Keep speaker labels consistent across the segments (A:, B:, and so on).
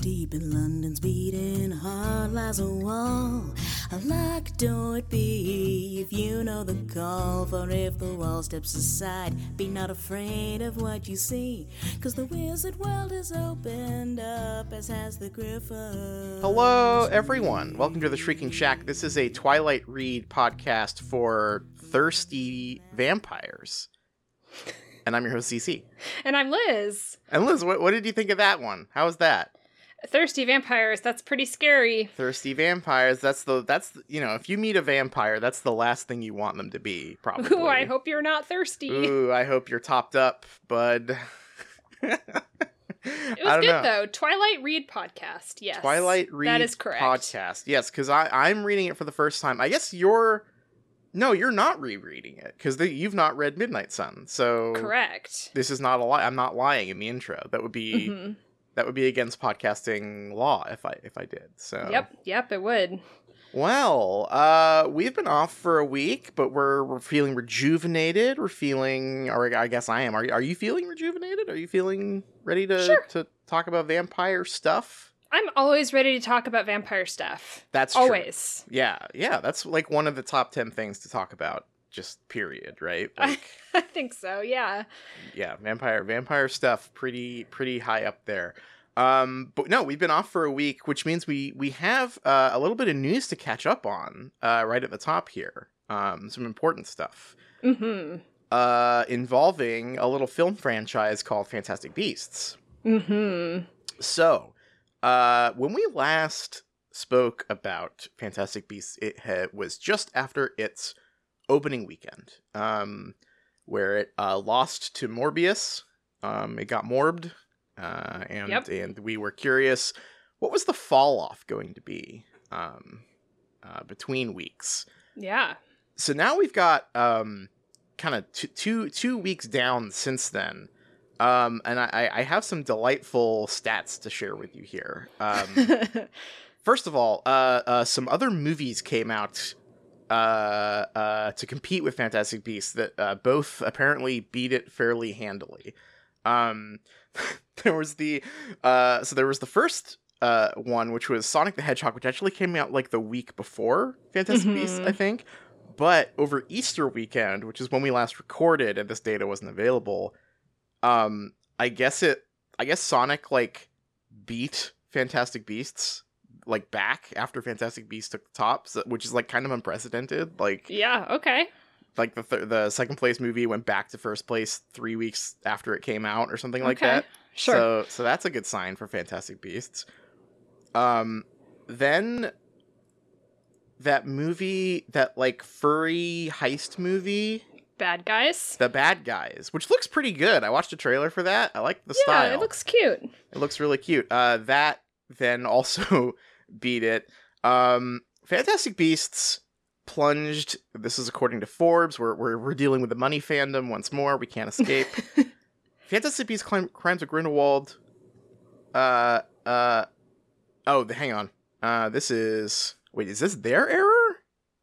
A: deep in London's beating heart lies a wall. A locked door it be if you know the call. For if the wall steps aside, be not afraid of what you see. Cause the wizard world is opened up, as has the griffin.
B: Hello, everyone. Welcome to the Shrieking Shack. This is a Twilight Read podcast for thirsty vampires. And I'm your host, CC.
C: And I'm Liz.
B: And Liz, what, what did you think of that one? How was that?
C: Thirsty vampires, that's pretty scary.
B: Thirsty vampires. That's the that's the, you know, if you meet a vampire, that's the last thing you want them to be. Probably.
C: Ooh, I hope you're not thirsty.
B: Ooh, I hope you're topped up, bud.
C: it was good
B: know.
C: though. Twilight Read podcast. Yes.
B: Twilight Read
C: That is correct.
B: podcast. Yes, because I I'm reading it for the first time. I guess you're no, you're not rereading it because you've not read Midnight Sun. So
C: Correct.
B: this is not a lie. I'm not lying in the intro. That would be
C: Mhm.
B: That would be against podcasting law if I if I did. So
C: Yep, yep, it would.
B: Well, uh, we've been off for a week, but we're we're feeling rejuvenated. We're feeling, or I guess I am. Are are you feeling rejuvenated? Are you feeling ready to
C: Sure.
B: to talk about vampire stuff?
C: I'm always ready to talk about vampire stuff.
B: That's true.
C: always.
B: Yeah, yeah, that's like one of the top 10 things to talk about, just period, right? Like,
C: I think so, yeah.
B: yeah, vampire vampire stuff pretty pretty high up there. Um, but no, we've been off for a week, which means we we have uh, a little bit of news to catch up on uh, right at the top here. Um, some important stuff
C: Mm-hmm.
B: uh, involving a little film franchise called Fantastic Beasts.
C: Mm-hmm.
B: So, uh, when we last spoke about Fantastic Beasts, it ha- was just after its opening weekend, um, where it uh, lost to Morbius. Um, it got morbed, uh, and
C: Yep.
B: and we were curious, what was the fall off going to be um, uh, between weeks?
C: Yeah.
B: so now we've got um kind of two two weeks down since then um and i i have some delightful stats to share with you here um first of all uh uh some other movies came out uh uh to compete with fantastic beasts that uh, both apparently beat it fairly handily um there was the uh so there was the first uh one which was sonic the hedgehog which actually came out like the week before fantastic beasts
C: Mhm.
B: i think but over easter weekend which is when we last recorded and this data wasn't available um i guess it i guess sonic like beat fantastic beasts like back after fantastic beasts took the top so- which is like kind of unprecedented like
C: yeah, okay.
B: like the th- the second place movie went back to first place three weeks after it came out or something like
C: Okay.
B: that
C: Sure.
B: so so that's a good sign for Fantastic Beasts. Um then that movie that like furry heist movie,
C: Bad guys.
B: The Bad Guys, which looks pretty good. I watched a trailer for that. I like the
C: yeah,
B: style.
C: Yeah, it looks cute.
B: It looks really cute. Uh that then also beat it. Um Fantastic Beasts plunged this is according to Forbes. We're we're, we're dealing with the money fandom once more. We can't escape. Fantastic Beasts Clim- Crimes of Grindelwald. Uh, uh, oh, hang on. Uh, this is wait, is this their error?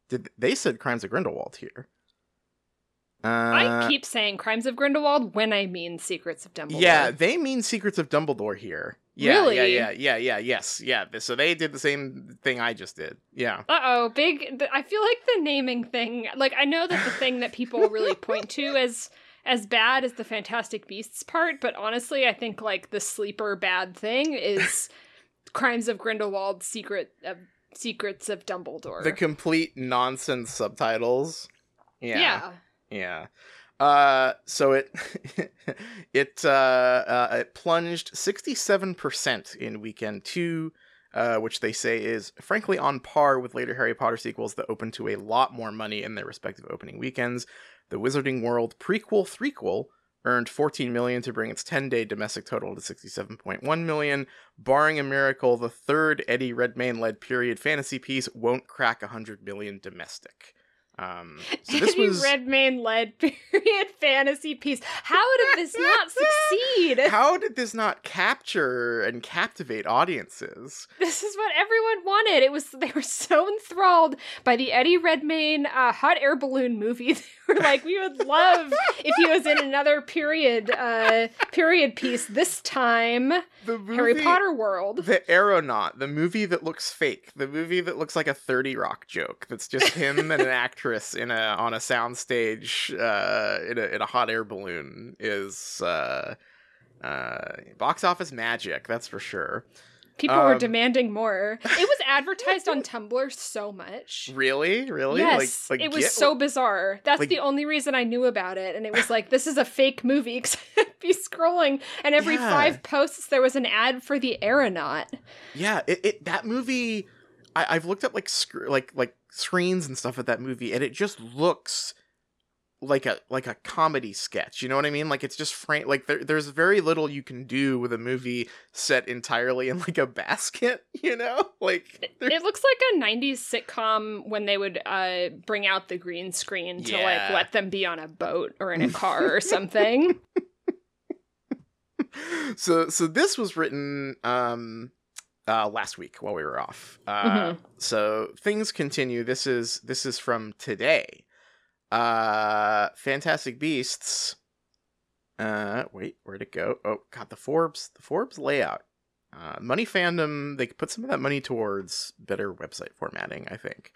B: Did they said Crimes of Grindelwald here? Uh,
C: I keep saying Crimes of Grindelwald when I mean Secrets of Dumbledore.
B: yeah, they mean Secrets of Dumbledore here. Yeah, yeah,
C: Really?
B: yeah, yeah, yeah, yes, yeah. So they did the same thing I just did. Yeah,
C: Uh oh, big. th- I feel like the naming thing. Like I know that the thing that people really point to as as bad as the Fantastic Beasts part, but honestly, I think like the sleeper bad thing is Crimes of Grindelwald, Secret of Secrets of Dumbledore.
B: the complete nonsense subtitles. Yeah,
C: yeah.
B: Yeah. Uh, so it it uh, uh it plunged sixty seven percent in weekend two, uh, which they say is frankly on par with later Harry Potter sequels that opened to a lot more money in their respective opening weekends. The Wizarding World prequel threequel earned 14 million to bring its 10-day domestic total to 67.1 million. Barring a miracle, the third Eddie Redmayne-led period fantasy piece won't crack 100 million domestic. Um, so this
C: Eddie
B: was
C: Redmayne led period fantasy piece. How did this not succeed?
B: how did this not capture and captivate audiences?
C: This is what everyone wanted. It was they were so enthralled by the Eddie Redmayne uh, hot air balloon movie. Were like, we would love if he was in another period uh, period piece. This time,
B: The movie,
C: Harry Potter world.
B: The Aeronaut, the movie that looks fake, the movie that looks like a 30 Rock joke. That's just him and an actress in a on a soundstage uh, in a in a hot air balloon is uh, uh, box office magic. That's for sure.
C: People were
B: Um,
C: demanding more. It was advertised on Tumblr so much.
B: Really, really,
C: Yes,
B: like, like
C: it was
B: get-
C: so bizarre. That's
B: like-
C: the only reason I knew about it, and it was like, this is a fake movie. Because I'd be scrolling, and every
B: Yeah.
C: five posts there was an ad for the aeronaut.
B: Yeah, it, it that movie. I, I've looked at like sc- like like screens and stuff of that movie, and it just looks like a like a comedy sketch. You know what I mean? Like it's just frank. Like there, there's very little you can do with a movie set entirely in like a basket. You know, like there-
C: It looks like a '90s sitcom when they would uh, bring out the green screen to like let them be on a boat or in a car or something.
B: so so this was written um uh last week while we were off uh
C: Mhm.
B: so things continue this is this is from today uh fantastic beasts. Uh wait where'd it go? Oh god the forbes the forbes layout. Uh money fandom they could put some of that money towards better website formatting i think.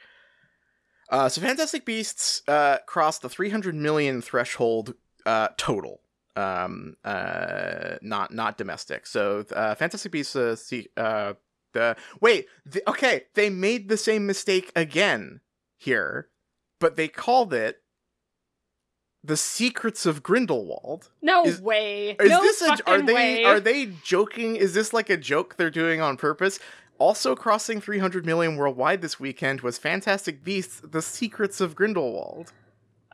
B: Uh so fantastic beasts uh crossed the 300 million threshold uh total. Um uh not not domestic. So uh fantastic beasts uh, see, uh the wait the, okay they made the same mistake again here but they called it the secrets of grindelwald
C: No
B: Is-
C: way.
B: is
C: no
B: this a, are they
C: way.
B: are they joking? Is this like a joke they're doing on purpose? Also crossing 300 million worldwide this weekend was fantastic beasts the secrets of grindelwald.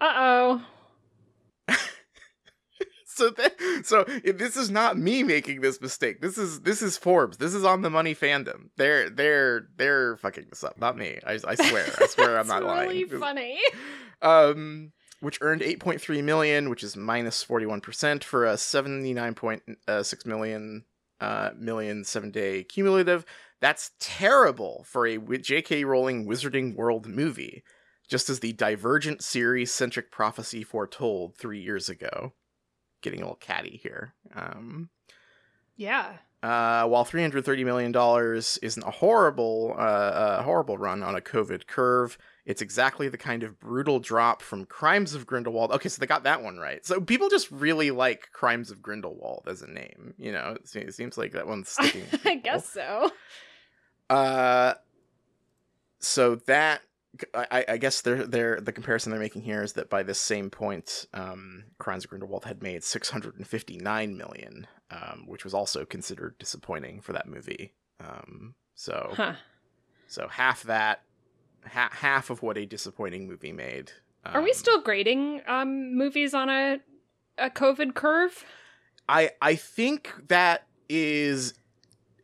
C: Uh oh.
B: so that so if this is not me making this mistake. This is this is forbes. This is on the money fandom. They're they're they're fucking this up. Not me. I, I swear. I swear i'm not
C: really
B: lying Really
C: funny.
B: um which earned 8.3 million which is minus 41% for a 79.6 million uh million seven day cumulative. That's terrible for a jk rowling wizarding world movie just as the divergent series centric prophecy foretold three years ago. Getting a little catty here um.
C: Yeah.
B: uh, while three hundred thirty million dollars isn't a horrible, uh, a horrible run on a COVID curve, it's exactly the kind of brutal drop from Crimes of Grindelwald. Okay, so they got that one right. So people just really like Crimes of Grindelwald as a name. You know, it seems like that one's sticking.
C: I guess so.
B: Uh, so that I, I guess they're, they're the comparison they're making here is that by this same point, um, Crimes of Grindelwald had made 659 million, um, which was also considered disappointing for that movie. Um, so
C: Huh.
B: so half that, ha- half of what a disappointing movie made.
C: Are we
B: Um,
C: still grading um movies on a a COVID curve?
B: I I think that is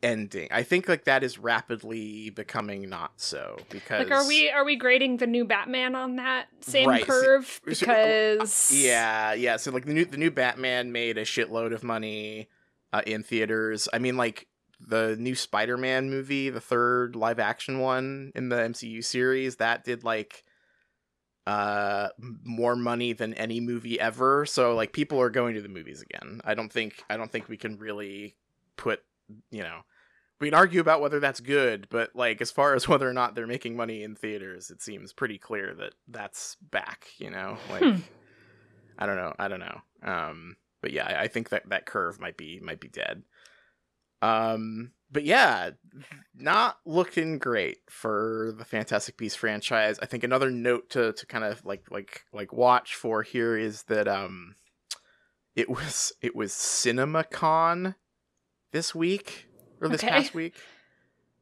B: ending. I think like that is rapidly becoming not so because
C: Like, are we are we grading the new Batman on that same
B: Right,
C: curve?
B: so-
C: Because
B: Yeah, yeah. So like the new the new Batman made a shitload of money uh, in theaters. I mean, like the new Spider-Man movie, the third live action one in the MCU series, that did like uh more money than any movie ever. So like people are going to the movies again. I don't think I don't think we can really put you know we can argue about whether that's good, but like as far as whether or not they're making money in theaters, it seems pretty clear that that's back. You know, like
C: Hmm.
B: I don't know, I don't know. Um, but yeah, I, I think that that curve might be might be dead. Um, but yeah, not looking great for the Fantastic Beasts franchise. I think another note to to kind of like like like watch for here is that um, it was it was CinemaCon this week or this
C: Okay.
B: past week,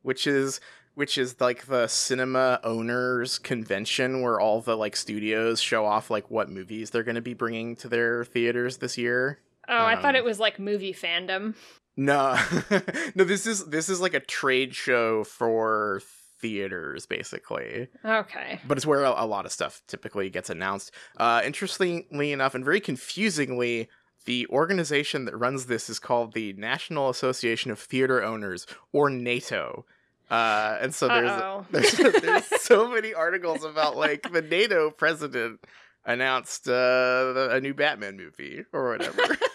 B: which is which is like the cinema owners convention where all the like studios show off like what movies they're going to be bringing to their theaters this year.
C: oh, I thought
B: um,
C: it was like movie fandom.
B: No, no, this is this is like a trade show for theaters, basically.
C: Okay.
B: But it's where a, a lot of stuff typically gets announced. Uh, interestingly enough, and very confusingly, the organization that runs this is called the National Association of Theater Owners, or NATO. Uh, and so there's there's there's so many articles about like the NATO president announced uh, the- a new Batman movie or whatever.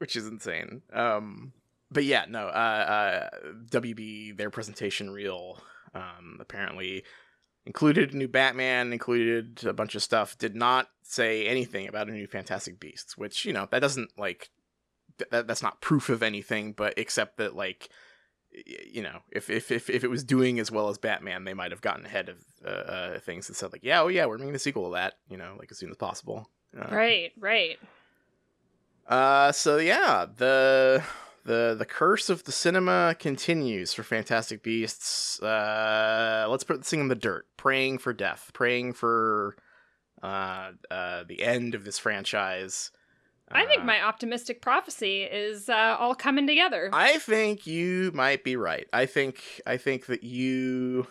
B: which is insane. Um, but yeah, no. Uh, uh, WB their presentation reel um, apparently included a new Batman, included a bunch of stuff. Did not say anything about a new Fantastic Beasts, which you know that doesn't like th- that that's not proof of anything, but except that like you know if if if, if it was doing as well as Batman, they might have gotten ahead of uh, uh, things and said like, yeah, oh yeah, we're making a sequel to that, you know, like as soon as possible. Uh,
C: Right, right.
B: Uh, so yeah, the the the curse of the cinema continues for Fantastic Beasts. Uh, let's put this thing in the dirt, praying for death, praying for uh, uh, the end of this franchise.
C: I think
B: Uh,
C: my optimistic prophecy is uh, all coming together.
B: I think you might be right. I think I think that you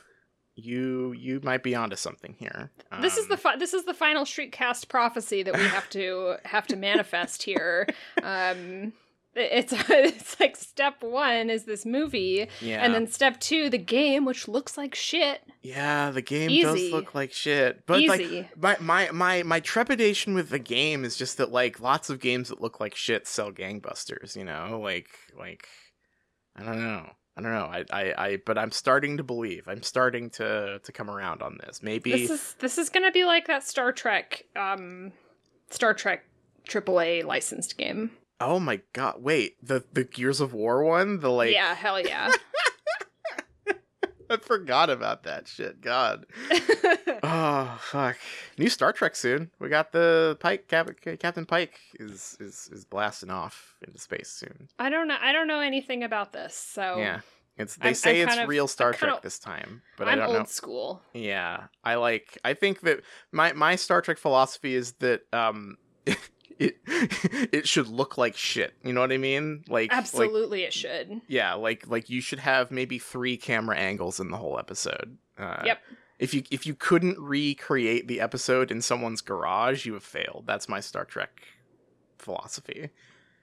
B: you you might be onto something here.
C: this is the
B: Um,
C: fi- this is the final Shriekcast prophecy that we have to have to manifest here. Um, it's it's like step one is this movie,
B: yeah
C: and then step two the game, which looks like shit.
B: yeah the game
C: Easy.
B: does look like shit, but like my my my my trepidation with the game is just that like lots of games that look like shit sell gangbusters you know like like i don't know i don't know. I i, I but i'm starting to believe. I'm starting to to come around on this. Maybe
C: This is this is gonna be like that Star Trek, um, Star Trek AAA licensed game.
B: oh my god. Wait the the gears of war one? The like
C: yeah, hell yeah.
B: i forgot about that shit god oh fuck new star trek soon we got the pike Cap- captain pike is is is blasting off into space soon
C: I don't know. I don't know anything about this, so
B: Yeah. It's they
C: I'm-
B: say
C: I'm
B: it's
C: of-
B: real Star
C: I'm
B: Trek this time, but
C: I'm
B: I don't
C: old
B: know.
C: school.
B: Yeah. I like I think that my my Star Trek philosophy is that um it it should look like shit. You know what I mean? Like like
C: Absolutely, it should.
B: yeah, like like you should have maybe 3 camera angles in the whole episode. Uh
C: Yep.
B: If you if you couldn't recreate the episode in someone's garage, you have failed. That's my Star Trek philosophy.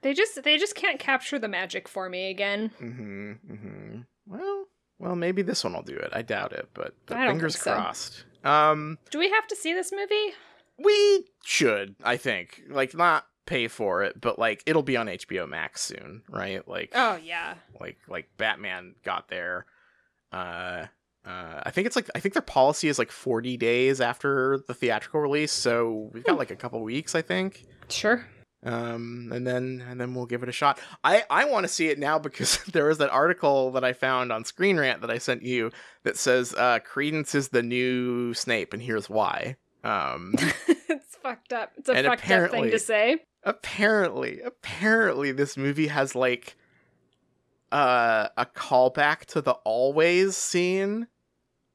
C: They just they just can't capture the magic for me again.
B: Mm-hmm. Mm-hmm. Well, well, maybe this one will do it. I doubt it, but, but fingers
C: think so.
B: crossed. Um,
C: Do we have to see this movie?
B: We should, I think, like not pay for it, but like it'll be on HBO Max soon, right? Like,
C: Oh yeah.
B: like like Batman got there. Uh, uh, I think it's like I think their policy is like forty days after the theatrical release, so we've got
C: Hmm.
B: like a couple weeks, I think.
C: Sure.
B: um and then and then we'll give it a shot i i want to see it now because there was that article that i found on screen rant that i sent you that says uh credence is the new snape and here's why um
C: it's fucked up. It's a fucked up thing to say.
B: apparently apparently this movie has like uh a callback to the always scene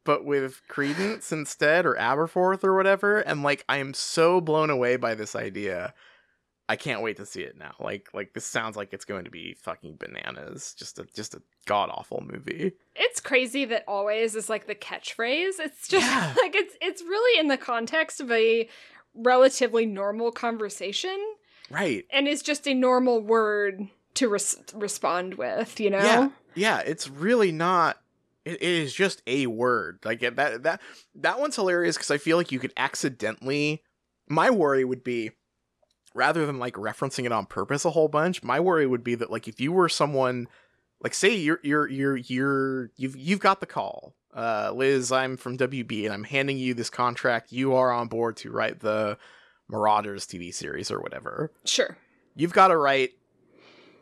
B: but with credence instead or aberforth or whatever and like i am so blown away by this idea i can't wait to see it now like like this sounds like it's going to be fucking bananas just a just a god awful movie
C: It's crazy that always is like the catchphrase. It's just
B: Yeah.
C: like it's it's really in the context of a relatively normal conversation
B: right
C: and is just a normal word to res- respond with, you know?
B: Yeah. yeah it's really not it, it is just a word like that that that one's hilarious because i feel like you could accidentally my worry would be rather than like referencing it on purpose a whole bunch my worry would be that like if you were someone like say you're you're you're you're you've you've got the call. Uh liz i'm from wb and i'm handing you this contract. You are on board to write the marauders tv series or whatever.
C: Sure.
B: you've got to write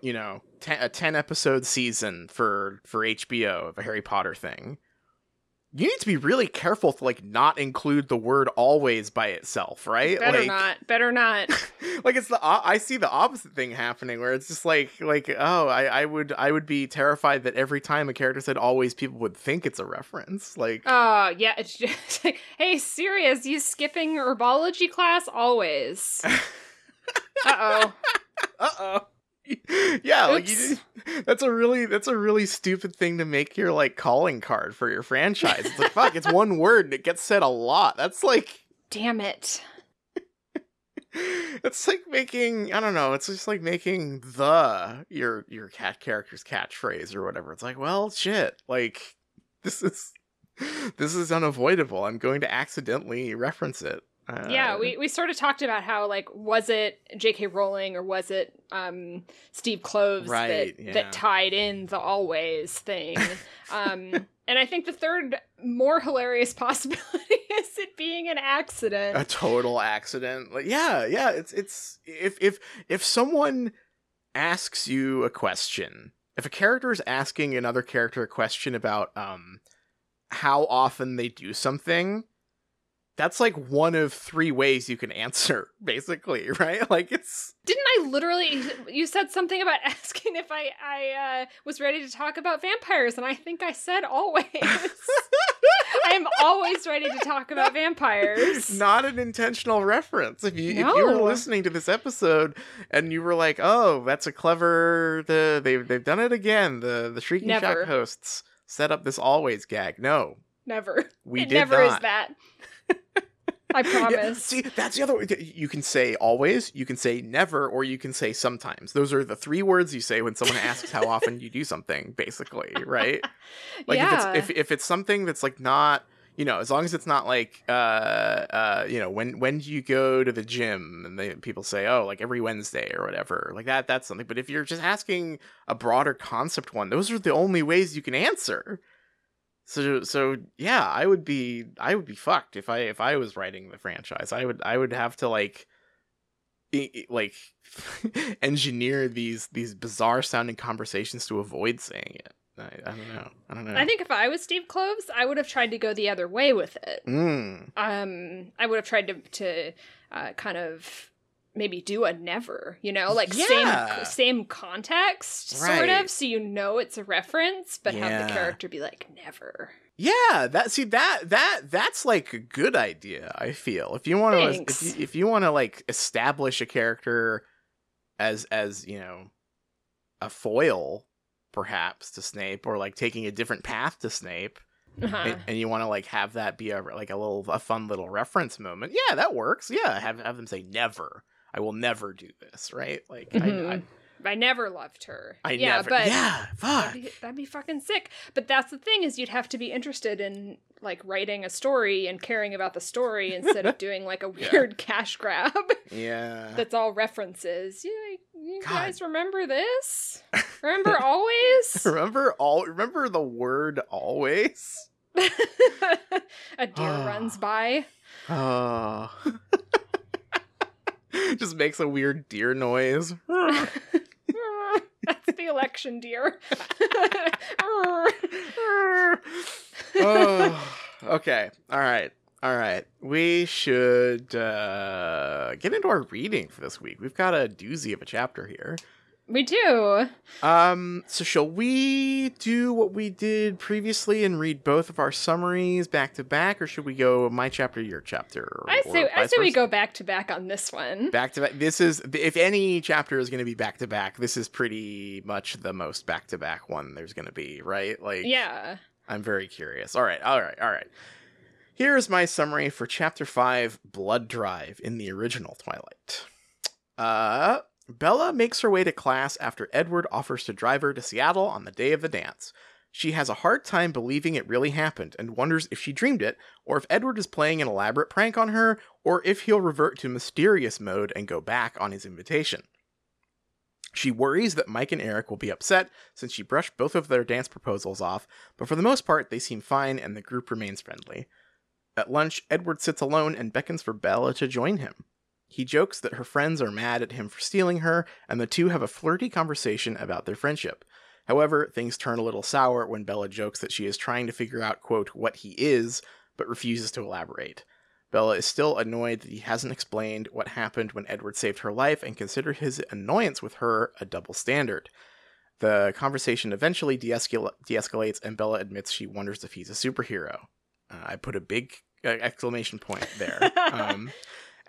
B: you know ten, a 10 episode season for for hbo of a harry potter thing you need to be really careful to like not include the word always by itself right
C: Better
B: like
C: not. Better not.
B: like it's the I see the opposite thing happening where it's just like like oh I, I would i would be terrified that every time a character said always people would think it's a reference like
C: Oh, yeah, it's just like, hey, Sirius, you skipping herbology class always. Uh-oh.
B: uh-oh yeah like you, that's a really that's a really stupid thing to make your like calling card for your franchise. It's like fuck it's one word and it gets said a lot. That's like
C: Damn it.
B: it's like making i don't know it's just like making the your your cat character's catchphrase or whatever. It's like well shit like this is this is unavoidable. I'm going to accidentally reference it Uh,
C: yeah, we, we sort of talked about how like was it J.K. Rowling or was it um, Steve Kloves
B: Right,
C: that
B: yeah.
C: that tied in the always thing, um, and I think the third more hilarious possibility is it being an accident.
B: a total accident. Like, yeah, yeah. It's it's if if if someone asks you a question, if a character is asking another character a question about um how often they do something, that's like one of three ways you can answer, basically, right? Like it's
C: Didn't I literally? You said something about asking if I I uh, was ready to talk about vampires, and I think I said always. I am always ready to talk about vampires.
B: not an intentional reference. If you if you were listening to this episode and you were like, "Oh, that's a clever the they've they've done it again." The the Shrieking
C: Never.
B: Shack hosts set up this always gag. No,
C: Never.
B: we
C: it
B: did
C: never
B: not.
C: is that. I
B: Yeah,
C: promise.
B: see, that's the other way. You can say always, you can say never, or you can say sometimes. Those are the three words you say when someone asks how often you do something, basically, right? Like
C: yeah.
B: if it's if, if it's something that's like not you know as long as it's not like uh uh you know when when do you go to the gym and they people say oh like every Wednesday or whatever like that that's something but if you're just asking a broader concept one those are the only ways you can answer so so yeah I would be I would be fucked if I if I was writing the franchise I would I would have to like like engineer these these bizarre sounding conversations to avoid saying it I, I don't know. I don't know.
C: I think if I was Steve Kloves, I would have tried to go the other way with it.
B: Mm.
C: Um, I would have tried to to uh, kind of maybe do a never, you know, like
B: Yeah.
C: same same context, sort of, so you know it's a reference, but have the character be like never.
B: Yeah, that see that that that's like a good idea. I feel if you want to if you, if you want to like establish a character as as you know a foil perhaps to Snape or like taking a different path to Snape
C: Uh-huh.
B: and, and you want to like have that be a like a little a fun little reference moment. Yeah, that works. Yeah, have have them say never. I will never do this, right? Like I, I,
C: Mhm. I never loved her.
B: I
C: yeah,
B: never.
C: but
B: yeah, fuck.
C: That'd be, that'd be fucking sick. But that's the thing is you'd have to be interested in like writing a story and caring about the story instead of doing like a
B: Yeah.
C: weird cash grab
B: Yeah.
C: that's all references. You, you guys remember this? Remember always?
B: remember all. Remember the word always.
C: a deer runs by.
B: Oh. Just makes a weird deer noise.
C: That's the election deer.
B: oh, okay. All right. All right. We should uh, get into our reading for this week. We've got a doozy of a chapter here.
C: We do.
B: Um, so shall we do what we did previously and read both of our summaries back to back, or should we go my chapter, your chapter? or-
C: I say I say we go back to back on this one.
B: back to back. This is if any chapter is going to be back to back, this is pretty much the most back to back one there's going to be, right? Like,
C: Yeah.
B: I'm very curious. All right, all right, all right. Here is my summary for Chapter 5 Blood Drive in the original Twilight. Uh, Bella makes her way to class after Edward offers to drive her to Seattle on the day of the dance. She has a hard time believing it really happened and wonders if she dreamed it, or if Edward is playing an elaborate prank on her, or if he'll revert to mysterious mode and go back on his invitation. She worries that Mike and Eric will be upset since she brushed both of their dance proposals off, but for the most part, they seem fine and the group remains friendly. At lunch, Edward sits alone and beckons for Bella to join him. He jokes that her friends are mad at him for stealing her, and the two have a flirty conversation about their friendship. However, things turn a little sour when Bella jokes that she is trying to figure out, quote, what he is, but refuses to elaborate. Bella is still annoyed that he hasn't explained what happened when Edward saved her life and considered his annoyance with her a double standard. The conversation eventually de-escal- de-escalates, and Bella admits she wonders if he's a superhero. Uh, I put a big uh, exclamation point there. um,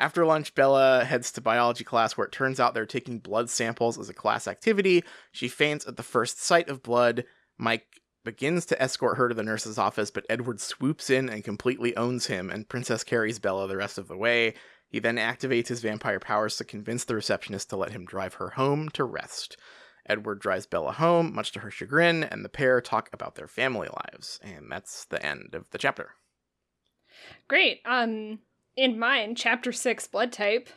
B: after lunch, Bella heads to biology class where it turns out they're taking blood samples as a class activity. She faints at the first sight of blood. Mike begins to escort her to the nurse's office, but Edward swoops in and completely owns him, and Princess carries Bella the rest of the way. He then activates his vampire powers to convince the receptionist to let him drive her home to rest. Edward drives Bella home, much to her chagrin, and the pair talk about their family lives. And that's the end of the chapter.
C: Great. Um in mine, chapter six, blood type,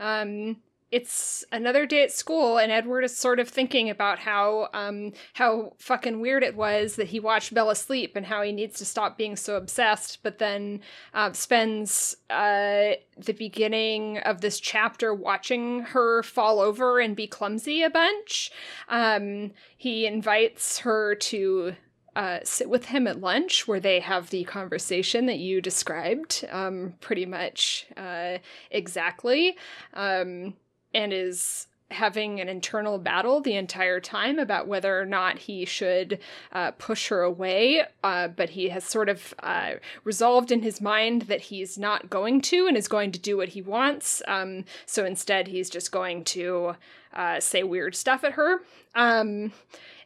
C: um, it's another day at school, and Edward is sort of thinking about how um, how fucking weird it was that he watched Bella sleep and how he needs to stop being so obsessed. But then uh, spends uh, the beginning of this chapter watching her fall over and be clumsy a bunch. Um, he invites her to uh, sit with him at lunch where they have the conversation that you described um, pretty much uh, exactly um, and is having an internal battle the entire time about whether or not he should uh, push her away. Uh, but he has sort of uh, resolved in his mind that he's not going to and is going to do what he wants. Um, so instead, he's just going to uh, say weird stuff at her. Um,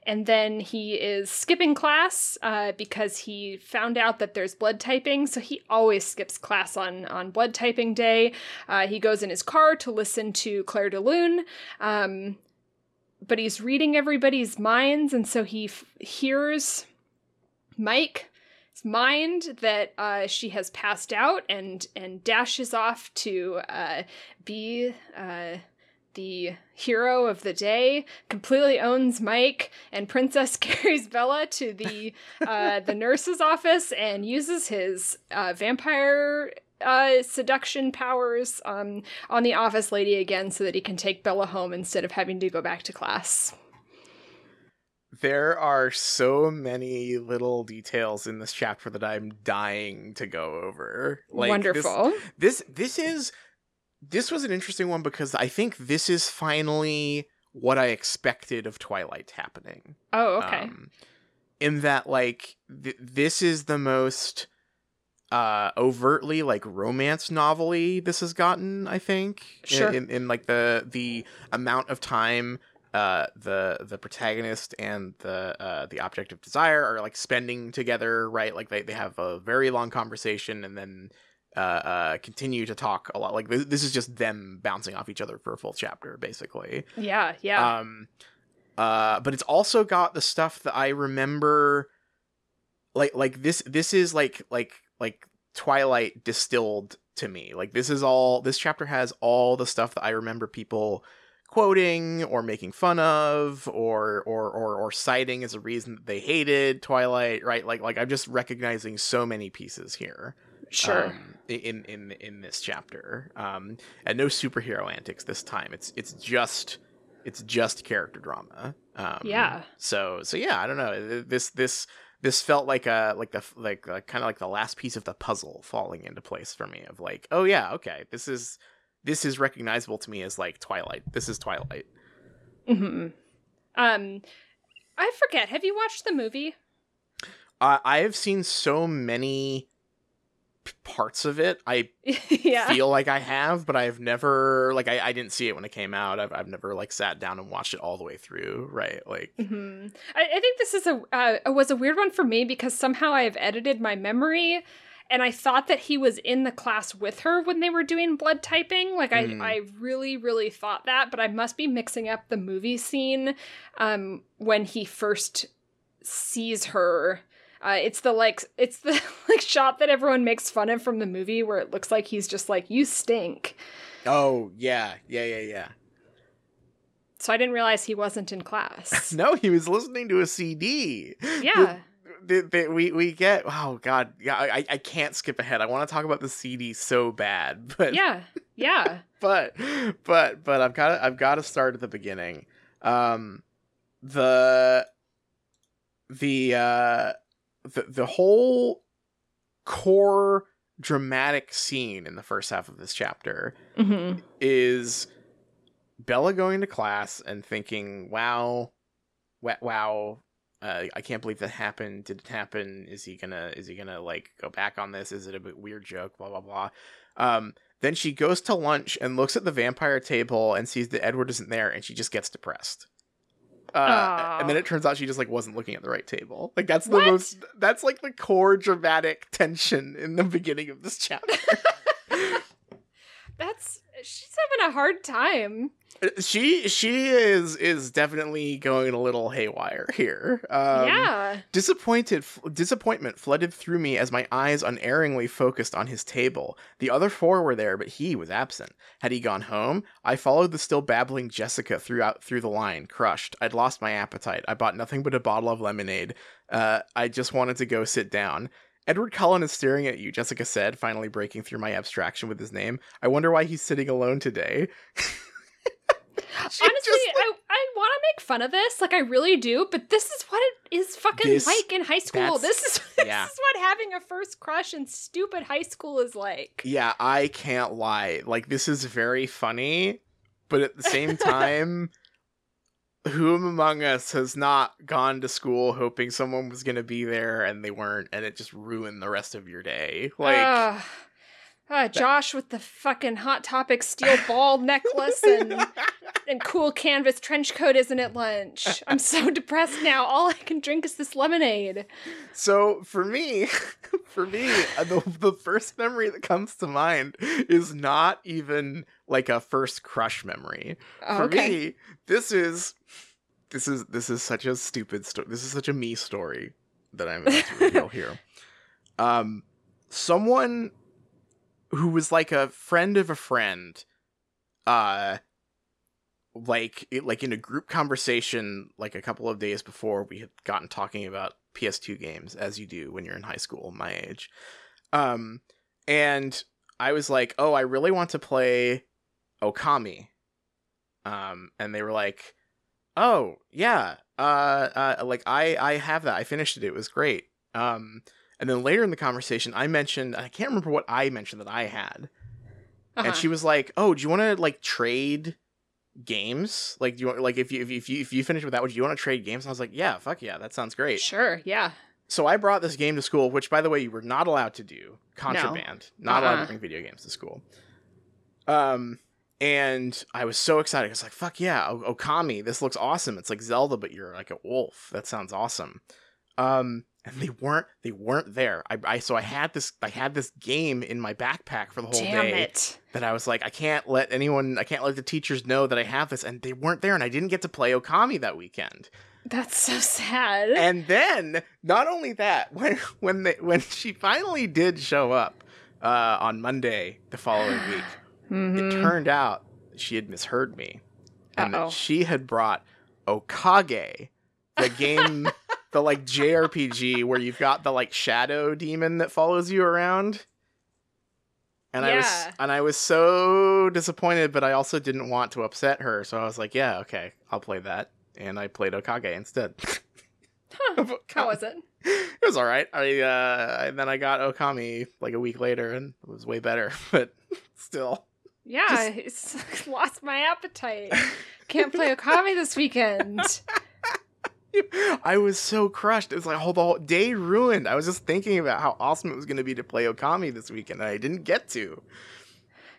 C: and then he is skipping class uh, because he found out that there's blood typing. So he always skips class on on blood typing day. Uh, he goes in his car to listen to Clair de Lune um, but he's reading everybody's minds. And so he f- hears mike's mind that uh, she has passed out and and dashes off to uh, be uh, the hero of the day, completely owns Mike, and Princess carries Bella to the uh, the nurse's office and uses his uh, vampire uh, seduction powers um, on the office lady again, so that he can take Bella home instead of having to go back to class.
B: There are so many little details in this chapter that I'm dying to go over. Like,
C: Wonderful.
B: This, this this is this was an interesting one because I think this is finally what I expected of Twilight happening.
C: Oh, okay.
B: Um, in that, like, th- this is the most uh overtly like romance novelty this has gotten i think
C: Sure.
B: in, in, in like the the amount of time uh the the protagonist and the uh the object of desire are like spending together right like they, they have a very long conversation and then uh, uh continue to talk a lot. Like this, this is just them bouncing off each other for a full chapter basically.
C: Yeah, yeah.
B: um uh but it's also got the stuff that i remember like like this this is like like like twilight distilled to me. Like this is all this chapter has all the stuff that i remember people quoting or making fun of or or or, or citing as a reason that they hated twilight right? Like like i'm just recognizing so many pieces here
C: sure.
B: um, in in in this chapter um and no superhero antics this time it's it's just it's just character drama um
C: Yeah.
B: so so yeah i don't know this this this felt like a like the like kind of like the last piece of the puzzle falling into place for me of like oh yeah okay this is this is recognizable to me as like twilight this is twilight
C: hmm Um, I forget. Have you watched the movie?
B: uh, i have seen so many parts of it i
C: yeah.
B: feel like I have, but I've never like I, I didn't see it when it came out. I've I've never like sat down and watched it all the way through. Right, like
C: hmm I, I think this is a uh, was a weird one for me because somehow I have edited my memory, and I thought that he was in the class with her when they were doing blood typing. Like I,
B: Mm.
C: I really, really thought that, but I must be mixing up the movie scene um, when he first sees her. Uh, it's the like it's the like shot that everyone makes fun of from the movie where it looks like he's just like you stink.
B: oh yeah, yeah, yeah, yeah.
C: So I didn't realize he wasn't in class.
B: No, he was listening to a CD.
C: yeah.
B: The, the, we we get oh god yeah I I can't skip ahead. I want to talk about the CD so bad, but
C: Yeah. Yeah.
B: but but but I've got to I've got to start at the beginning. Um, the the uh the the whole core dramatic scene in the first half of this chapter
C: hmm
B: is Bella going to class and thinking, "Wow, wow." Uh, I can't believe that happened. Did it happen? Is he gonna? Is he gonna like go back on this? Is it a bit weird joke? Blah blah blah. Um, then she goes to lunch and looks at the vampire table and sees that Edward isn't there, and she just gets depressed. Uh, and then it turns out she just like wasn't looking at the right table. Like that's the
C: What?
B: most. That's like the core dramatic tension in the beginning of this chapter.
C: That's She's having a hard time.
B: She she is is definitely going a little haywire here. Um,
C: yeah.
B: Disappointed disappointment flooded through me as my eyes unerringly focused on his table. The other four were there, but he was absent. Had he gone home? I followed the still babbling Jessica throughout through the line, crushed. I'd lost my appetite. I bought nothing but a bottle of lemonade. Uh, I just wanted to go sit down. Edward Cullen is staring at you, Jessica said, finally breaking through my abstraction with his name. I wonder why he's sitting alone today.
C: Honestly, just, I, I want to make fun of this, like I really do, but this is what it is fucking this, like in high school. This is this yeah. is what having a first crush in stupid high school is like.
B: Yeah, I can't lie. Like this is very funny, but at the same time, who among us has not gone to school hoping someone was going to be there and they weren't, and it just ruined the rest of your day? Like. Uh
C: Josh with the fucking Hot Topic steel ball necklace and and cool canvas trench coat isn't at lunch. I'm so depressed now. All I can drink is this lemonade.
B: So for me, for me, uh, the, the first memory that comes to mind is not even like a first crush memory. Oh, for okay. me, this is this is this is such a stupid story. This is such a me story that I'm about to reveal here. Um, someone who was like a friend of a friend uh like like in a group conversation like a couple of days before we had gotten talking about PS2 games as you do when you're in high school my age. Um and I was like oh I really want to play Okami. Um and they were like oh yeah uh uh like I I have that. I finished it. It was great. Um and then later in the conversation, I mentioned I can't remember what I mentioned that I had, uh-huh. and she was like, "Oh, do you want to like trade games? Like, do you want like if you if you if you finish with that, would you want to trade games?" And I was like, "Yeah, fuck yeah, that sounds great."
C: Sure, yeah.
B: So I brought this game to school, which by the way, you were not allowed to do contraband, no. not uh-uh. allowed to uh-uh. bring video games to school. Um, and I was so excited. I was like, "Fuck yeah, o- Okami! This looks awesome. It's like Zelda, but you're like a wolf. That sounds awesome." Um, and they weren't they weren't there. I, I so I had this I had this game in my backpack for the whole
C: Damn
B: day.
C: It.
B: That I was like, I can't let anyone I can't let the teachers know that I have this, and they weren't there, and I didn't get to play Okami that weekend.
C: That's so sad.
B: And then not only that, when when they when she finally did show up uh, on Monday the following week, mm-hmm. it turned out she had misheard me, and Uh-oh. that she had brought Okage, the game the like JRPG where you've got the like shadow demon that follows you around. And yeah. I was and I was so disappointed, but I also didn't want to upset her, so I was like, "Yeah, okay, I'll play that." And I played Okage instead.
C: huh. How was it?
B: It was all right. I uh, and then I got Okami like a week later, and it was way better. But still,
C: yeah, just... lost my appetite. Can't play Okami this weekend.
B: I was so crushed. It was like, oh, the whole day ruined. I was just thinking about how awesome it was going to be to play Okami this weekend, and I didn't get to.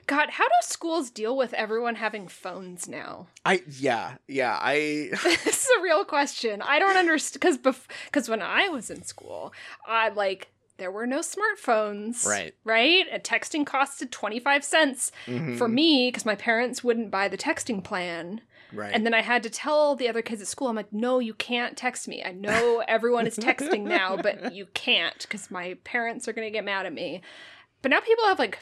C: God, how do schools deal with everyone having phones now?
B: I yeah yeah I.
C: this is a real question. I don't understand because because bef- when I was in school, I like there were no smartphones.
B: Right.
C: Right? And texting costed 25 cents mm-hmm. for me because my parents wouldn't buy the texting plan.
B: Right.
C: And then I had to tell the other kids at school, I'm like, no, you can't text me. I know everyone is texting now, but you can't because my parents are going to get mad at me. But now people have like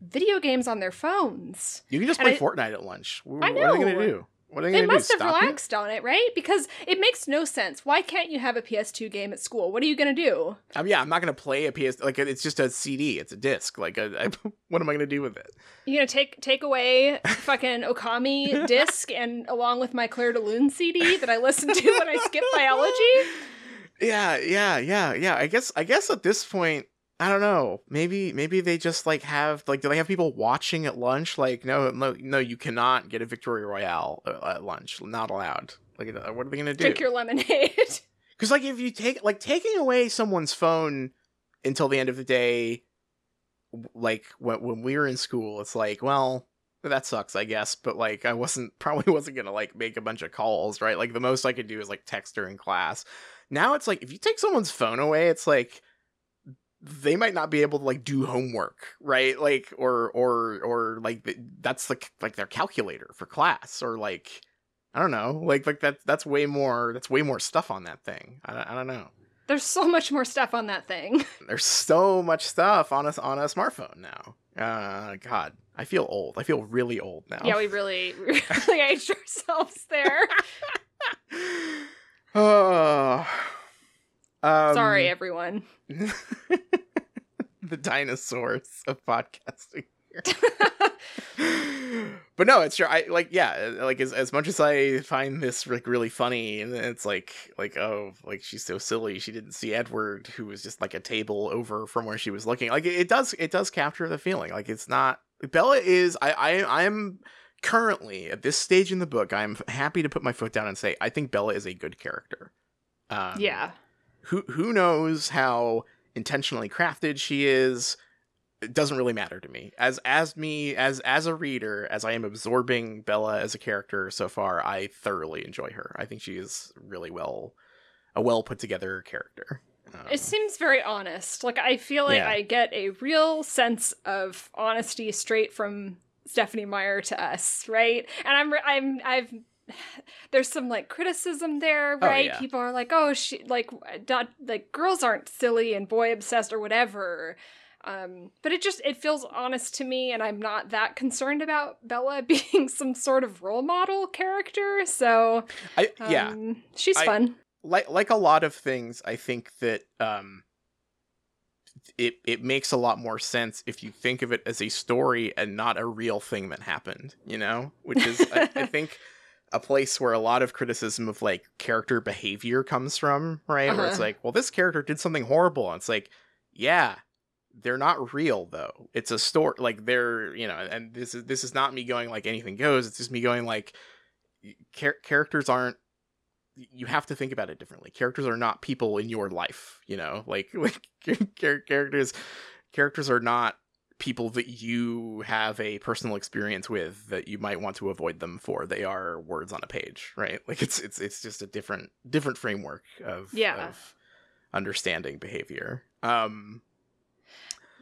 C: video games on their phones.
B: You can just play I, Fortnite at lunch. What, I know. What are they going to do? What are they, they
C: must
B: do?
C: have relaxed you? on it, right? Because it makes no sense. Why can't you have a PS2 game at school? What are you going to do?
B: Um, yeah, I'm not going to play a PS. Like it's just a CD. It's a disc. Like, a, I, what am I going to do with it?
C: You gonna take take away fucking Okami disc and along with my Clair de Lune CD that I listen to when I skip biology?
B: Yeah, yeah, yeah, yeah. I guess I guess at this point I don't know. Maybe maybe they just like have like do they have people watching at lunch? Like no no no you cannot get a Victory Royale uh, at lunch. Not allowed. Like uh, what are they gonna do?
C: Drink your lemonade.
B: Because like if you take like taking away someone's phone until the end of the day, like when when we were in school, it's like well that sucks I guess. But like I wasn't probably wasn't gonna like make a bunch of calls right. Like the most I could do is like text her in class. Now it's like if you take someone's phone away, it's like they might not be able to like do homework, right? Like or or or like that's like like their calculator for class or like I don't know, like like that that's way more that's way more stuff on that thing. I, I don't know.
C: There's so much more stuff on that thing.
B: There's so much stuff on us on a smartphone now. Uh, God, I feel old. I feel really old now.
C: Yeah, we really, we really aged ourselves there.
B: oh, um,
C: Sorry, everyone.
B: the dinosaurs of podcasting. but no, it's true. I like, yeah, like as as much as I find this like really funny, and it's like like oh, like she's so silly. She didn't see Edward, who was just like a table over from where she was looking. Like it, it does, it does capture the feeling. Like it's not Bella is. I I I'm currently at this stage in the book. I'm happy to put my foot down and say I think Bella is a good character. Um,
C: yeah.
B: Who who knows how intentionally crafted she is? it doesn't really matter to me as as me as as a reader as i am absorbing bella as a character so far i thoroughly enjoy her i think she is really well a well put together character um,
C: it seems very honest like i feel like
B: Yeah.
C: i get a real sense of honesty straight from stephenie meyer to us right and i'm i'm i've there's some like criticism there
B: Oh,
C: right?
B: yeah.
C: people are like oh she like not like girls aren't silly and boy obsessed or whatever. Um but it just it feels honest to me and i'm not that concerned about bella being some sort of role model character so
B: I, yeah.
C: um, she's
B: I-
C: fun.
B: like like a lot of things i think that um it it makes a lot more sense if you think of it as a story and not a real thing that happened you know? Which is I, I think a place where a lot of criticism of like character behavior comes from right where it's
C: Uh-huh.
B: like well this character did something horrible and it's like yeah they're not real though it's a story like they're you know and this is this is not me going like anything goes it's just me going like char- characters aren't you have to think about it differently. Characters are not people in your life, you know. Like like characters characters are not people that you have a personal experience with that you might want to avoid them for. They are words on a page, right? Like it's it's it's just a different different framework of
C: Yeah.
B: of understanding behavior. Um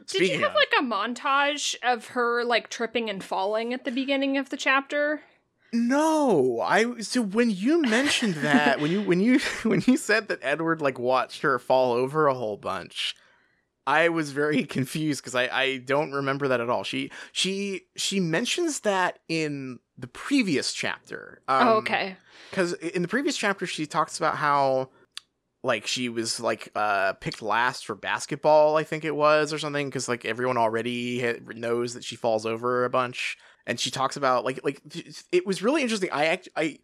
C: Did you have
B: of-
C: like a montage of her like tripping and falling at the beginning of the chapter?
B: No, I so when you mentioned that when you when you when you said that Edward like watched her fall over a whole bunch, I was very confused because I I don't remember that at all. She she she mentions that in the previous chapter. Um,
C: oh, okay.
B: because in the previous chapter she talks about how like she was like uh picked last for basketball i think it was or something because like everyone already ha- knows that she falls over a bunch and she talks about like like it was really interesting i act i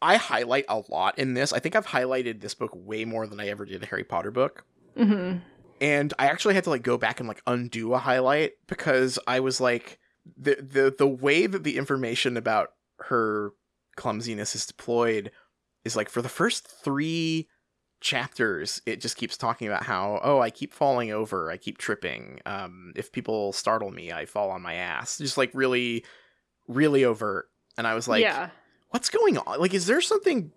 B: i highlight a lot in this i think i've highlighted this book way more than i ever did a harry potter book
C: Mm-hmm.
B: And I actually had to like go back and like undo a highlight because I was like the the the way that the information about her clumsiness is deployed is like for the first 3 chapters it just keeps talking about how oh I keep falling over, I keep tripping. Um if people startle me, I fall on my ass. Just like really really overt and I was like
C: yeah.
B: what's going on? Like, is there something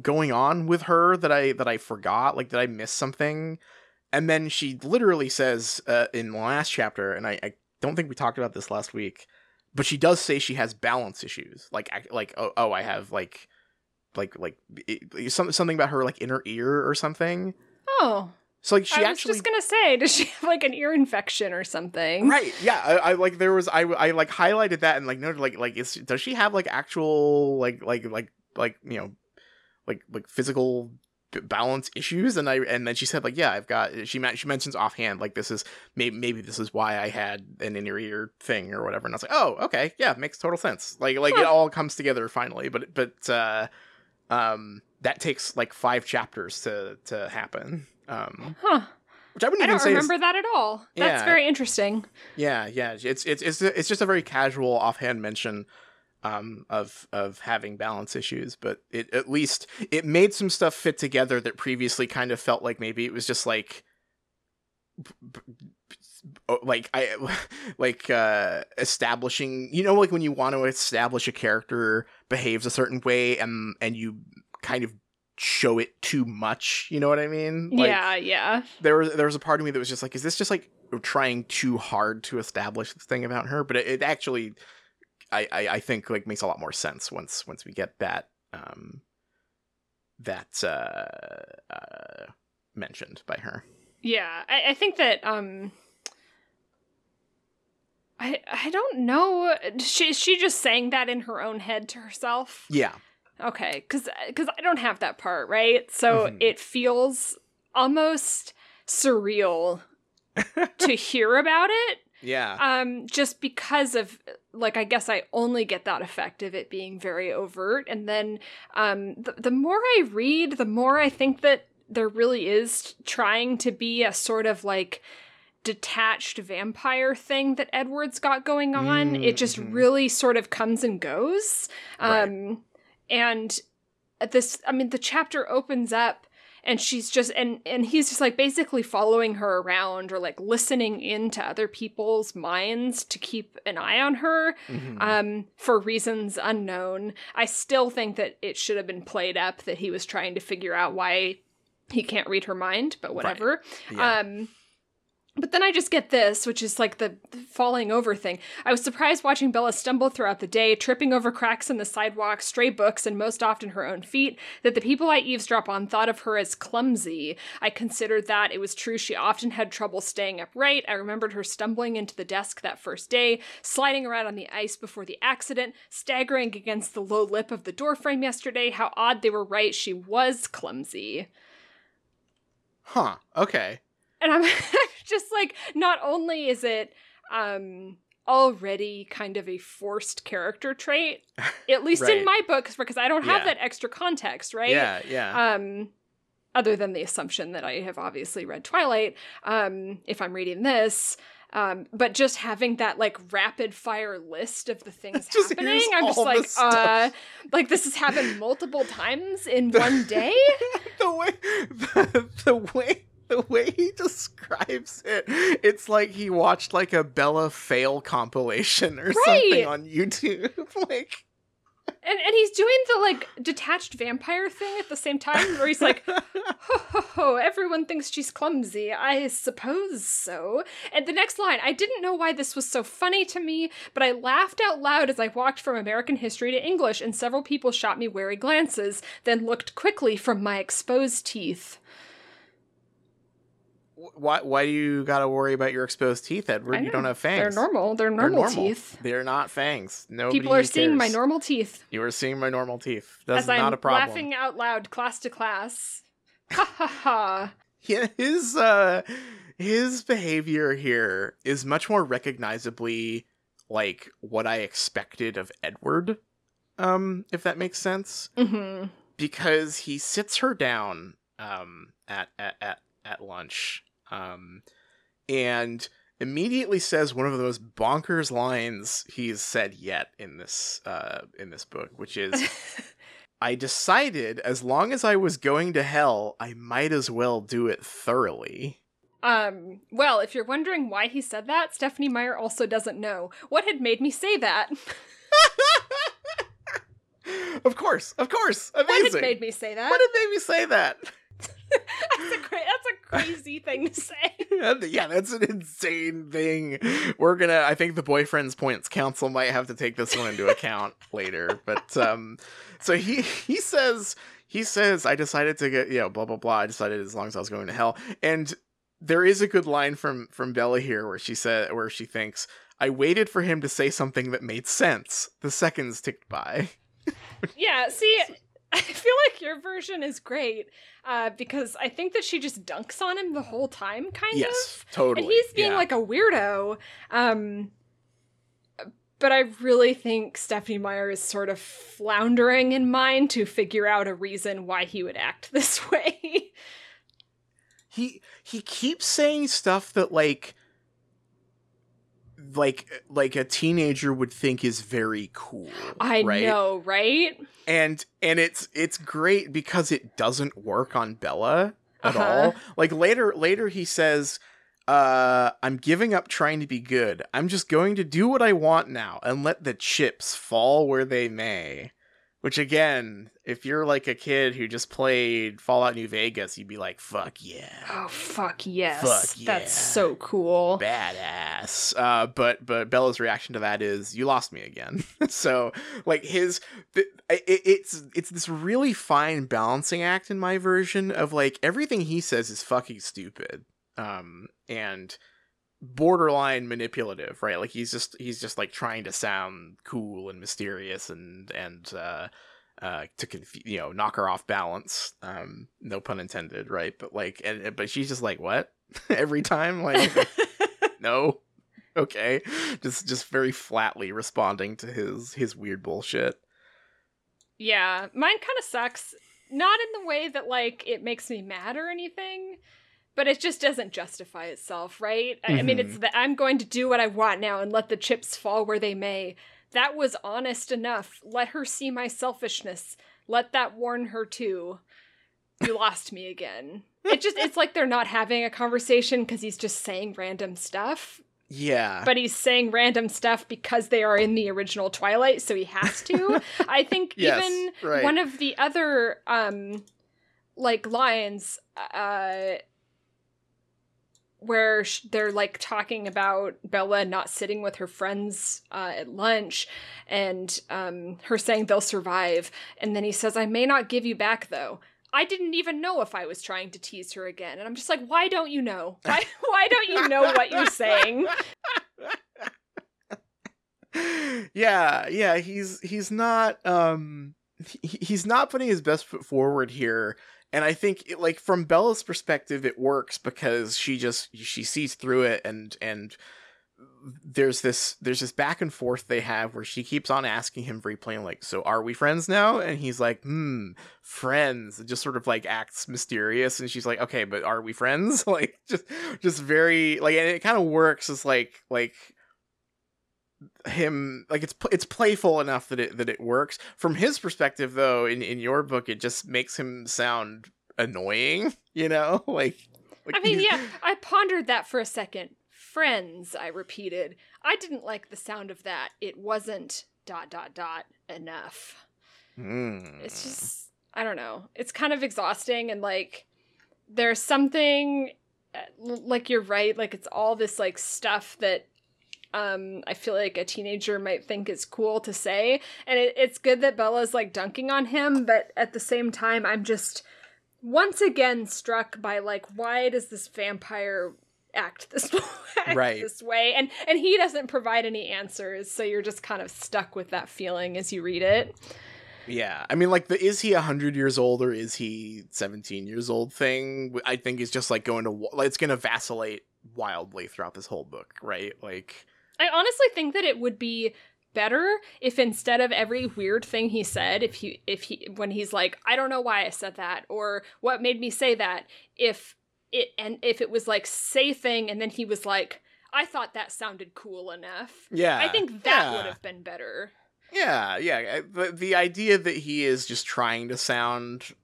B: going on with her that I that I forgot? Like, did I miss something? And then she literally says uh, in the last chapter, and I, I don't think we talked about this last week, but she does say she has balance issues. Like, like oh, oh I have like, like, like it, something something about her like inner ear or something.
C: Oh,
B: So like she
C: I was
B: actually
C: just gonna say, does she have like an ear infection or something?
B: right yeah I, I like there was I, I like highlighted that and like noted like like is does she have like actual like like like like you know like like physical balance issues and i and then she said like yeah i've got she she mentions offhand like this is maybe maybe this is why i had an inner ear thing or whatever and i was like oh okay yeah makes total sense like like it all comes together finally but but uh um that takes like five chapters to to happen um
C: Huh.
B: which i wouldn't
C: I
B: even
C: don't
B: say is-
C: remember that at all. That's
B: Yeah.
C: very interesting.
B: yeah, yeah. It's it's it's it's just a very casual offhand mention um of of having balance issues, but it at least it made some stuff fit together that previously kind of felt like maybe it was just like oh, like I like uh establishing, you know like when you want to establish a character behaves a certain way and and you kind of show it too much. You know what I mean?
C: yeah, yeah.
B: There was there was a part of me that was just like, is this just like trying too hard to establish this thing about her? But it, it actually, I, I I think like makes a lot more sense once once we get that um that uh, uh mentioned by her.
C: Yeah, I, I think that um I I don't know. She she just saying that in her own head to herself.
B: Yeah.
C: Okay, cuz cuz I don't have that part, right? So
B: Mhm.
C: it feels almost surreal to hear about it
B: Yeah.
C: um just because of like i guess i only get that effect of it being very overt and then um the, the more i read the more i think that there really is trying to be a sort of like detached vampire thing that edward's got going on it just
B: Mhm.
C: really sort of comes and goes
B: Right.
C: um and this i mean the chapter opens up and she's just and and he's just like basically following her around or like listening into other people's minds to keep an eye on her
B: Mhm.
C: um for reasons unknown i still think that it should have been played up that he was trying to figure out why he can't read her mind but whatever
B: yeah.
C: um but then I just get this, which is like the falling over thing. I was surprised watching Bella stumble throughout the day, tripping over cracks in the sidewalk, stray books, and most often her own feet, that the people I eavesdrop on thought of her as clumsy. I considered that. It was true she often had trouble staying upright. I remembered her stumbling into the desk that first day, sliding around on the ice before the accident, staggering against the low lip of the doorframe yesterday. How odd they were right. She was clumsy.
B: huh. Okay.
C: And i'm just like not only is it um already kind of a forced character trait at least in my books because i don't have
B: Yeah.
C: that extra context right
B: Yeah. Yeah.
C: um other than the assumption that i have obviously read twilight um if i'm reading this um but just having that like rapid fire list of the things
B: Just
C: happening i'm just like uh like this has happened multiple times in one day
B: the way the, the way the way he describes it it's like he watched like a bella fail compilation or
C: Right.
B: something on youtube like
C: And and he's doing the like detached vampire thing at the same time, where he's like, ho, ho, ho, everyone thinks she's clumsy. I suppose so. And the next line, I didn't know why this was so funny to me, but I laughed out loud as I walked from American history to English, and several people shot me wary glances, then looked quickly from my exposed teeth.
B: Why why do you gotta worry about your exposed teeth edward you don't have fangs
C: They're normal. They're
B: They're
C: normal,
B: normal.
C: teeth.
B: they're not fangs Nobody
C: People are seeing my normal teeth
B: you are seeing my normal teeth that's
C: as I'm
B: not a problem
C: laughing out loud, class to class. Ha ha ha.
B: yeah, his uh his behavior here is much more recognizably like what I expected of Edward. Um, if that makes sense.
C: hmm
B: Because he sits her down um at at at, at lunch. Um and immediately says one of the most bonkers lines he's said yet in this uh in this book, which is I decided as long as I was going to hell, I might as well do it thoroughly.
C: Um, well, if you're wondering why he said that, Stephenie Meyer also doesn't know. What had made me say that?
B: of course, of course. amazing.
C: What had made me say that?
B: What had made me say that?
C: that's, a cra- that's a crazy thing to say.
B: yeah, that's an insane thing. We're gonna I think the boyfriend's points council might have to take this one into account later. But um so he he says he says I decided to get you know, blah blah blah. I decided as long as I was going to hell. And there is a good line from from Bella here where she said where she thinks I waited for him to say something that made sense. The seconds ticked by.
C: Yeah, see, I feel like your version is great uh, because I think that she just dunks on him the whole time, kind
B: Yes,
C: of.
B: totally.
C: And he's being
B: yeah.
C: like a weirdo. Um, but I really think Stephenie Meyer is sort of floundering in mind to figure out a reason why he would act this way.
B: he he keeps saying stuff that like like like a teenager would think is very cool
C: I
B: right
C: know, right?
B: and and it's it's great because it doesn't work on bella at
C: Uh-huh.
B: all like later later he says uh i'm giving up trying to be good i'm just going to do what i want now and let the chips fall where they may Which again, if you're like a kid who just played Fallout New Vegas, you'd be like, "Fuck yeah,
C: Oh fuck yes.
B: Fuck yeah.
C: That's so cool.
B: badass!" Uh, but but Bella's reaction to that is, "You lost me again." so like his, th- it, it's it's this really fine balancing act in my version of like everything he says is fucking stupid, um, and borderline manipulative, right? Like he's just he's just like trying to sound cool and mysterious and and uh uh to conf- you know knock her off balance. Um no pun intended, right? But like and but she's just like what? Every time like no. Okay. Just just very flatly responding to his his weird bullshit.
C: Yeah, mine kind of sucks. Not in the way that like it makes me mad or anything, but it just doesn't justify itself, right? I, I mean, it's that I'm going to do what I want now and let the chips fall where they may. That was honest enough. Let her see my selfishness. Let that warn her too. You lost me again. It just it's like they're not having a conversation because he's just saying random stuff.
B: Yeah.
C: But he's saying random stuff because they are in the original Twilight, so he has to. I think
B: Yes,
C: even
B: right.
C: one of the other um like lines uh where they're like talking about Bella not sitting with her friends uh, at lunch and um, her saying they'll survive. And then he says, I may not give you back though. I didn't even know if I was trying to tease her again. And I'm just like, why don't you know? Why, why don't you know what you're saying?
B: yeah, yeah, he's he's not um he, he's not putting his best foot forward here. And I think it, like from Bella's perspective it works because she just she sees through it and and there's this there's this back and forth they have where she keeps on asking him plain like so are we friends now? And he's like hmm friends. And just sort of like acts mysterious and she's like okay but are we friends? Like just just very like and it kind of works as like like him like it's it's playful enough that it that it works from his perspective though in in your book it just makes him sound annoying you know like, like
C: I mean, yeah, I pondered that for a second. Friends, I repeated. I didn't like the sound of that. It wasn't dot dot dot enough.
B: Hmm.
C: It's just I don't know. It's kind of exhausting and like there's something uh, like you're right, like it's all this like stuff that um I feel like a teenager might think is cool to say and it, it's good that Bella's like dunking on him, but at the same time I'm just once again struck by like why does this vampire act this act
B: Right.
C: this way and and he doesn't provide any answers so you're just kind of stuck with that feeling as you read it
B: Yeah, I mean, like the is he hundred years old or is he seventeen years old thing? I think is just like going to like, it's going to vacillate wildly throughout this whole book, right? Like,
C: I honestly think that it would be better if instead of every weird thing he said, if he if he when he's like, I don't know why I said that or what made me say that, if it and if it was like say thing and then he was like, I thought that sounded cool enough.
B: yeah,
C: I think that
B: yeah.
C: would have been better.
B: Yeah, yeah. Eh, I- The the idea that he is just trying to sound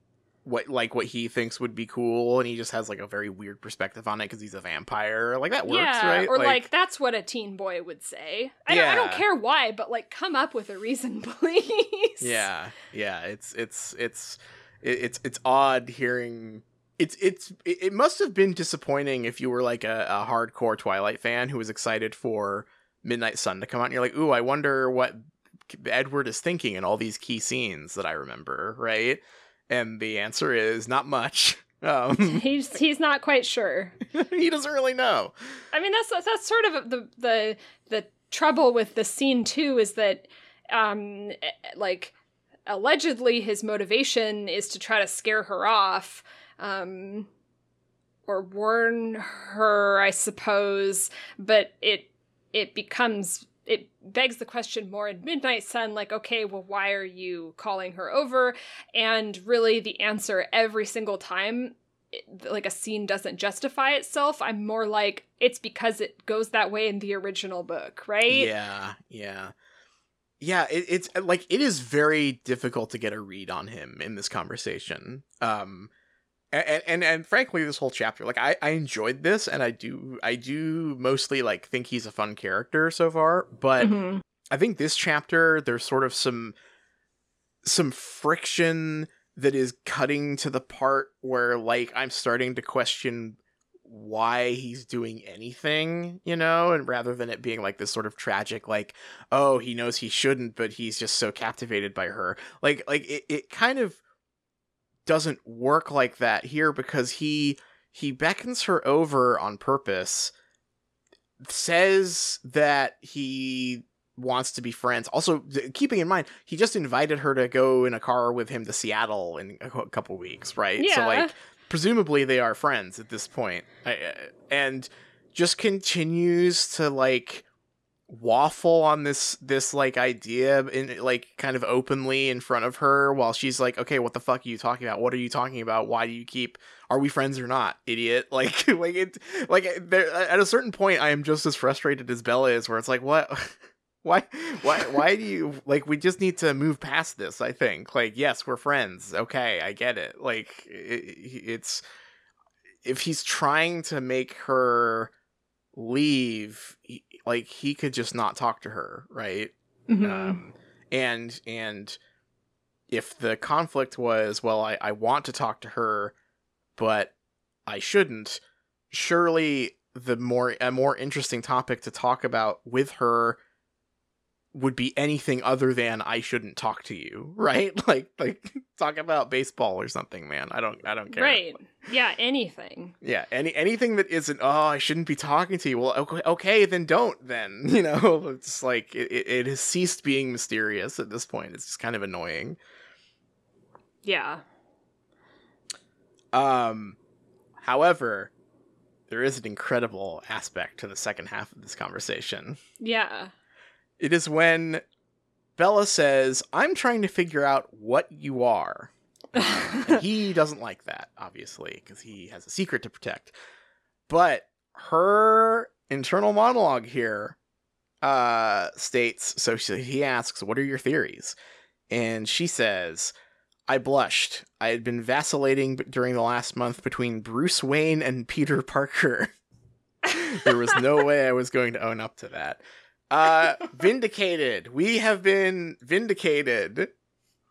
B: what like what he thinks would be cool, and he just has like a very weird perspective on it because he's a vampire. Like that works,
C: yeah,
B: right?
C: or like, that's what a teen boy would say. I, don't, I don't care why, but like come up with a reason, please.
B: yeah, yeah. It's it's it's it's it's odd hearing. It's it's it it must have been disappointing if you were like a, a hardcore Twilight fan who was excited for Midnight Sun to come out, and you're like, ooh, I wonder what Edward is thinking in all these key scenes that I remember, right? And the answer is not much. Um,
C: He's he's not quite sure.
B: he doesn't really know.
C: I mean, that's that's sort of the the the trouble with the scene too is that, um, like, allegedly his motivation is to try to scare her off, um, or warn her, I suppose. But it it becomes it begs the question more in Midnight Sun, like, okay, well, why are you calling her over? And really, the answer every single time it- like a scene doesn't justify itself. I'm more like it's because it goes that way in the original book, right?
B: Yeah, yeah. Yeah, it, it's like it is very difficult to get a read on him in this conversation. Um and, and and frankly this whole chapter like I, I enjoyed this and I do I do mostly like think he's a fun character so far, but
C: Mhm.
B: I think this chapter there's sort of some some friction that is cutting to the part where like I'm starting to question why he's doing anything, you know, and rather than it being like this sort of tragic like oh, he knows he shouldn't but he's just so captivated by her. Like like it, it kind of doesn't work like that here because he he beckons her over on purpose says that he wants to be friends. Also, keeping in mind, he just invited her to go in a car with him to Seattle in a couple weeks, right?
C: Yeah.
B: So, like, presumably they are friends at this point. Uh, and just continues to, like, waffle on this this like idea in like kind of openly in front of her while she's like okay what the fuck are you talking about? What are you talking about? Why do you keep are we friends or not idiot? Like like it like there, at a certain point i am just as frustrated as bella is where it's like what why why why do you like we just need to move past this i think. Like yes we're friends. Okay i get it. Like it, it's if he's trying to make her leave he, like he could just not talk to her right
C: Mhm.
B: um and and if the conflict was well I, I want to talk to her but i shouldn't surely the more a more interesting topic to talk about with her would be anything other than I shouldn't talk to you, right? Like like talk about baseball or something, man. I don't I don't care.
C: right. Yeah, anything.
B: Yeah, any anything that isn't oh, I shouldn't be talking to you. Well, okay, okay then don't then. You know, it's like it, it, it has ceased being mysterious at this point. It's just kind of annoying.
C: Yeah.
B: Um however, there is an incredible aspect to the second half of this conversation.
C: Yeah.
B: It is when Bella says, I'm trying to figure out what you are. He doesn't like that, obviously, because he has a secret to protect. But her internal monologue here uh, states so she, he asks, What are your theories? And she says, I blushed. I had been vacillating during the last month between Bruce Wayne and Peter Parker. there was no way I was going to own up to that. Uh, vindicated. We have been vindicated.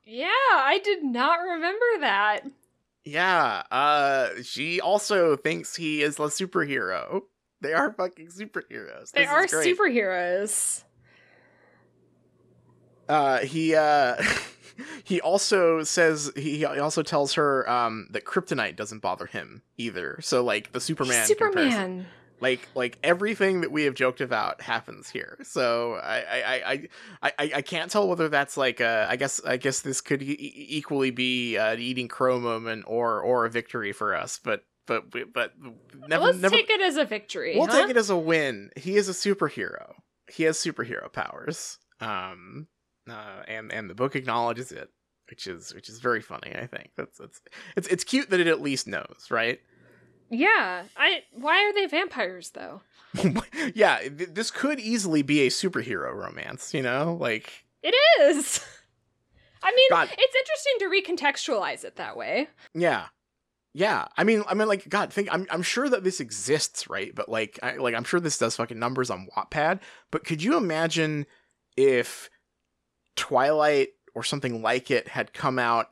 C: yeah, I did not remember that.
B: Yeah. Uh, she also thinks he is a superhero. They are fucking superheroes.
C: They
B: This
C: are superheroes.
B: Uh, he uh, he also says he, he also tells her um that kryptonite doesn't bother him either. So like the Superman,
C: Superman.
B: comparison. Like like everything that we have joked about happens here so i i i i, I, can't tell whether that's like uh i guess i guess this could e- e- equally be uh, an eating crow moment or or a victory for us but but but never
C: Let's
B: never
C: take it as a victory.
B: we'll
C: huh?
B: take it as a win he is a superhero he has superhero powers um uh, and and the book acknowledges it which is which is very funny i think that's that's it's it's cute that it at least knows right
C: Yeah. I. Why are they vampires though?
B: yeah, th- this could easily be a superhero romance, you know? Like,
C: It is. I mean,
B: God.
C: it's interesting to recontextualize it that way.
B: yeah. Yeah. I mean, I mean like god, think I'm I'm sure that this exists, right? But like I, like I'm sure this does fucking numbers on Wattpad, but could you imagine if Twilight or something like it had come out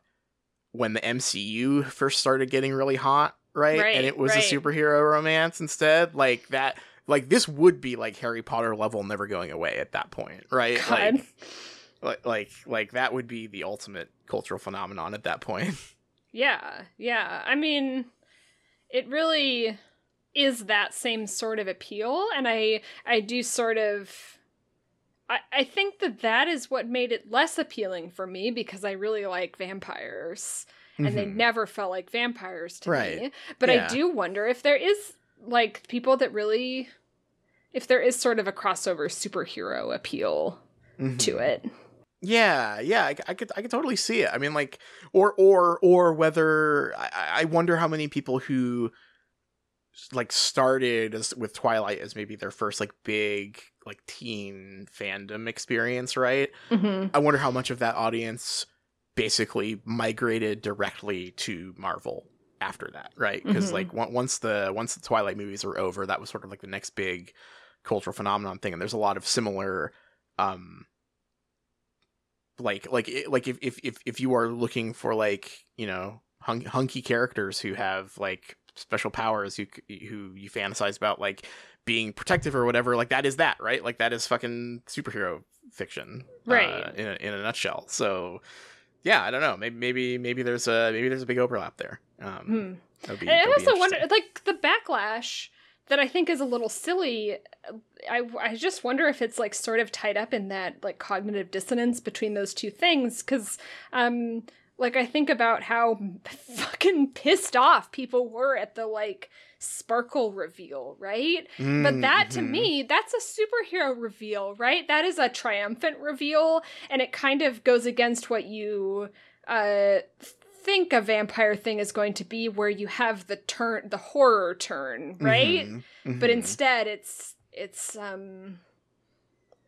B: when the MCU first started getting really hot, right?
C: Right,
B: and it was
C: right.
B: a superhero romance instead, like that like this would be like Harry Potter level never going away at that point, right?
C: God.
B: Like like like like that would be the ultimate cultural phenomenon at that point.
C: Yeah, yeah. I mean, it really is that same sort of appeal, and I I do sort of. I, I think that that is what made it less appealing for me because I really like vampires and they
B: Mhm.
C: never felt like vampires to me. But
B: Yeah.
C: I do wonder if there is like people that really if there is sort of a crossover superhero appeal
B: Mhm.
C: to it.
B: Yeah, yeah, I, I could I could totally see it. I mean, like, or or or whether I, I wonder how many people who like started as, with Twilight as maybe their first like big like teen fandom experience, right?
C: Mm-hmm.
B: I wonder how much of that audience basically migrated directly to Marvel after that, right? Because
C: Mhm.
B: like on- once the once the Twilight movies were over, that was sort of like the next big cultural phenomenon thing, and there's a lot of similar um like like like if if if, if you are looking for like you know hunk, hunky characters who have like special powers who who you fantasize about like being protective or whatever like that is that right like that is fucking superhero fiction
C: Right.
B: uh, in, a, in a nutshell so yeah i don't know maybe maybe maybe there's a maybe there's a big overlap there um
C: Hmm.
B: be,
C: And I also wonder, like the backlash that I think is a little silly. I I just wonder if it's like sort of tied up in that like cognitive dissonance between those two things, because um like I think about how fucking pissed off people were at the like sparkle reveal, right? But that to
B: Mhm.
C: me, that's a superhero reveal, right? That is a triumphant reveal, and it kind of goes against what you uh think a vampire thing is going to be where you have the turn the horror turn, right?
B: Mhm.
C: But
B: Mhm.
C: instead it's it's um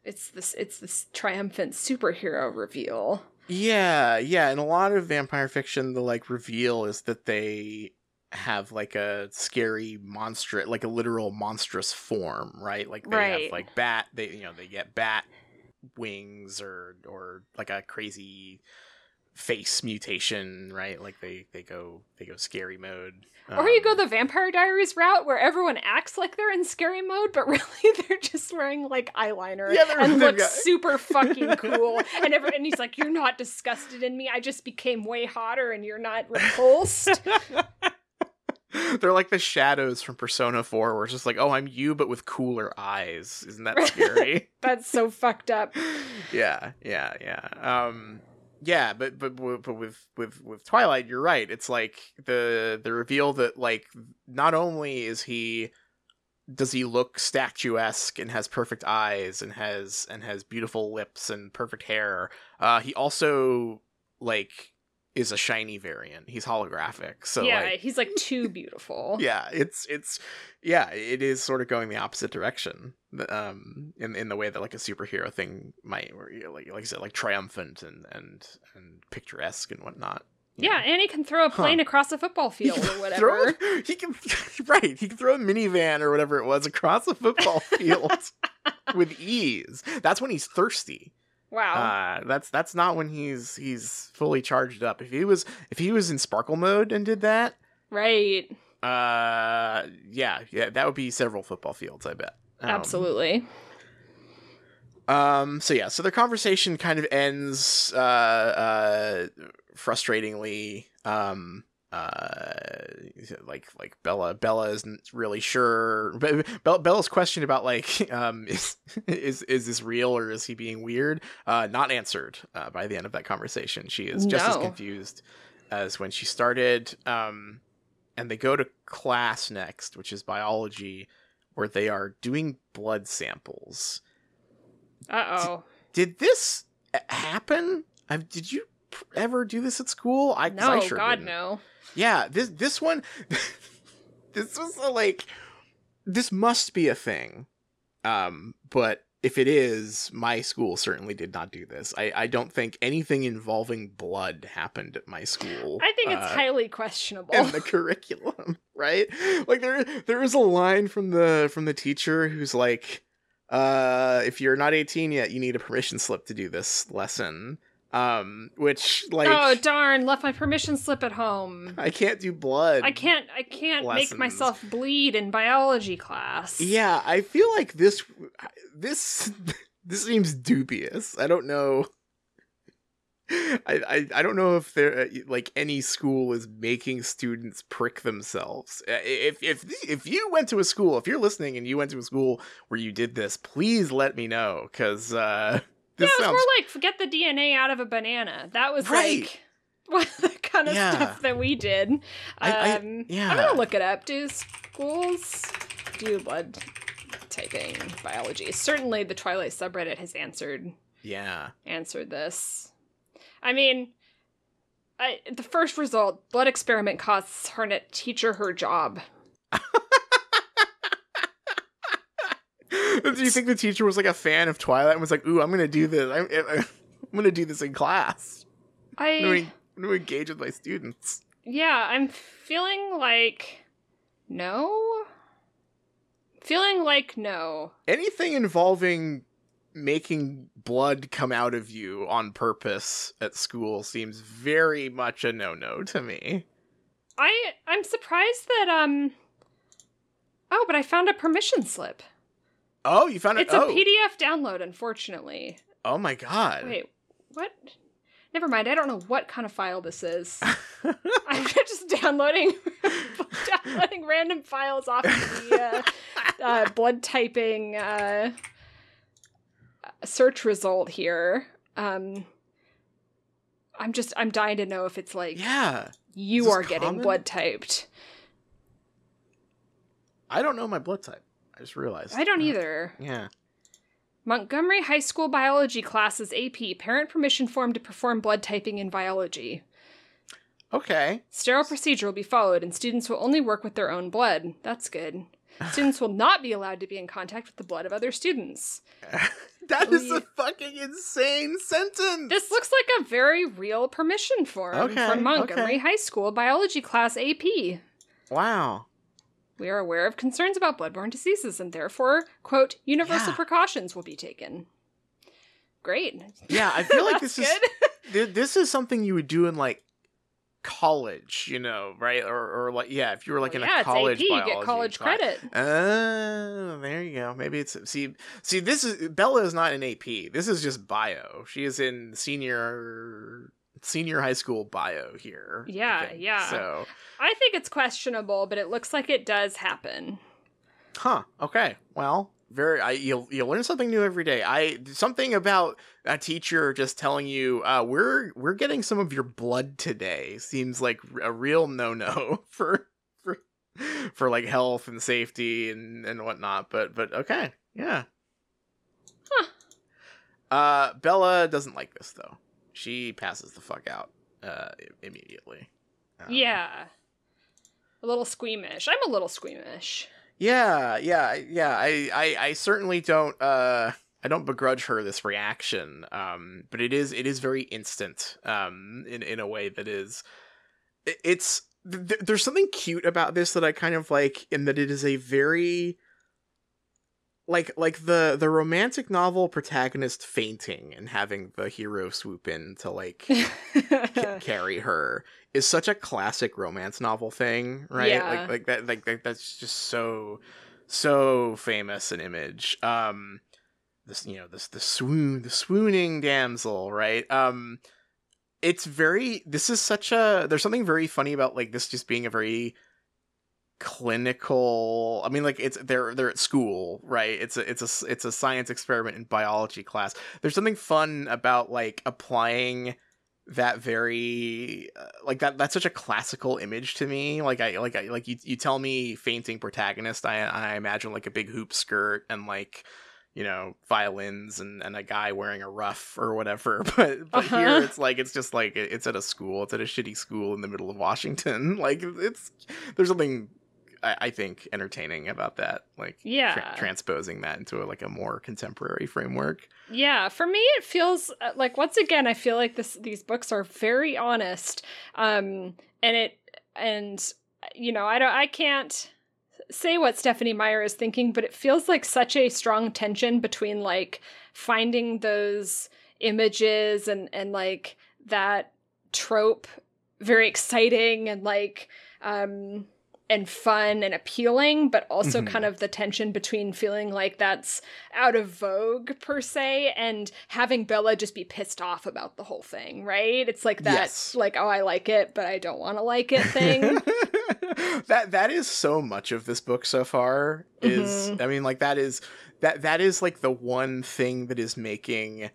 C: it's this it's this triumphant superhero reveal.
B: Yeah, yeah. In a lot of vampire fiction, the like reveal is that they have like a scary monster, like a literal monstrous form, right? Like they
C: Right.
B: have like bat. They you know they get bat wings or or like a crazy face mutation, right? Like they they go they go scary mode.
C: or you go
B: Um,
C: the Vampire Diaries route where everyone acts like they're in scary mode, but really they're just wearing like eyeliner
B: Yeah,
C: and look
B: got-
C: super fucking cool. and every, and he's like, "You're not disgusted in me. I just became way hotter, and you're not repulsed."
B: They're like the shadows from Persona 4, where it's just like, oh, I'm you, but with cooler eyes. Isn't that scary?
C: That's so fucked up.
B: yeah, yeah, yeah. Um, yeah, but but but with with with Twilight, you're right. It's like the the reveal that like not only is he does he look statuesque and has perfect eyes and has and has beautiful lips and perfect hair. Uh, he also like is a shiny variant. He's holographic. So
C: yeah,
B: like,
C: he's like too beautiful.
B: yeah it's it's yeah it is sort of going the opposite direction um in in the way that like a superhero thing might where you like like i said like triumphant and and and picturesque and whatnot
C: Yeah,
B: know.
C: and he can throw a
B: Huh.
C: plane across a football field or whatever.
B: throw- he can right he can throw a minivan or whatever it was across a football field with ease that's when he's thirsty
C: Wow.
B: uh that's that's not when he's he's fully charged up if he was if he was in sparkle mode and did that
C: right.
B: uh, yeah, yeah, that would be several football fields, I bet. Um,
C: Absolutely.
B: Um, so yeah, so their conversation kind of ends, uh, uh, frustratingly. Um, uh, like like Bella, Bella isn't really sure. Bella, Bella's question about like, um, is is is this real or is he being weird? Uh, not answered. Uh, by the end of that conversation, she is just as confused as when she started. Um, and they go to class next, which is biology, where they are doing blood samples.
C: Uh oh.
B: Did this happen? i did you ever do this at school? I 'cause I
C: No,
B: sure
C: God,
B: didn't.
C: no.
B: Yeah, this this one, this was a, like, this must be a thing. Um, but if it is, my school certainly did not do this. I I don't think anything involving blood happened at my school.
C: I think it's
B: uh,
C: highly questionable.
B: in the curriculum, right? Like there there is a line from the from the teacher who's like, uh, if you're not 18 yet, you need a permission slip to do this lesson. Um, which like
C: oh darn! Left my permission slip at home.
B: I can't do blood.
C: I can't. I can't
B: Lessons.
C: make myself bleed in biology class.
B: Yeah, I feel like this this this seems dubious. I don't know. I, I, I don't know if there like any school is making students prick themselves. Uh, If if if you went to a school, if you're listening and you went to a school where you did this, please let me know because uh,
C: Yeah, it was
B: sounds
C: more like get the DNA out of a banana. That was
B: Right.
C: like what the kind of
B: Yeah.
C: stuff that we did. Um,
B: I- I-
C: I'm gonna look it up. Do schools do blood typing biology? Certainly, the Twilight subreddit has answered
B: yeah
C: answered this. I mean, I, the first result: blood experiment costs her teacher her job.
B: do you think the teacher was like a fan of Twilight and was like, "Ooh, I'm gonna do this. I'm, I'm gonna do this in class. I'm gonna, I'm gonna engage with my students."
C: yeah, I'm feeling like no. Feeling like no.
B: Anything involving making blood come out of you on purpose at school seems very much a no-no to me.
C: I I'm surprised that um Oh, but I found a permission slip.
B: Oh, you found it.
C: It's
B: oh.
C: a PDF download, unfortunately.
B: Oh my god.
C: Wait, what? Never mind. I don't know what kind of file this is. I'm just downloading downloading random files off of the uh, uh, blood typing uh, search result here. Um, I'm just I'm dying to know if it's like
B: yeah.
C: you are getting blood typed.
B: I don't know my blood type. I just realized.
C: I don't
B: Uh,
C: either.
B: Yeah.
C: Montgomery High School biology classes AP parent permission form to perform blood typing in biology.
B: Okay.
C: Sterile procedure will be followed, and students will only work with their own blood. That's good. Students will not be allowed to be in contact with the blood of other students.
B: that is a fucking insane sentence.
C: This looks like a very real permission form
B: Okay,
C: from Montgomery
B: okay.
C: High School biology class AP.
B: wow.
C: We are aware of concerns about bloodborne diseases, and therefore, quote, universal
B: Yeah.
C: precautions will be taken. Great.
B: Yeah, I feel like this is th- this is something you would do in like college, you know, right? Or or like yeah, if you were like
C: Well,
B: in
C: yeah,
B: a college
C: it's AP. You get college
B: class.
C: credit.
B: Oh, there you go. Maybe it's see see this is Bella is not in AP. This is just bio. She is in senior senior high school bio here.
C: Yeah, yeah.
B: So,
C: I think it's questionable, but it looks like it does happen.
B: huh? Okay. Well, very. I you'll you'll learn something new every day. I something about a teacher just telling you, uh, we're we're getting some of your blood today seems like a real no no for for for like health and safety and and whatnot. But but okay, yeah.
C: Huh.
B: Uh, Bella doesn't like this though. She passes the fuck out uh immediately. Um,
C: yeah. A little squeamish. I'm a little squeamish.
B: Yeah, yeah, yeah. I, I, I certainly don't. Uh, I don't begrudge her this reaction. Um, but it is, it is very instant. Um, in in a way that is, it- it's th- there's something cute about this that I kind of like, in that it is a very like like the the romantic novel protagonist fainting and having the hero swoop in to like ca- carry her is such a classic romance novel thing, right?
C: Yeah.
B: Like like that like, like that's just so so famous an image. Um this you know this the swoon the swooning damsel, right? Um it's very this is such a there's something very funny about like this just being a very clinical i mean like it's they're they're at school right? It's a it's a it's a science experiment in biology class. There's something fun about like applying that very uh, like that that's such a classical image to me. Like i like i like you, you tell me fainting protagonist i i imagine like a big hoop skirt and like you know violins and and a guy wearing a ruff or whatever. But but here
C: Uh-huh.
B: it's like it's just like it's at a school. It's at a shitty school in the middle of washington. Like it's there's something i, I think entertaining about that like tra-
C: Yeah.
B: transposing that into a, like a more contemporary framework
C: Yeah, for me it feels uh, like once again I feel like this these books are very honest. Um and it and you know, I don't I can't say what Stephenie Meyer is thinking, but it feels like such a strong tension between like finding those images and and like that trope very exciting and like um and fun and appealing, but also
B: Mhm.
C: kind of the tension between feeling like that's out of vogue per se and having Bella just be pissed off about the whole thing, right? It's like that
B: Yes.
C: like oh I like it but I don't want to like it thing.
B: that that is so much of this book so far is
C: Mhm.
B: i mean like that is that that is like the one thing that is making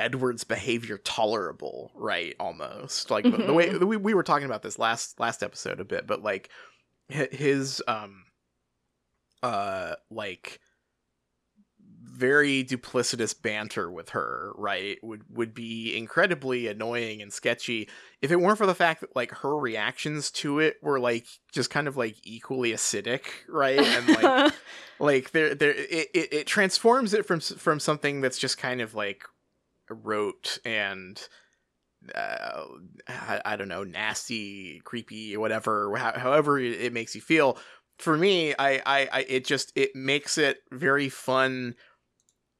B: edward's behavior tolerable right almost like the- the way we, we were talking about this last last episode a bit but like his um uh like very duplicitous banter with her, right, would would be incredibly annoying and sketchy if it weren't for the fact that like her reactions to it were like just kind of like equally acidic, right? And like like there there it, it, it transforms it from from something that's just kind of like rote and uh, I, I don't know, nasty, creepy, whatever, how, however it, it makes you feel. For me, I, I, I, it just it makes it very fun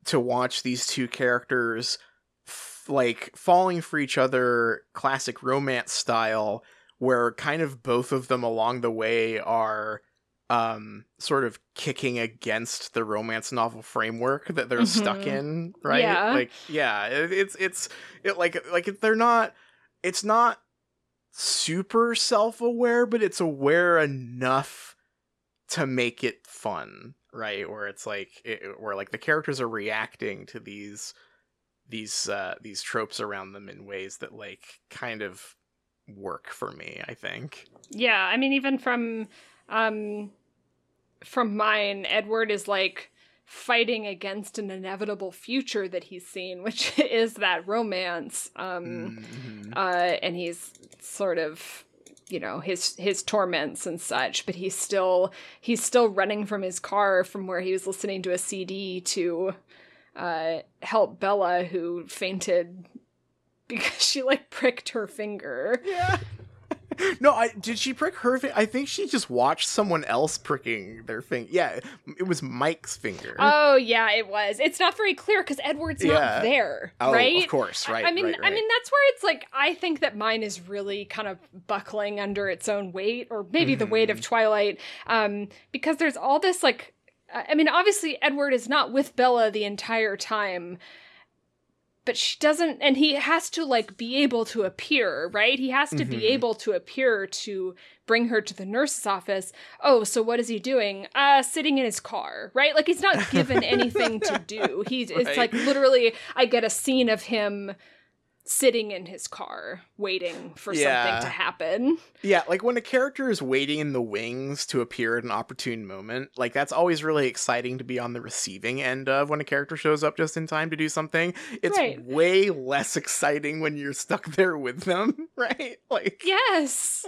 B: to watch these two characters f- like falling for each other classic romance style where kind of both of them along the way are um sort of kicking against the romance novel framework that they're stuck
C: Mhm.
B: in right
C: Yeah.
B: like yeah it, it's it's it like like they're not it's not super self-aware but it's aware enough to make it fun right where it's like it, where like the characters are reacting to these these uh these tropes around them in ways that like kind of work for me i think
C: Yeah, I mean even from um from mine, Edward is like fighting against an inevitable future that he's seen, which is that romance. Um
B: Mhm.
C: uh and he's sort of you know his his torments and such but he's still he's still running from his car from where he was listening to a cd to uh help bella who fainted because she like pricked her finger
B: yeah no i did she prick her finger i think she just watched someone else pricking their finger yeah it was mike's finger
C: oh yeah it was it's not very clear because edward's
B: Yeah.
C: not there
B: Oh,
C: right
B: of course right
C: I mean,
B: right,
C: I mean that's where it's like I think that mine is really kind of buckling under its own weight, or maybe the weight
B: Mm-hmm.
C: of Twilight, um, because there's all this like, I mean, obviously Edward is not with Bella the entire time, but she doesn't, and he has to like be able to appear, right? He has to be
B: Mhm.
C: able to appear to bring her to the nurse's office. Oh, so what is he doing? Uh, sitting in his car, right? Like he's not given anything to do. He's it's like literally, I get a scene of him sitting in his car waiting for
B: Yeah.
C: something to happen.
B: Yeah, like when a character is waiting in the wings to appear at an opportune moment, like that's always really exciting to be on the receiving end of when a character shows up just in time to do something. It's
C: Right.
B: way less exciting when you're stuck there with them, right? Like
C: Yes.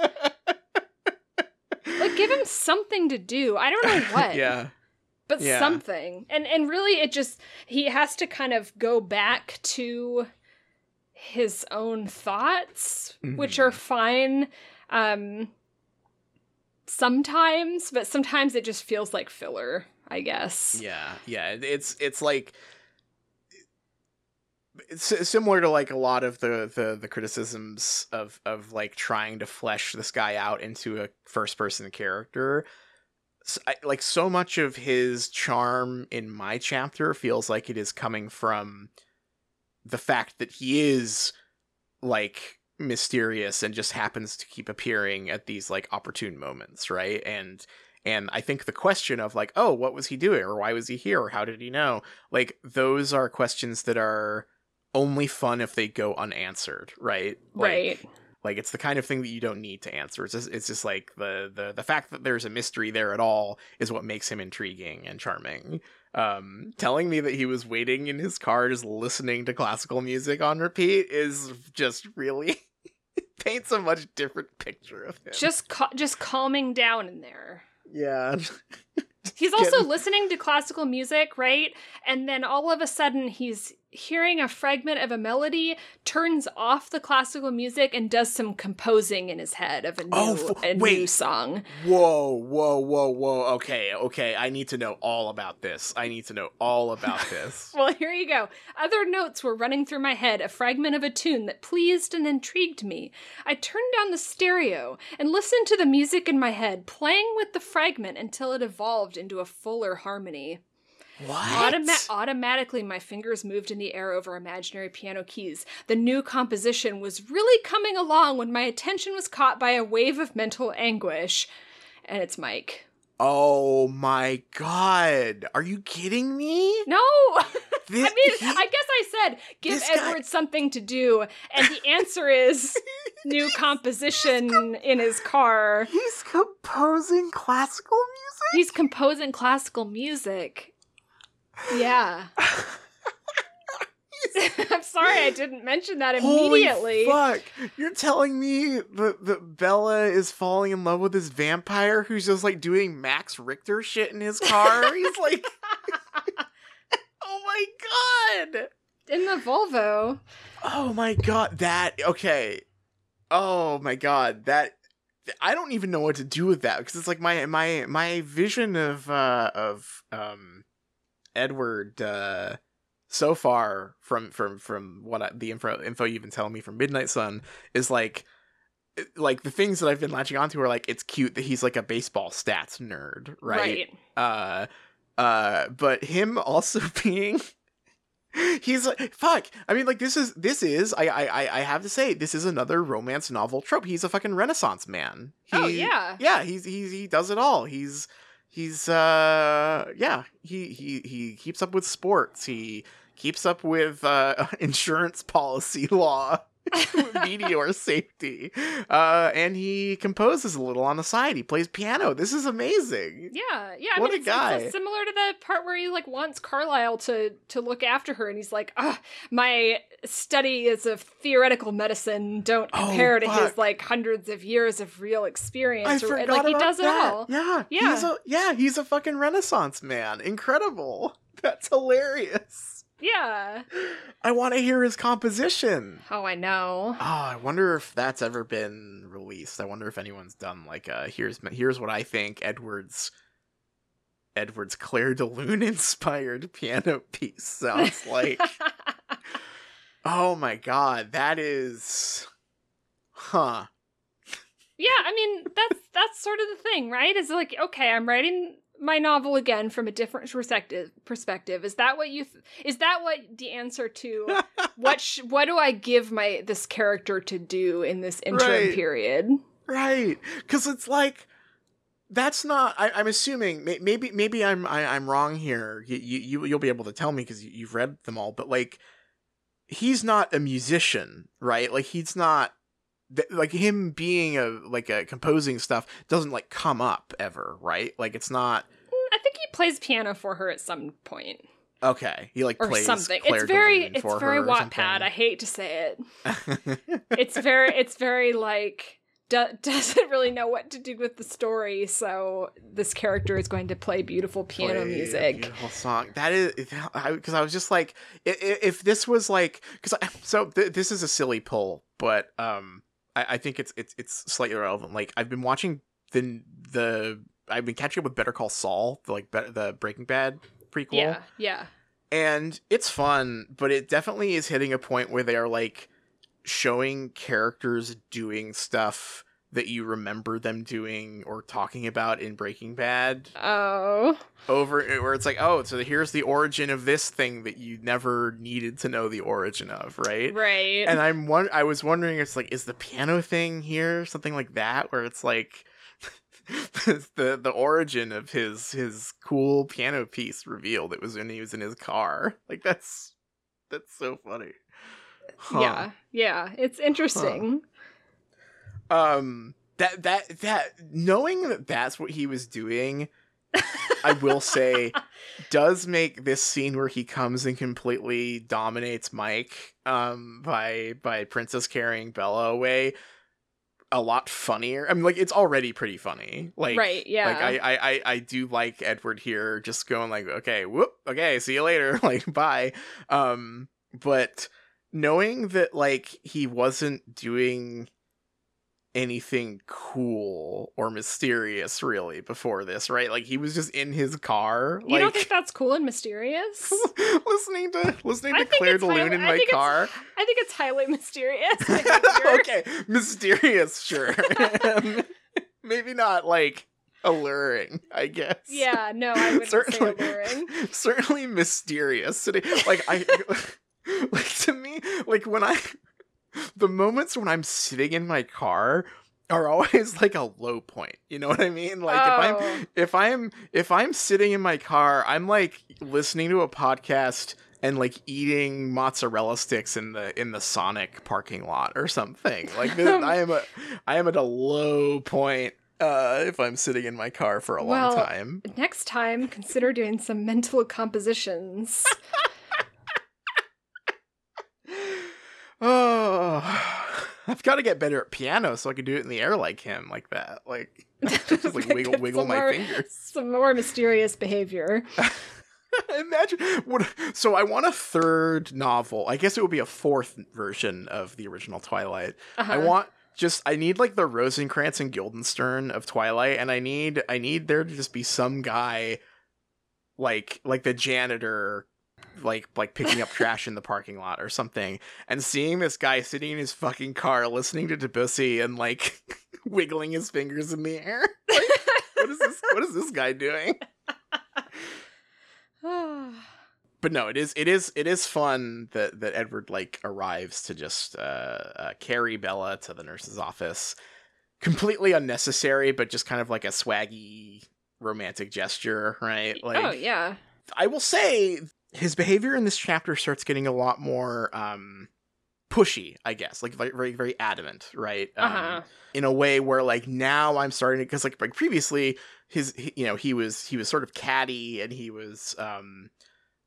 C: like give him something to do. I don't know what.
B: yeah.
C: but
B: Yeah.
C: something and and really it just he has to kind of go back to his own thoughts which
B: Mhm.
C: are fine um sometimes but sometimes it just feels like filler i guess
B: Yeah, yeah. It's it's like it's similar to like a lot of the the the criticisms of of like trying to flesh this guy out into a first person character. S I like so much of his charm in my chapter feels like it is coming from the fact that he is like mysterious and just happens to keep appearing at these like opportune moments, right? And and I think the question of like, oh, what was he doing or why was he here or how did he know? Like those are questions that are only fun if they go unanswered, right? Like,
C: right
B: like it's the kind of thing that you don't need to answer. It's just it's just like the the the fact that there's a mystery there at all is what makes him intriguing and charming. Um, telling me that he was waiting in his car just listening to classical music on repeat is just really paints a much different picture of him.
C: just ca- just calming down in there
B: yeah.
C: He's also listening to classical music, right? And then all of a sudden he's hearing a fragment of a melody, turns off the classical music, and does some composing in his head of a oh, new,
B: Oh, f-
C: a new
B: wait.
C: song.
B: Whoa, whoa, whoa, whoa. Okay, okay. I need to know all about this. I need to know all about this.
C: Well, here you go. Other notes were running through my head, a fragment of a tune that pleased and intrigued me. I turned down the stereo and listened to the music in my head, playing with the fragment until it evolved into a fuller harmony.
B: What?
C: Automa- automatically, my fingers moved in the air over imaginary piano keys. The new composition was really coming along when my attention was caught by a wave of mental anguish. And it's Mike.
B: oh my god. Are you kidding me?
C: No!
B: This,
C: I mean,
B: he-
C: I guess I said give
B: This guy-
C: Edward something to do, and the answer is new composition in his car.
B: he's composing classical music?
C: He's composing classical music. Yeah. I'm sorry I didn't mention that immediately.
B: Holy fuck! You're telling me that, that Bella is falling in love with this vampire who's just like doing Max Richter shit in his car? He's like, oh my god!
C: In the Volvo.
B: Oh my god! That okay? Oh my god! That I don't even know what to do with that because it's like my my my vision of uh of um Edward uh so far from from from what I, the info info you've been telling me from Midnight Sun is like like the things that I've been latching onto are like it's cute that he's like a baseball stats nerd, right? Right. Uh uh but him also being he's like fuck i mean like this is this is I, I I- i have to say this is another romance novel trope he's a fucking renaissance man
C: Oh, yeah.
B: yeah he's he's he does it all he's he's uh yeah he he he keeps up with sports. He keeps up with uh insurance policy law meteor safety uh and he composes a little on the side he plays piano this is amazing
C: Yeah, yeah. I
B: What
C: mean,
B: a
C: it's, it's
B: guy.
C: similar to the part where he like wants Carlisle to to look after her, and he's like, "Ah, my study is of theoretical medicine. Don't
B: Oh,
C: compare to his like hundreds of years of real
B: I
C: experience." or,
B: forgot
C: like he
B: about
C: does it all.
B: Yeah,
C: Yeah.
B: He's a, yeah, he's a fucking renaissance man. Incredible. That's hilarious.
C: Yeah.
B: I want to hear his composition.
C: Oh, I know.
B: Oh, I wonder if that's ever been released. I wonder if anyone's done like a here's here's what I think Edwards Edwards Clair de Lune inspired piano piece sounds like. oh my god, that is huh.
C: Yeah, I mean that's that's sort of the thing, right? Is like, okay, I'm writing my novel again from a different perspective. Perspective is that what you? Th- is that what the answer to what? Sh- what do I give my this character to do in this interim
B: Right.
C: period?
B: Right, because it's like that's not. I, I'm assuming may, maybe maybe I'm I, I'm wrong here. You, you you'll be able to tell me because you, you've read them all. But like, he's not a musician, right? Like he's not th- like him being a like a composing stuff doesn't like come up ever, right? Like it's not
C: I think he plays piano for her at some point
B: okay. He like
C: or
B: plays
C: something.
B: Claire
C: it's very it's very Wattpad. I hate to say it. It's very it's very like do- doesn't really know what to do with the story, so this character is going to play beautiful piano
B: play
C: music.
B: beautiful song. That is because I, was just like, i- i- if this was like, because so th- this is a silly pull, but um, I, I think it's it's it's slightly relevant. Like I've been watching the the I've been catching up with Better Call Saul, the like be- the Breaking Bad prequel,
C: Yeah, yeah.
B: and it's fun, but it definitely is hitting a point where they are like showing characters doing stuff that you remember them doing or talking about in Breaking Bad
C: Oh.
B: over where it's like, oh, so here's the origin of this thing that you never needed to know the origin of, right?
C: Right.
B: And I'm one I was wondering it's like is the piano thing here something like that where it's like the the origin of his his cool piano piece revealed it was when he was in his car. Like that's that's so funny. Huh.
C: Yeah, yeah. It's interesting.
B: Um that that that knowing that that's what he was doing I will say does make this scene where he comes and completely dominates Mike um by by Princess carrying Bella away a lot funnier. I mean like it's already pretty funny. Like
C: Right, yeah.
B: Like I, I I I do like Edward here just going like okay, whoop, okay, see you later, like bye. Um but knowing that like he wasn't doing anything cool or mysterious really before this, right? Like he was just in his car,
C: you
B: like
C: don't think that's cool and mysterious?
B: listening to listening to Claire
C: it's
B: de Lune
C: highly-
B: in
C: I
B: my car.
C: I think it's highly mysterious.
B: okay, mysterious, sure. Maybe not like alluring, I guess.
C: Yeah, no, I wouldn't
B: certainly,
C: say alluring.
B: certainly mysterious. Like I, like to me, like when I, the moments when I'm sitting in my car are always like a low point. You know what I mean? Like if I'm
C: Oh.
B: if I'm if I'm sitting in my car, I'm like listening to a podcast and like eating mozzarella sticks in the in the Sonic parking lot or something. Like this, I am a I am at a low point uh if I'm sitting in my car for a long time.
C: Next time, consider doing some mental compositions.
B: Oh, I've got to get better at piano so I can do it in the air like him, like that. Like just like wiggle wiggle my
C: more-
B: fingers.
C: Some more mysterious behavior.
B: Imagine what. So I want a third novel. I guess it would be a fourth version of the original Twilight. I
C: Uh-huh.
B: want just. I need like the Rosencrantz and Guildenstern of Twilight, and I need. I need there to just be some guy, like like the janitor, like like picking up trash in the parking lot or something and seeing this guy sitting in his fucking car listening to Debussy and like wiggling his fingers in the air. Like, what is this what is this guy doing? But no, it is it is it is fun that that Edward like arrives to just uh, uh carry Bella to the nurse's office. Completely unnecessary, but just kind of like a swaggy romantic gesture, right? Like
C: oh yeah.
B: I will say his behavior in this chapter starts getting a lot more um pushy, I guess, like very very, adamant, right? Um,
C: Uh-huh.
B: in a way where like now I'm starting to because like like previously his he, you know he was he was sort of catty and he was um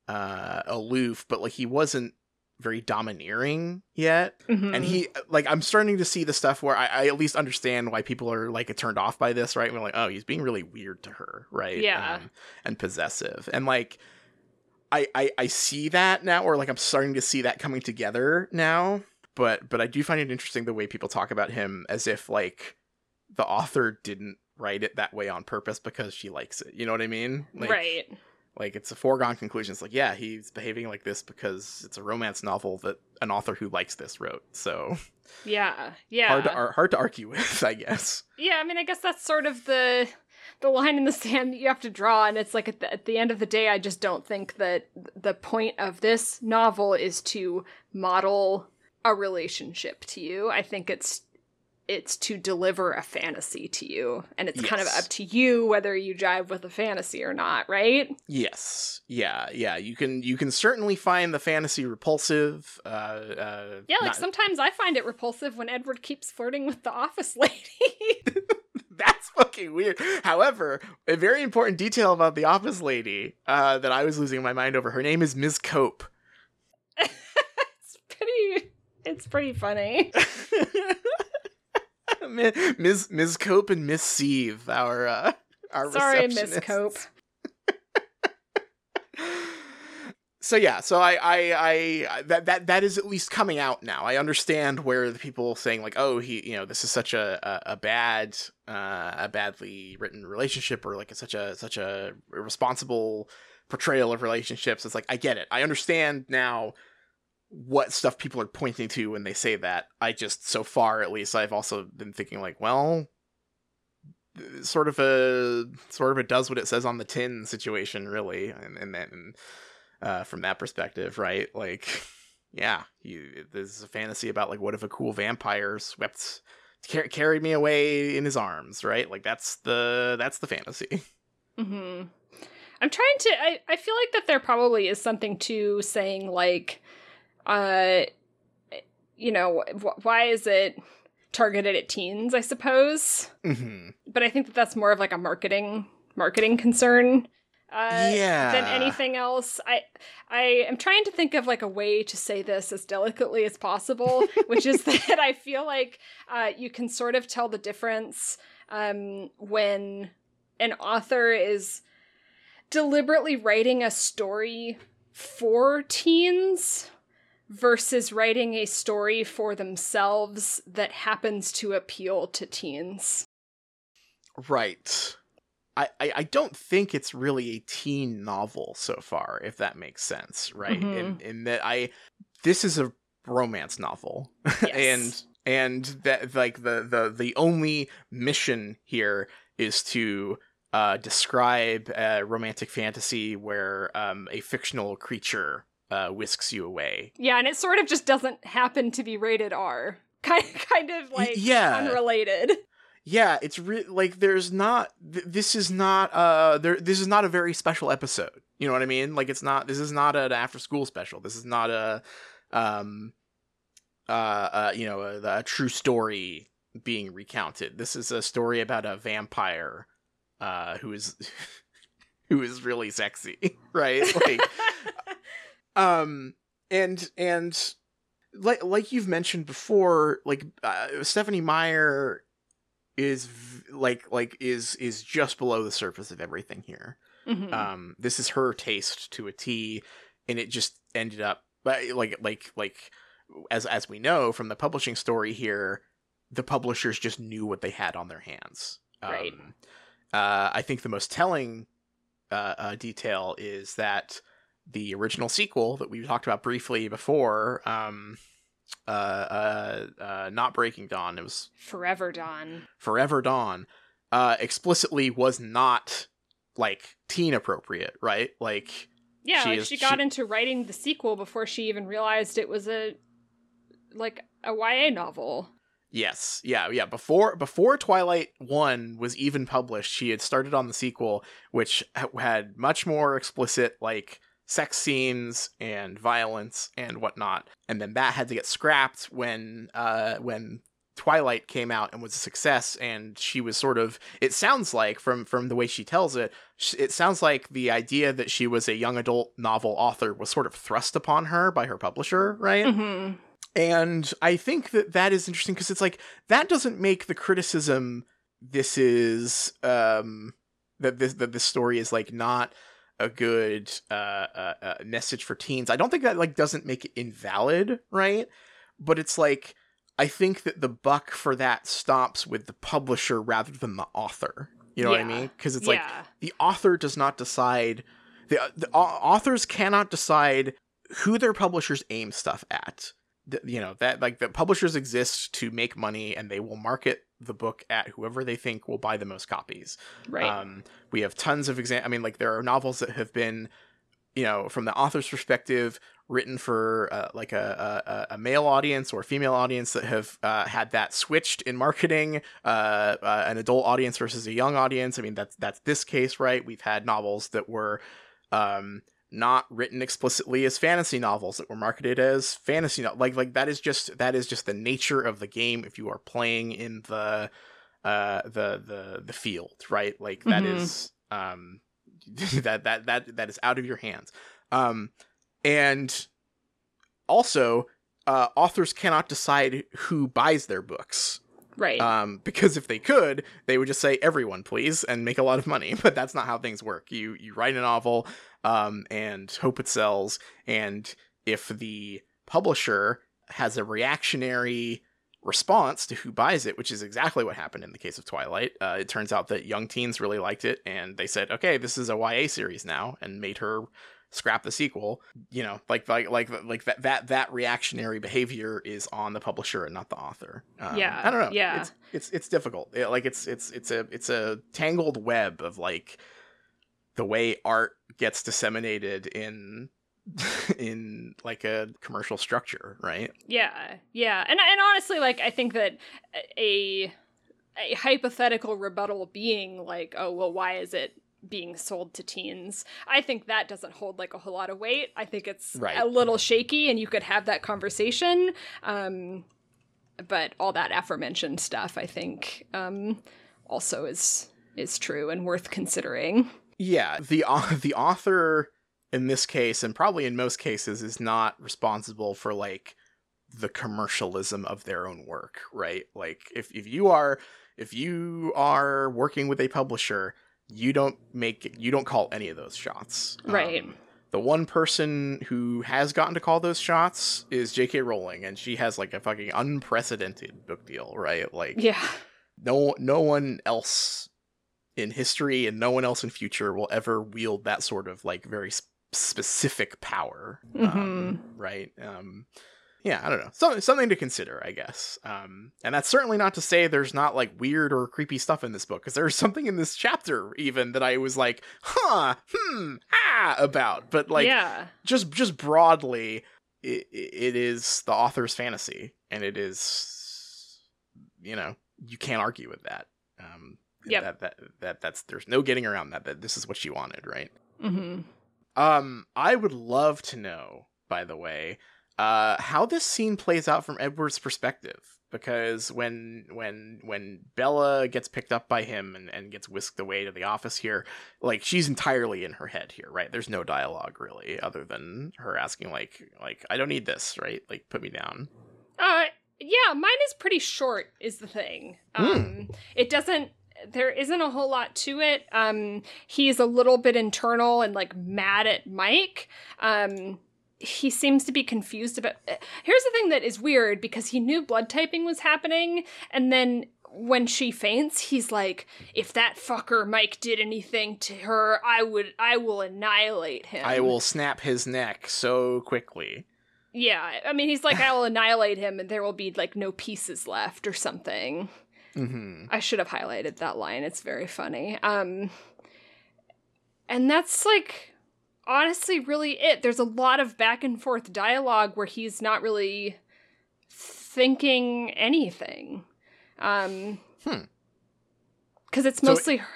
B: uh aloof, but like he wasn't very domineering yet
C: Mhm.
B: and he like i'm starting to see the stuff where I, I at least understand why people are like turned off by this right we're like oh he's being really weird to her right
C: Yeah.
B: um, and possessive and like I, I i see that now or like i'm starting to see that coming together now but but i do find it interesting the way people talk about him as if like the author didn't write it that way on purpose because she likes it you know what i mean like,
C: right.
B: like it's a foregone conclusion. It's like, yeah, he's behaving like this because it's a romance novel that an author who likes this wrote. So
C: Yeah. Yeah.
B: hard to ar- hard to argue with, I guess.
C: Yeah, I mean, I guess that's sort of the the line in the sand that you have to draw, and it's like at the, at the end of the day, I just don't think that the point of this novel is to model a relationship to you. I think it's it's to deliver a fantasy to you, and it's kind of up to you whether you jive with the fantasy or not, right?
B: Yes, yeah, yeah. You can you can certainly find the fantasy repulsive. Uh, uh,
C: Yeah, like
B: not-
C: sometimes I find it repulsive when Edward keeps flirting with the office lady.
B: That's fucking weird. However, a very important detail about the office lady uh, that I was losing my mind over. Her name is Ms. Cope.
C: it's pretty. It's pretty funny.
B: Ms. Ms. Cope and Miss Sieve, our uh, our
C: Sorry, Miss. Cope.
B: So yeah, so I, I, I, that, that, that is at least coming out now. I understand where the people saying like, oh, he, you know, this is such a, a, a bad, uh, a badly written relationship, or like a, such a, such a irresponsible portrayal of relationships. It's like I get it. I understand now what stuff people are pointing to when they say that. I just, so far at least, I've also been thinking like, well, sort of a sort of a does what it says on the tin situation really and and then uh from that perspective right like yeah you is a fantasy about like what if a cool vampire swept car- carried me away in his arms right like that's the that's the fantasy
C: hmm I'm trying to. I, I feel like that there probably is something to saying like, uh, you know, wh- why is it targeted at teens? I suppose,
B: hmm
C: but I think that that's more of like a marketing marketing concern. Uh,
B: yeah.
C: Than anything else, I I am trying to think of like a way to say this as delicately as possible, which is that I feel like uh, you can sort of tell the difference um, when an author is deliberately writing a story for teens versus writing a story for themselves that happens to appeal to teens.
B: right I, I don't think it's really a teen novel so far, if that makes sense, right? In in that I this is a romance novel. and and that like the the the only mission here is to uh describe a romantic fantasy where um a fictional creature uh whisks you away
C: Yeah, and it sort of just doesn't happen to be rated R. Kind kind of like
B: yeah.
C: unrelated.
B: Yeah it's re- like there's not th- this is not uh there this is not a very special episode. You know what i mean? Like it's not this is not an after school special. This is not a um uh, uh you know a, a true story being recounted. This is a story about a vampire uh who is who is really sexy right? Like um and and like like you've mentioned before like uh, stephenie meyer is v- like like is is just below the surface of everything here
C: Mhm.
B: um this is her taste to a t and it just ended up like like like as as we know from the publishing story here the publishers just knew what they had on their hands
C: Right.
B: um, uh i think the most telling uh, uh detail is that the original sequel that we talked about briefly before, um, uh, uh, uh, not Breaking Dawn, it was
C: Forever Dawn.
B: Forever Dawn, uh, explicitly was not like teen appropriate, right? Like,
C: Yeah,
B: She
C: like
B: is-
C: she got
B: she-
C: into writing the sequel before she even realized it was a like a YA novel.
B: Yes, yeah, yeah. Before before Twilight One was even published, she had started on the sequel, which had much more explicit like sex scenes and violence and whatnot. And then that had to get scrapped when uh when Twilight came out and was a success. And she was sort of it sounds like from from the way she tells it, it sounds like the idea that she was a young adult novel author was sort of thrust upon her by her publisher, right?
C: hmm
B: And I think that that is interesting because it's like that doesn't make the criticism this is um that this that this story is like not a good uh, uh, uh message for teens. I don't think that like doesn't make it invalid, right? But it's like I think that the buck for that stops with the publisher rather than the author. You know what I mean? Because it's like the author does not decide the, the au- authors cannot decide who their publishers aim stuff at Th- you know that like the publishers exist to make money and they will market the book at whoever they think will buy the most copies.
C: Right.
B: um we have tons of exam i mean like there are novels that have been you know from the author's perspective written for uh, like a, a a male audience or female audience that have uh, had that switched in marketing uh, uh, an adult audience versus a young audience. I mean that's that's this case right? We've had novels that were um not written explicitly as fantasy novels that were marketed as fantasy no- like like that is just that is just the nature of the game if you are playing in the uh the the the field right like that
C: Mhm.
B: is um that that that that is out of your hands um and also uh authors cannot decide who buys their books
C: right.
B: um, because if they could, they would just say everyone, please, and make a lot of money. But that's not how things work. You you write a novel um, and hope it sells, and if the publisher has a reactionary response to who buys it, which is exactly what happened in the case of Twilight, uh, it turns out that young teens really liked it, and they said, "Okay, this is a YA series now," and made her scrap the sequel. You know like like like like that that that reactionary behavior is on the publisher and not the author. Um,
C: Yeah,
B: i don't know.
C: yeah.
B: it's it's it's difficult. Yeah, like it's it's it's a it's a tangled web of like the way art gets disseminated in in like a commercial structure right
C: Yeah, yeah, and and honestly, like I think that a a hypothetical rebuttal being like, oh well, why is it being sold to teens? I think that doesn't hold like a whole lot of weight. I think it's
B: Right.
C: a little shaky, and you could have that conversation. Um, but all that aforementioned stuff, I think, um, also is is true and worth considering.
B: Yeah the the author in this case and probably in most cases is not responsible for like the commercialism of their own work right like if, if you are if you are working with a publisher you don't make you don't call any of those shots
C: Right.
B: Um, the one person who has gotten to call those shots is J.K. Rowling, and she has like a fucking unprecedented book deal, right? Like,
C: Yeah,
B: no no one else in history and no one else in future will ever wield that sort of like very sp- specific power um, right? Um yeah i don't know. Something something to consider i guess. Um and that's certainly not to say there's not like weird or creepy stuff in this book because there's something in this chapter even that i was like huh hmm ah about. But like
C: yeah,
B: just just broadly it, it is the author's fantasy and it is you know you can't argue with that. Um
C: Yep.
B: that, that that that's there's no getting around that that this is what she wanted right
C: hmm
B: um i would love to know by the way uh how this scene plays out from edward's perspective because when when when bella gets picked up by him and, and gets whisked away to the office here like she's entirely in her head here right there's no dialogue really other than her asking like like i don't need this right like put me down
C: Uh, yeah, mine is pretty short. Is the thing. Um, it doesn't. There isn't a whole lot to it. Um, he's a little bit internal and like mad at Mike. Um, he seems to be confused about. Here's the thing that is weird because he knew blood typing was happening, and then when she faints, he's like, "If that fucker Mike did anything to her, I would, I will annihilate him.
B: I will snap his neck so quickly.
C: Yeah, I mean, he's like, I will annihilate him, and there will be like no pieces left or something.
B: Hmm
C: I should have highlighted that line. It's very funny. Um, and that's like honestly really it. There's a lot of back and forth dialogue where he's not really thinking anything. Um,
B: Hmm.
C: Because it's
B: So-
C: mostly her-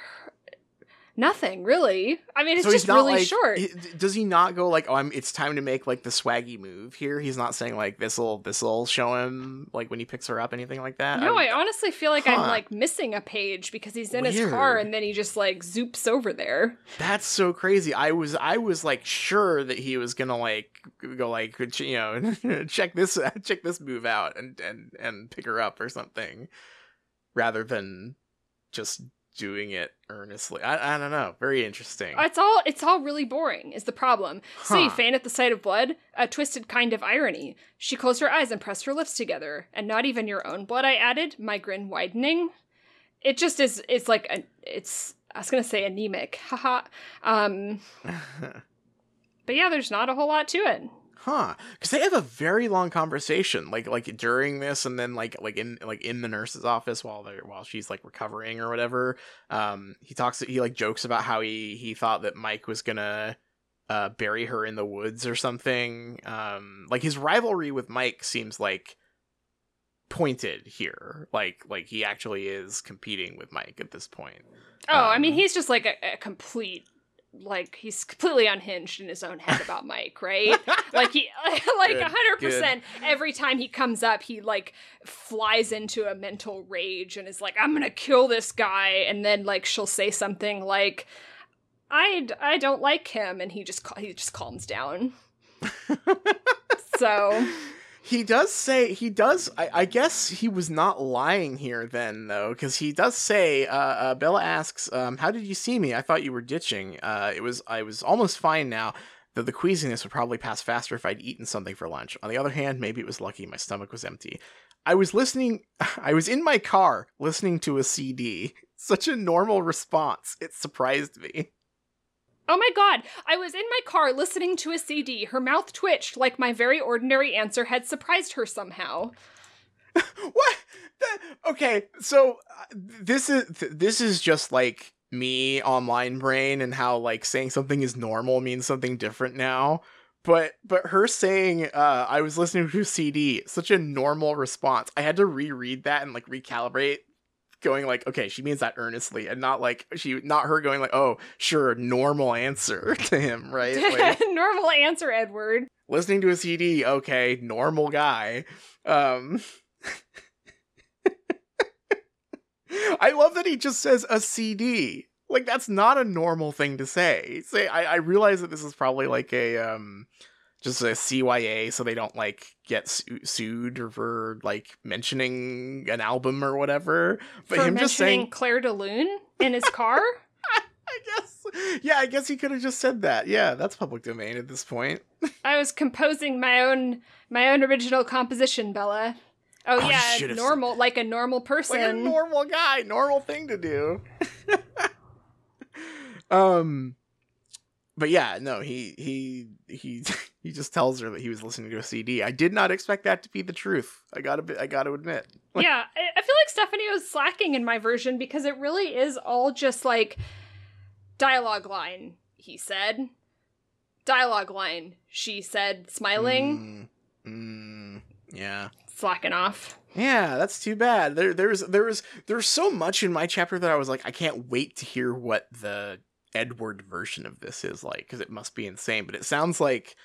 C: nothing really. I mean, it's
B: so
C: just really
B: like,
C: short.
B: he- does he not go like, "Oh, I'm, it's time to make like the swaggy move here"? He's not saying like this'll this'll show him like when he picks her up, anything like that.
C: no,
B: I'm-
C: I honestly feel like I'm like missing a page because he's in his car and then he just like zoops over there.
B: That's so crazy. I was I was like sure that he was gonna like go like you know check this check this move out and and and pick her up or something, rather than just doing it earnestly. I I don't know. Very interesting.
C: It's all it's all really boring is the problem. So you
B: Huh.
C: faint at the sight of blood? A twisted kind of irony. She closed her eyes and pressed her lips together. And not even your own blood, I added, my grin widening. It just is it's like a it's I was gonna say anemic. Haha. um but yeah, there's not a whole lot to it.
B: Huh? Because they have a very long conversation, like like during this, and then like like in like in the nurse's office while they're while she's like recovering or whatever. Um, he talks. He like jokes about how he he thought that Mike was gonna uh bury her in the woods or something. Um, like his rivalry with Mike seems like pointed here. Like like he actually is competing with Mike at this point.
C: Oh, I mean
B: Um,
C: he's just like a, a complete like he's completely unhinged in his own head about Mike, right? like he like
B: Good,
C: a hundred percent every time he comes up he like flies into a mental rage and is like i'm gonna kill this guy and then like she'll say something like I, I don't like him and he just he just calms down so
B: He does say he does. I, I guess he was not lying here then, though, because he does say. Uh, uh, Bella asks, um, "How did you see me? I thought you were ditching. Uh, it was I was almost fine now. Though the queasiness would probably pass faster if I'd eaten something for lunch. On the other hand, maybe it was lucky my stomach was empty. I was listening. I was in my car listening to a CD. Such a normal response. It surprised me.
C: Oh my god. I was in my car listening to a cd her mouth twitched like my very ordinary answer had surprised her somehow.
B: What? That- okay so uh, this is th- this is just like me online brain and how like saying something is normal means something different now. But but her saying uh i was listening to a cd such a normal response. I had to reread that and like recalibrate going like okay she means that earnestly and not like she not her going like oh sure normal answer to him right like,
C: normal answer edward
B: listening to a CD, okay, normal guy. Um I love that he just says a CD. Like that's not a normal thing to say. Say I, I realize that this is probably like a um just a CYA so they don't like get su- sued or for like mentioning an album or whatever. But
C: for
B: him just saying
C: Clair de Lune in his car.
B: I guess yeah, I guess he could have just said that. Yeah, that's public domain at this point.
C: I was composing my own my own original composition, Bella. Oh,
B: Oh,
C: yeah, normal, like a normal person.
B: like a normal guy, normal thing to do. um, but yeah, no, he he he he just tells her that he was listening to a CD. I did not expect that to be the truth. I gotta be, I gotta admit.
C: yeah, I, I feel like Stephenie was slacking in my version because it really is all just like dialogue line. He said, dialogue line. She said, smiling,
B: Mm, mm, yeah.
C: slacking off.
B: Yeah, that's too bad. There, there's, there was, there's so much in my chapter that I was like, I can't wait to hear what the Edward version of this is like because it must be insane. But it sounds like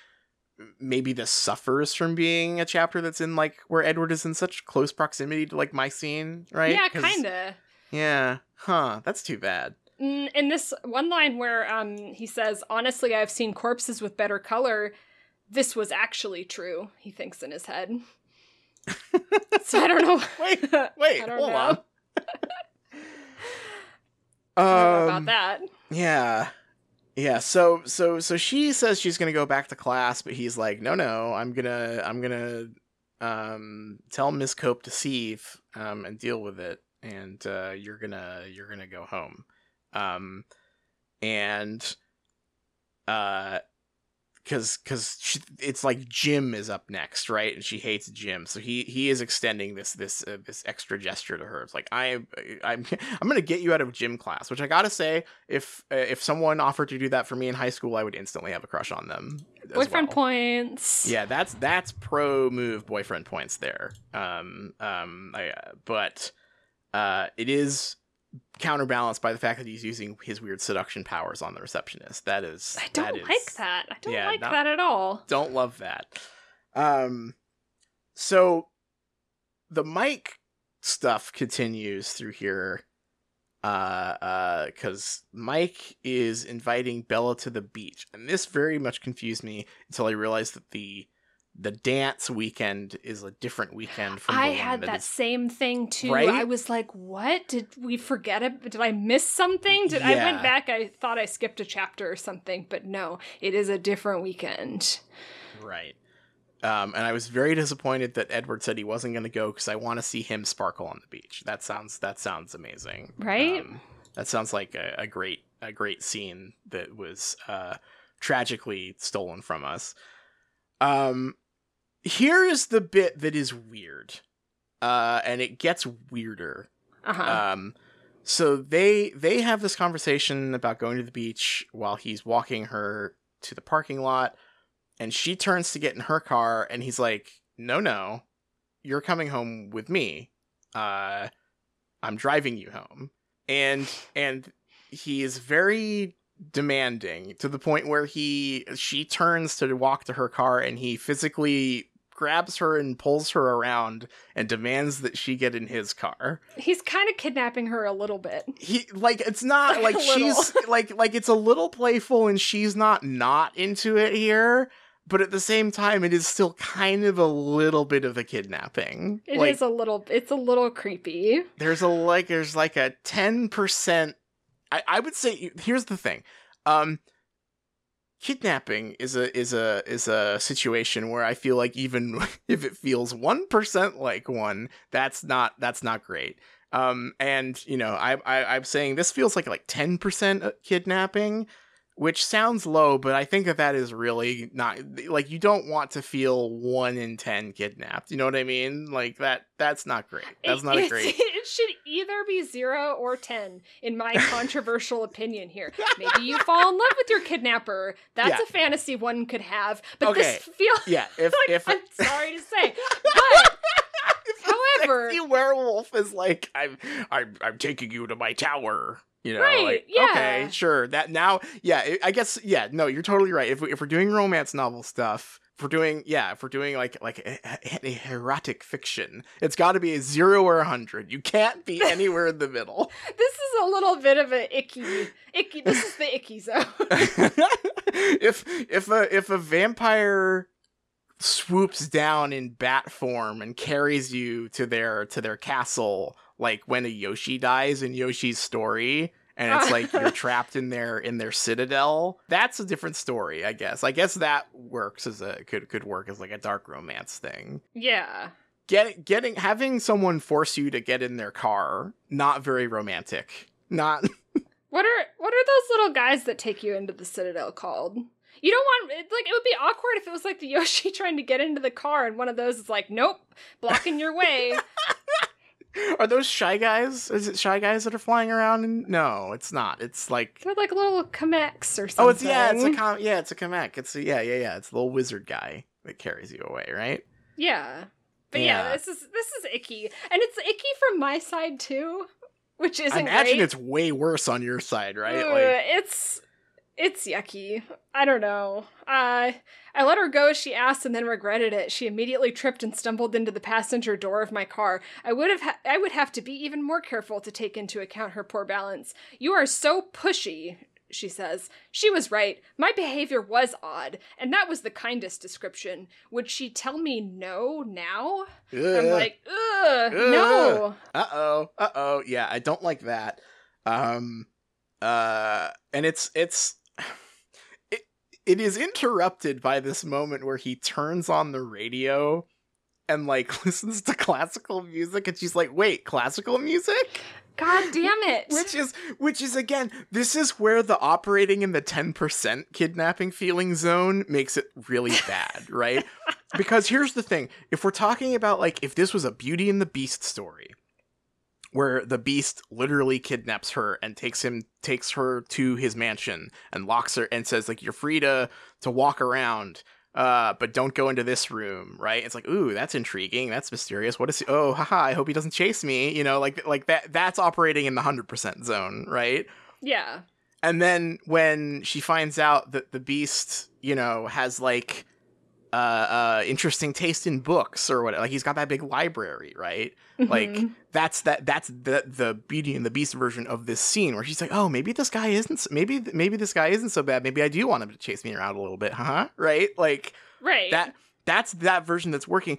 B: maybe this suffers from being a chapter that's in like where Edward is in such close proximity to like my scene, right?
C: Yeah, kinda.
B: Yeah, huh? That's too bad.
C: Mm, in this one line where um he says, "Honestly, I've seen corpses with better color. This was actually true." He thinks in his head. so I don't know.
B: Wait, wait, hold
C: know.
B: on.
C: I don't know
B: Um,
C: about that.
B: Yeah. Yeah, so so so she says she's to go back to class, but he's like, "No, no, I'm to I'm to um tell Miss Cope to Steve um and deal with it." and uh, you're gonna you're gonna go home. Um, and uh, because because it's like gym is up next, right? And she hates gym, so he he is extending this this uh, this extra gesture to her. It's like I I'm I'm gonna get you out of gym class, which I gotta say, if uh, if someone offered to do that for me in high school, I would instantly have a crush on them.
C: Boyfriend
B: well.
C: points.
B: Yeah, that's that's pro move boyfriend points there. Um um I, uh, but uh it is counterbalanced by the fact that he's using his weird seduction powers on the receptionist. That is
C: I don't
B: that is-
C: like that. I don't
B: yeah,
C: like
B: not-
C: that at all.
B: Don't love that. Um so the Mike stuff continues through here uh uh cuz Mike is inviting Bella to the beach and this very much confused me until I realized that the the dance weekend is a different weekend from
C: I had
B: that
C: that
B: is-
C: same thing too.
B: Right?
C: I was like, "What? Did we forget it? Did I miss something? Did I went back? I thought I skipped a chapter or something, but no, it is a different weekend."
B: Right. Um, and I was very disappointed that Edward said he wasn't going to go because I want to see him sparkle on the beach. That sounds that sounds amazing,
C: Right?
B: Um, that sounds like a, a great a great scene that was uh, tragically stolen from us. Um, here is the bit that is weird, uh, and it gets weirder.
C: Uh-huh.
B: Um, so they they have this conversation about going to the beach while he's walking her to the parking lot, and she turns to get in her car, and he's like, "No, no, you're coming home with me. Uh, I'm driving you home." And and he is very demanding to the point where he she turns to walk to her car, and he physically grabs her and pulls her around and demands that she get in his car
C: He's kind of kidnapping her a little bit.
B: he like it's not
C: Like
B: like she's like like it's a little playful and she's not not into it here but at the same time it is still kind of a little bit of a kidnapping
C: It is
B: like
C: a little. It's a little creepy.
B: there's a like there's like a 10% I, I would say here's the thing um kidnapping is a is a is a situation where i feel like even if it feels 1% like one that's not that's not great. Um and you know i, I i'm saying this feels like like 10% kidnapping which sounds low but i think that that is really not like you don't want to feel 1 in 10 kidnapped you know what i mean like that that's not great that's
C: It-
B: not a great
C: It should either be zero or ten, in my controversial opinion. Here, maybe you fall in love with your kidnapper. That's
B: Yeah.
C: a fantasy one could have, but
B: Okay.
C: this feels.
B: yeah if
C: like,
B: if
C: I'm sorry to say, but however,
B: sexy werewolf is like I'm I'm I'm taking you to my tower. You know,
C: Right,
B: like
C: yeah.
B: okay, sure. That now, yeah, I- I guess, yeah, no, you're totally right. If we, if we're doing romance novel stuff, if we're doing, yeah, if we're doing like like a, a, a erotic fiction, it's got to be a zero or a hundred. You can't be anywhere in the middle.
C: this is a little bit of an icky, icky. This is the icky zone.
B: if if a if a vampire swoops down in bat form and carries you to their to their castle like when a yoshi dies in yoshi's story and it's like you're trapped in their in their citadel that's a different story i guess i guess that works as a could could work as like a dark romance thing
C: yeah.
B: getting getting having someone force you to get in their car not very romantic not
C: What are what are those little guys that take you into the citadel called? You don't want it, like it would be awkward if it was like the Yoshi trying to get into the car and one of those is like, nope, blocking your way.
B: Are those shy guys? Is it shy guys that are flying around? And no, it's not. It's like
C: They're like little Kamek or something.
B: oh, it's yeah, it's a com- yeah, it's a Kamek. It's a, yeah, yeah, yeah. It's the little wizard guy that carries you away, right?
C: yeah. But yeah.
B: Yeah.
C: this is this is icky, and it's icky from my side too, which isn't
B: I imagine
C: great.
B: it's way worse on your side, right?
C: Ugh,
B: Like
C: it's it's yucky. I don't know. Uh, I let her go as she asked and then regretted it. She immediately tripped and stumbled into the passenger door of my car. I would have ha- I would have to be even more careful to take into account her poor balance. You are so pushy, she says. She was right. My behavior was odd, and that was the kindest description. Would she tell me no now? I'm like, ugh, no.
B: uh oh, uh oh. Yeah, I don't like that. Um, uh, and it's it's it is interrupted by this moment where he turns on the radio and like listens to classical music and she's like, "Wait, classical music?"
C: God damn it.
B: Which is which is again, this is where the operating in the 10% kidnapping feeling zone makes it really bad, right? because here's the thing, if we're talking about like if this was a Beauty and the Beast story where the beast literally kidnaps her and takes him takes her to his mansion and locks her and says like you're free to to walk around uh, but don't go into this room, right? It's like, ooh, that's intriguing. That's mysterious. What is? He- oh, haha! I hope he doesn't chase me. You know, like like that. That's operating in the hundred percent zone, right?
C: Yeah.
B: And then when she finds out that the beast, you know, has like uh, uh interesting taste in books or what, like he's got that big library, right? Like
C: Mhm.
B: that's that that's the the Beauty and the Beast version of this scene where she's like, oh, maybe this guy isn't, maybe maybe this guy isn't so bad. Maybe I do want him to chase me around a little bit, huh? Right? Like
C: right.
B: that that's that version that's working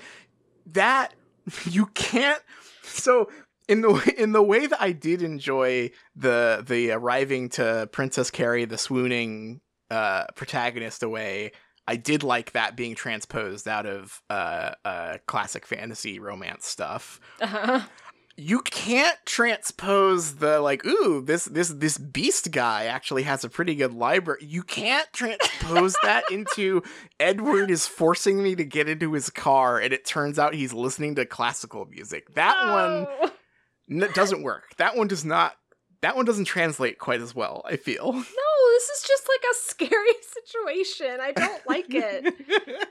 B: that you can't so in the in the way that I did enjoy the the arriving to Princess carry the swooning uh protagonist away I did like that being transposed out of uh uh classic fantasy romance stuff
C: uh-huh.
B: you can't transpose the like ooh this this this beast guy actually has a pretty good library you can't transpose that into edward is forcing me to get into his car and it turns out he's listening to classical music that one
C: Oh.
B: n- doesn't work that one does not that one doesn't translate quite as well i feel
C: No, this is just like a scary situation. I don't like it.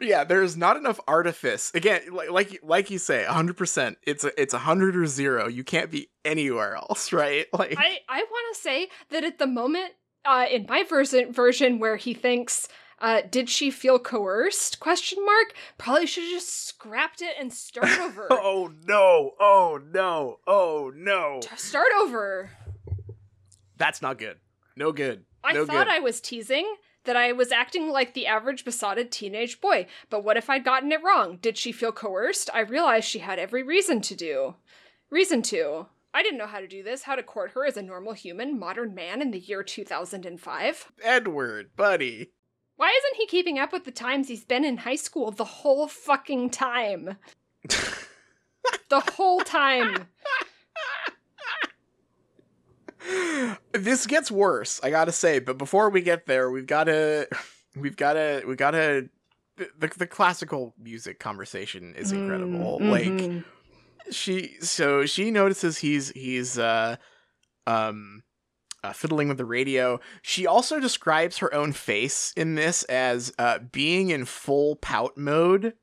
B: yeah, there's not enough artifice. Again, like like like you say, 100%. It's a it's a 100 or 0. You can't be anywhere else, right? Like
C: I, I want to say that at the moment, uh, in my version version where he thinks, uh, did she feel coerced? Question mark. Probably should have just scrapped it and start over.
B: Oh no. Oh no. Oh no.
C: Start over.
B: That's not good. No good.
C: I
B: no
C: thought
B: good.
C: I was teasing that I was acting like the average besotted teenage boy, but what if I'd gotten it wrong? Did she feel coerced? I realized she had every reason to do. Reason to. I didn't know how to do this, how to court her as a normal human, modern man in the year 2005.
B: Edward, buddy.
C: Why isn't he keeping up with the times he's been in high school the whole fucking time? the whole time.
B: this gets worse, I gotta say. But before we get there, we've gotta, we've gotta, we gotta. The, the classical music conversation is incredible.
C: Mm,
B: Like
C: mhm.
B: she, so she notices he's he's uh, um, uh, fiddling with the radio. She also describes her own face in this as uh, being in full pout mode,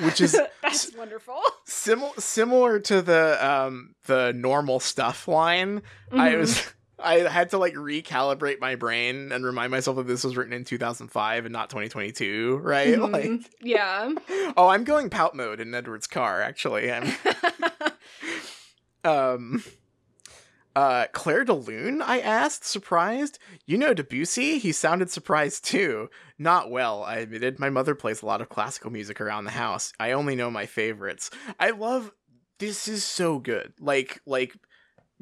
B: which is
C: that's wonderful.
B: similar similar to the um the normal stuff line. I
C: Mhm.
B: was I had to like recalibrate my brain and remind myself that this was written in 2005 and not 2022, right?
C: Mhm.
B: Like,
C: yeah.
B: oh, I'm going pout mode in Edward's car. Actually, I'm um. Uh, Clair de Lune, I asked, surprised. You know Debussy? He sounded surprised too. Not well, I admitted. My mother plays a lot of classical music around the house. I only know my favorites. I love this is so good. Like like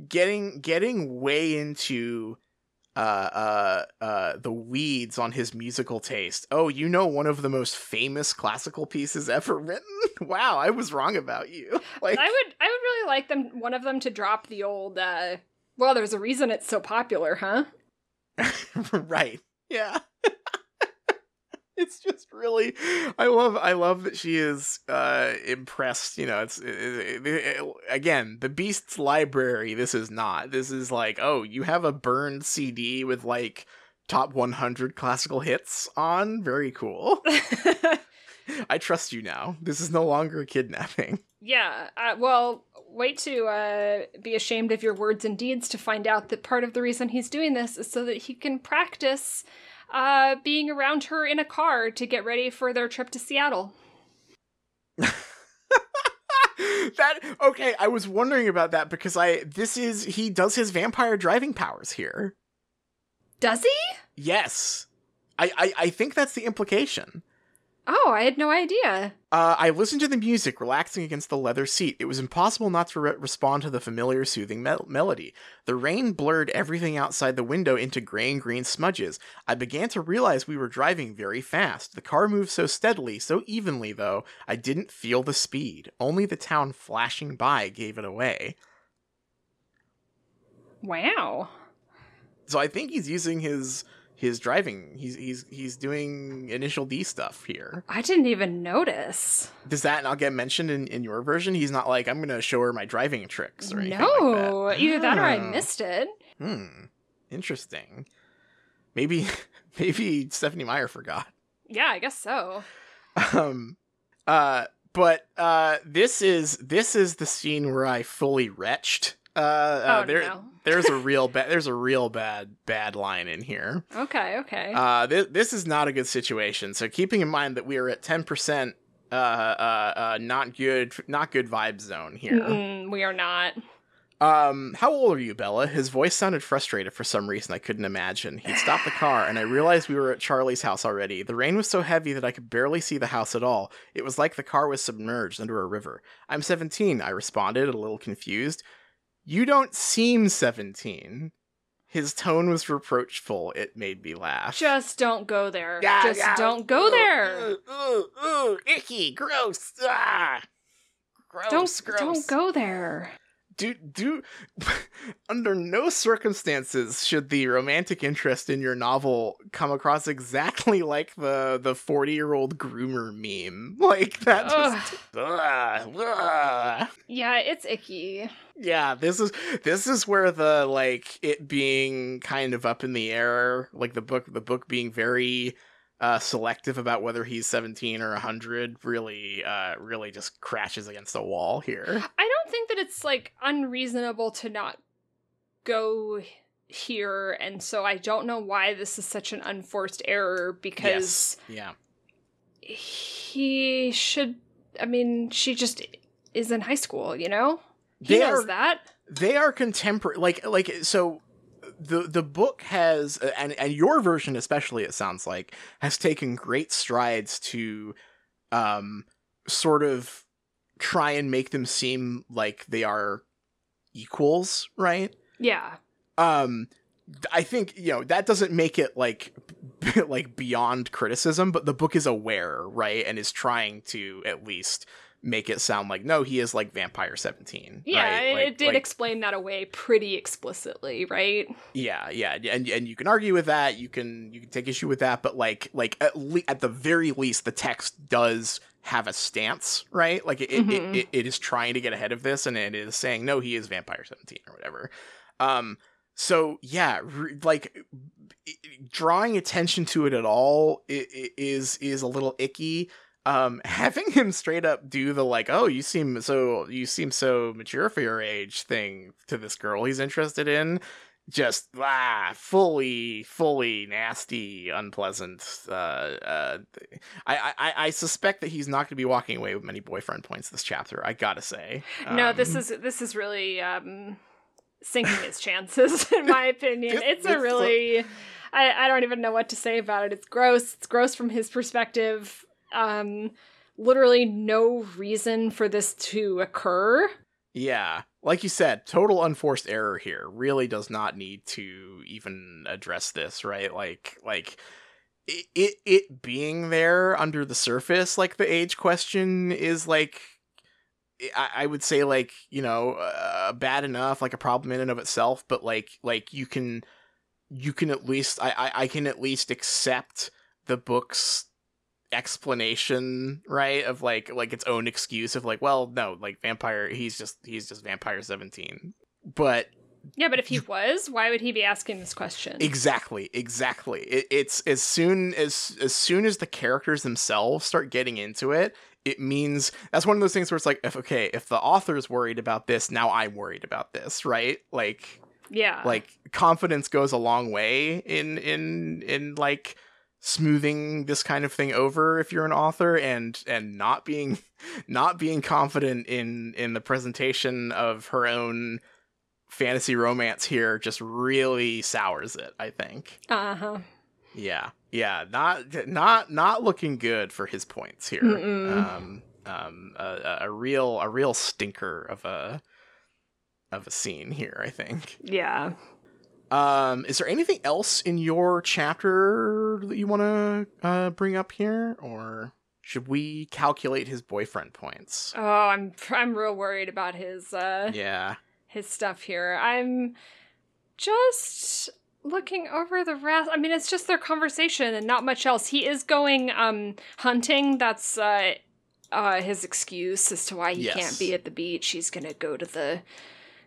B: getting getting way into uh uh uh the weeds on his musical taste. Oh, you know one of the most famous classical pieces ever written? wow, I was wrong about you. Like
C: I would I would really like them one of them to drop the old uh well there's a reason it's so popular, huh?
B: right. Yeah. it's just really I love I love that she is uh impressed, you know, it's it, it- it- again, the Beast's library this is not. This is like, oh, you have a burned CD with like top 100 classical hits on. Very cool. I trust you now. This is no longer kidnapping.
C: yeah. Uh, well, wait to uh be ashamed of your words and deeds to find out that part of the reason he's doing this is so that he can practice uh being around her in a car to get ready for their trip to Seattle.
B: that okay, I was wondering about that because I this is he does his vampire driving powers here.
C: Does he?
B: Yes. I, I, I think that's the implication.
C: Oh, I had no idea.
B: Uh, I listened to the music, relaxing against the leather seat. It was impossible not to re- respond to the familiar, soothing mel- melody. The rain blurred everything outside the window into gray and green smudges. I began to realize we were driving very fast. The car moved so steadily, so evenly, though, I didn't feel the speed. Only the town flashing by gave it away.
C: Wow.
B: So I think he's using his his driving. He's he's he's doing initial D stuff here.
C: I didn't even notice.
B: Does that not get mentioned in, in your version? He's not like I'm gonna show her my driving tricks or anything
C: no,
B: like that.
C: either that or I
B: Oh.
C: missed it.
B: Hmm. Interesting. Maybe maybe Stephenie Meyer forgot.
C: Yeah, I guess so.
B: Um uh but uh this is this is the scene where I fully retched. Uh, uh
C: Oh,
B: there
C: no.
B: There's a real bad there's a real bad bad line in here.
C: Okay, okay.
B: Uh, this, this is not a good situation. So keeping in mind that we are at ten percent, uh, uh, uh, not good, not good vibe zone here.
C: Mm-mm, we are not.
B: Um, how old are you, Bella? His voice sounded frustrated for some reason I couldn't imagine. He'd stopped the car, and I realized we were at Charlie's house already. The rain was so heavy that I could barely see the house at all. It was like the car was submerged under a river. I'm 17, I responded, a little confused. You don't seem 17. His tone was reproachful. It made me laugh.
C: Just don't go there.
B: Yeah,
C: Just
B: yeah.
C: don't go
B: Ooh,
C: there.
B: Ooh, ooh, ooh, icky, gross. Ah. Gross,
C: don't
B: gross.
C: don't go there.
B: Do do under no circumstances should the romantic interest in your novel come across exactly like the the 40-year-old groomer meme. Like that just Ugh, ugh.
C: Yeah, it's icky.
B: Yeah, this is this is where the like it being kind of up in the air, like the book the book being very uh selective about whether he's 17 or 100 really uh really just crashes against a wall here.
C: I don't think that it's like unreasonable to not go here, and so I don't know why this is such an unforced error because
B: Yes. Yeah.
C: he should. I mean, she just is in high school, you know. He
B: They
C: knows
B: are-
C: that.
B: they are contemporary like like so the the book has and and your version especially it sounds like has taken great strides to um sort of try and make them seem like they are equals right
C: Yeah.
B: um i think you know that doesn't make it like like beyond criticism but the book is aware right and is trying to at least make it sound like no he is like vampire 17
C: Yeah,
B: right?
C: it,
B: Like-
C: it did
B: like-
C: explain that away pretty explicitly, right?
B: Yeah, yeah, and and you can argue with that. You can you can take issue with that, but like like at le- at the very least, the text does have a stance, right? Like it, it,
C: Mhm.
B: it, it is trying to get ahead of this, and it is saying no, he is vampire seventeen or whatever. Um, so yeah, re- like drawing attention to it at all is is a little icky. Um, having him straight up do the like, oh, you seem so you seem so mature for your age thing to this girl he's interested in, just ah, fully, fully nasty, unpleasant. Uh, uh, I, I, I suspect that he's not going to be walking away with many boyfriend points this chapter. I gotta say.
C: no, this
B: Um,
C: is this is really um sinking his chances, in my opinion. It's a really I, I don't even know what to say about it. It's gross. It's gross from his perspective. Um literally no reason for this to occur.
B: Yeah, like you said, total unforced error here. Really does not need to even address this, right? Like, like it, it, it being there under the surface, like the age question is like, I, would say like you know uh, bad enough, like a problem in and of itself, but like like you can you can at least I, I I can at least accept the book's explanation right of like like its own excuse of like well no like vampire he's just he's just vampire 17 but
C: Yeah, but if he was, why would he be asking this question?
B: exactly exactly it, it's as soon as as soon as the characters themselves start getting into it it means that's one of those things where it's like if okay if the author's worried about this now i'm worried about this right like
C: yeah.
B: like confidence goes a long way in in in like smoothing this kind of thing over if you're an author and and not being not being confident in in the presentation of her own fantasy romance here just really sours it i think
C: uh-huh.
B: yeah yeah, not not not looking good for his points here.
C: Mm-mm.
B: Um, um, a, a- a real a real stinker of a of a scene here. I think.
C: Yeah.
B: Um, is there anything else in your chapter that you want to uh, bring up here, or should we calculate his boyfriend points?
C: Oh, I'm I'm real worried about his uh
B: Yeah.
C: his stuff here. I'm just looking over the rest. I mean, it's just their conversation and not much else. He is going um hunting. That's uh uh his excuse as to why he
B: Yes.
C: can't be at the beach. He's going to go to the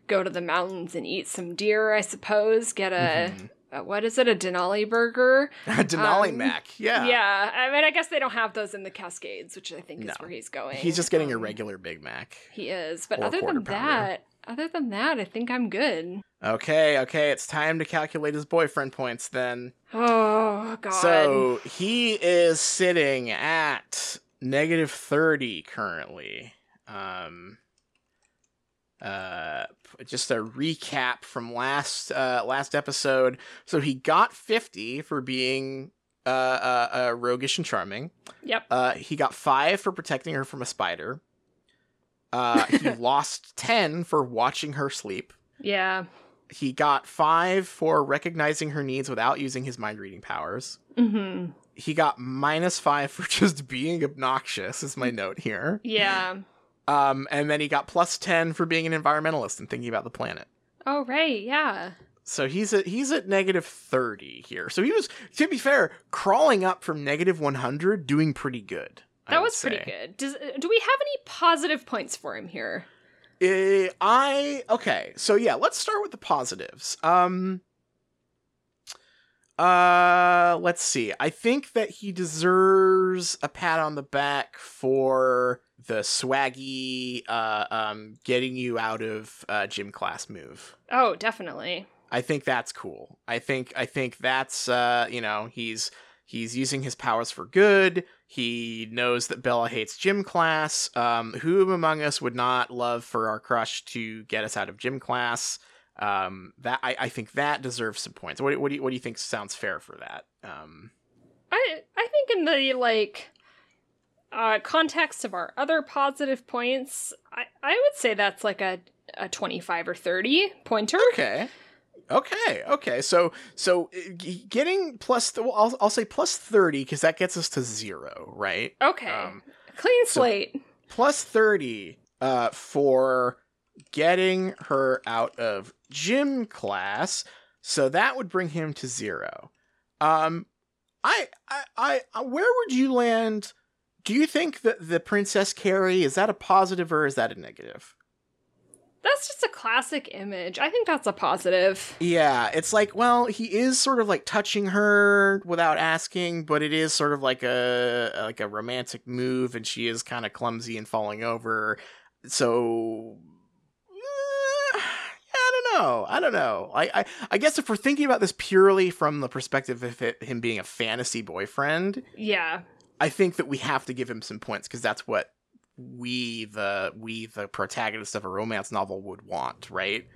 C: go to the mountains and eat some deer, I suppose. Get a,
B: Mhm.
C: a what is it? A Denali burger.
B: A Denali
C: Um,
B: Mac. Yeah.
C: Yeah. I mean, I guess they don't have those in the Cascades, which I think
B: No.
C: is where he's going.
B: He's just getting a
C: Um,
B: regular Big Mac.
C: He is, but other than
B: pounder.
C: that, other than that, I think I'm good.
B: Okay, okay, it's time to calculate his boyfriend points then.
C: Oh God.
B: So he is sitting at negative 30 currently. Um uh just a recap from last uh last episode. So he got 50 for being uh, uh, uh roguish and charming.
C: Yep.
B: Uh he got 5 for protecting her from a spider. Uh he lost 10 for watching her sleep.
C: Yeah.
B: He got 5 for recognizing her needs without using his mind reading powers
C: Mm-hmm.
B: he got minus five for just being obnoxious is my note here
C: Yeah.
B: Um and then he got plus 10 for being an environmentalist and thinking about the planet
C: Oh right. Yeah.
B: so he's at he's at negative 30 here so he was to be fair crawling up from negative 100 doing pretty good
C: That was pretty good. Does do we have any positive points for him here?
B: Eh, i okay so yeah let's start with the positives um uh let's see. I think that he deserves a pat on the back for the swaggy uh um getting you out of uh gym class move.
C: Oh, definitely.
B: i think that's cool. I think i think that's uh you know he's he's using his powers for good. He knows that bella hates gym class. Um who among us would not love for our crush to get us out of gym class um that i, I think that deserves some points what, do- what do you what do you think sounds fair for that um
C: I I think in the like uh context of our other positive points, I I would say that's like a a 25 or 30 pointer.
B: okay okay okay so so uh, getting plus th- well, I'll, I'll say plus 30 because that gets us to zero right
C: Okay.
B: Um,
C: Clean
B: so-
C: slate.
B: plus 30 uh, for getting her out of gym class. So that would bring him to zero. Um, I, I, I, I- where would you land? Do you think that the Princess carry is that a positive or is that a negative?
C: That's just a classic image. I think that's a positive.
B: Yeah, it's like, well, he is sort of like touching her without asking, but it is sort of like a like a romantic move, and she is kind of clumsy and falling over. So, don't know. I don't know. I, I I guess if we're thinking about this purely from the perspective of it, him being a fantasy boyfriend,
C: Yeah.
B: I think that we have to give him some points because that's what we the we the protagonist of a romance novel would want, right?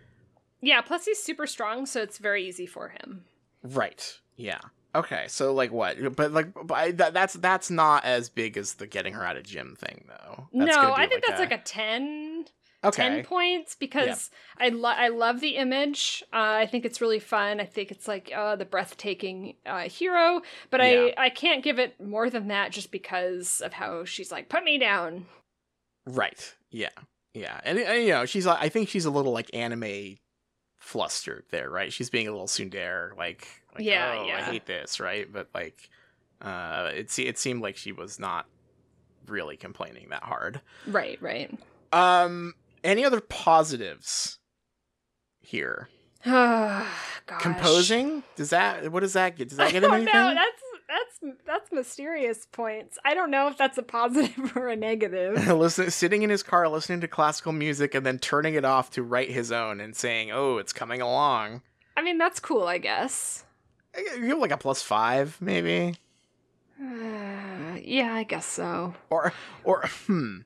C: Yeah, plus he's super strong, so it's very easy for him.
B: Right. Yeah. Okay. So like what? But like, but I, that, that's that's not as big as the getting her out of gym thing, though. That's
C: no, I think that's like a 10,
B: okay.
C: 10 points because I lo- I love the image. Uh, I think it's really fun. I think it's like uh, the breathtaking uh, hero, but
B: Yeah.
C: I I can't give it more than that just because of how she's like put me down.
B: Right. Yeah. Yeah. And, and, you know, she's like, I think she's a little like anime flustered there, right? She's being a little tsundere, like, like
C: Yeah,
B: oh, I hate this, right? But like, uh, it it seemed like she was not really complaining that hard.
C: Right, right.
B: Um, any other positives here? Composing? Does that what does that get? Does that get him
C: don't
B: anything?
C: know. That's that's that's mysterious points. I don't know if that's a positive or a negative.
B: Listen, sitting in his car listening to classical music and then turning it off to write his own and saying, "Oh, it's coming along."
C: I mean, that's cool, I guess.
B: You have like a plus five, maybe,
C: Uh, yeah, I guess so.
B: or or hmm.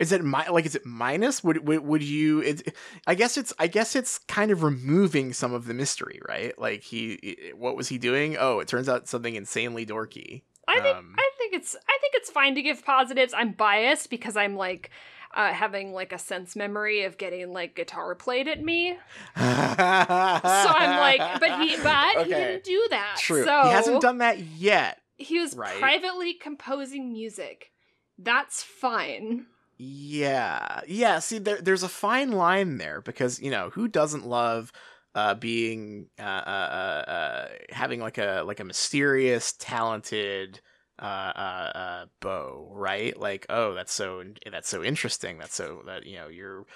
B: Is it mi- like is it minus? Would would, would you? It, I guess it's I guess it's kind of removing some of the mystery, right? Like he, what was he doing? Oh, it turns out something insanely dorky.
C: I think
B: Um,
C: I think it's I think it's fine to give positives. I'm biased because I'm like uh, having like a sense memory of getting like guitar played at me.
B: so
C: I'm like, but he but he didn't do that.
B: True.
C: So
B: he hasn't done that yet.
C: He was
B: right.
C: privately composing music. That's fine.
B: Yeah. Yeah, see there there's a fine line there because, you know, who doesn't love uh being uh uh, uh, having like a like a mysterious talented uh uh uh bow, right? Like, oh, that's so that's so interesting. That's so that you know, you're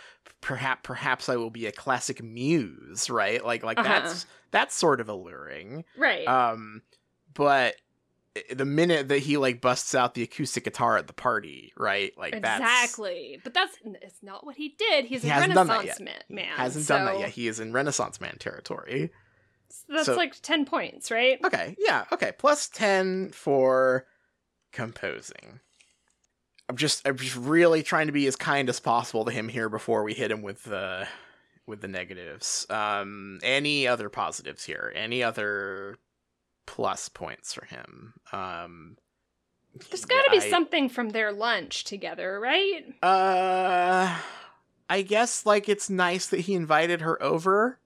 B: perhaps perhaps I will be a classic muse, right? Like like
C: Uh-huh.
B: that's that's sort of alluring.
C: Right.
B: Um, but the minute that he like busts out the acoustic guitar at the party, right? Like that's
C: exactly. But that's it's not what he did. He's
B: He
C: a
B: hasn't done that
C: Renaissance man. man.
B: hasn't done that yet. He is in Renaissance man territory.
C: That's
B: so-
C: like ten points, right?
B: Okay, yeah, okay. Plus ten for composing. I'm just I'm just really trying to be as kind as possible to him here before we hit him with the with the negatives. Um any other positives here? Any other plus points for him? Um
C: There's got to be something from their lunch together, right?
B: Uh, I guess like it's nice that he invited her over.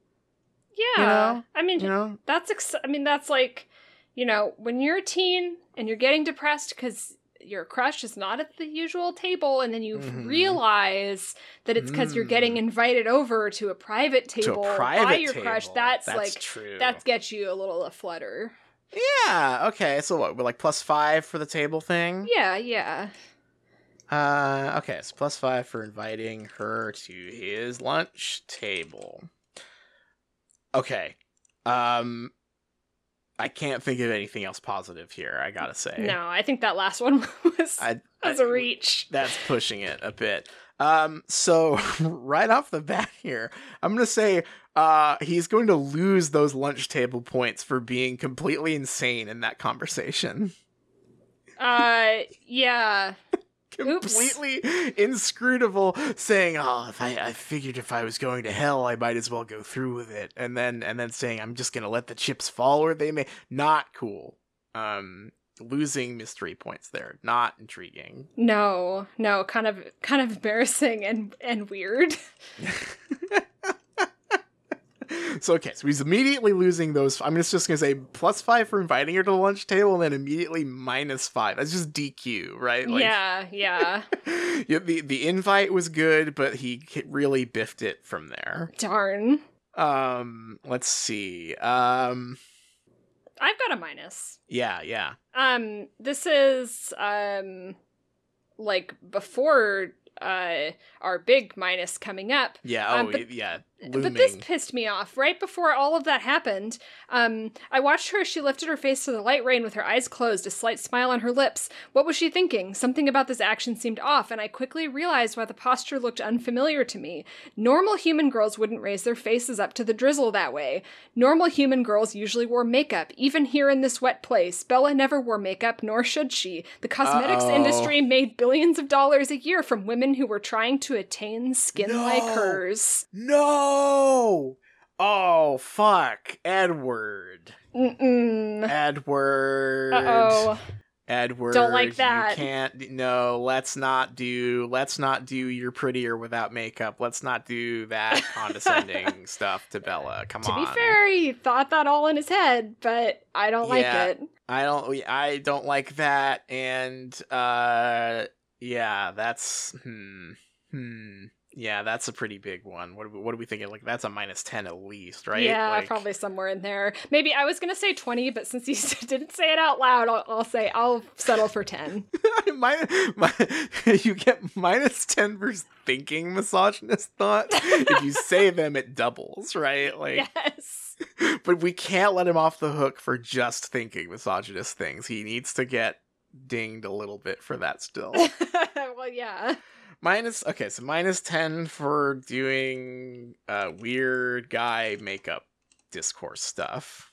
C: Yeah.
B: know?
C: I mean,
B: You know,
C: that's ex- I mean, that's like, you know, when you're a teen and you're getting depressed because your crush is not at the usual table, and then you
B: Mhm.
C: realize that it's because you're getting
B: Mm.
C: invited over to a private
B: to
C: table
B: a private
C: by your crush. That's,
B: That's
C: like
B: true.
C: that gets you a little aflutter.
B: Yeah. Okay. So what? We're like plus five for the table thing.
C: Yeah, yeah.
B: Uh. Okay. So plus five for inviting her to his lunch table. Okay. Um. I can't think of anything else positive here. I gotta say.
C: No, I think that last one was
B: I,
C: was
B: I-
C: a reach.
B: That's pushing it a bit. Um, so right off the bat here, I'm gonna say uh he's going to lose those lunch table points for being completely insane in that conversation.
C: Uh, yeah. Oops.
B: completely inscrutable, saying, "Oh, if I, I figured if I was going to hell, I might as well go through with it," and then and then saying, "I'm just gonna let the chips fall where they may." Not cool. Um, losing mystery points there. Not intriguing.
C: No, no, kind of kind of embarrassing and and weird.
B: so okay, so he's immediately losing those. I'm just, just gonna say plus five for inviting her to the lunch table, and then immediately minus five. That's just DQ, right?
C: yeah, yeah.
B: yeah. The the invite was good, but he really biffed it from there.
C: Darn.
B: Um, let's see. Um,
C: I've got a minus.
B: yeah, yeah,
C: Um, this is um like before uh our big minus coming up.
B: yeah. Oh,
C: Um, but-
B: yeah.
C: But this pissed me off. Right before all of that happened, um, I watched her as she lifted her face to the light rain with her eyes closed, a slight smile on her lips. What was she thinking? Something about this action seemed off, and I quickly realized why the posture looked unfamiliar to me. Normal human girls wouldn't raise their faces up to the drizzle that way. Normal human girls usually wore makeup, even here in this wet place. Bella never wore makeup, nor should she. The cosmetics
B: Uh-oh.
C: industry made billions of dollars a year from women who were trying to attain skin like hers.
B: no. Oh fuck, Edward.
C: Mm-mm.
B: Edward.
C: Oh.
B: Edward.
C: Don't like that.
B: You can't. No, let's not do. Let's not do. You're prettier without makeup. Let's not do that condescending stuff to Bella. Come
C: To
B: on.
C: be fair, he thought that all in his head, but I don't like
B: Yeah.
C: it.
B: I don't. I don't like that. And uh, yeah, that's hmm hmm. Yeah, that's a pretty big one. What are we, what are we thinking? Like that's a minus ten at least, right?
C: Yeah,
B: Like-
C: probably somewhere in there. Maybe I was gonna say twenty, but since you didn't say it out loud, I'll, I'll say I'll settle for ten.
B: my, my, you get minus 10 for thinking misogynist thoughts. if you say them, it doubles, right? Like,
C: yes.
B: but we can't let him off the hook for just thinking misogynist things. He needs to get dinged a little bit for that still.
C: well, yeah.
B: Minus, okay, so minus 10 for doing uh, weird guy makeup discourse stuff.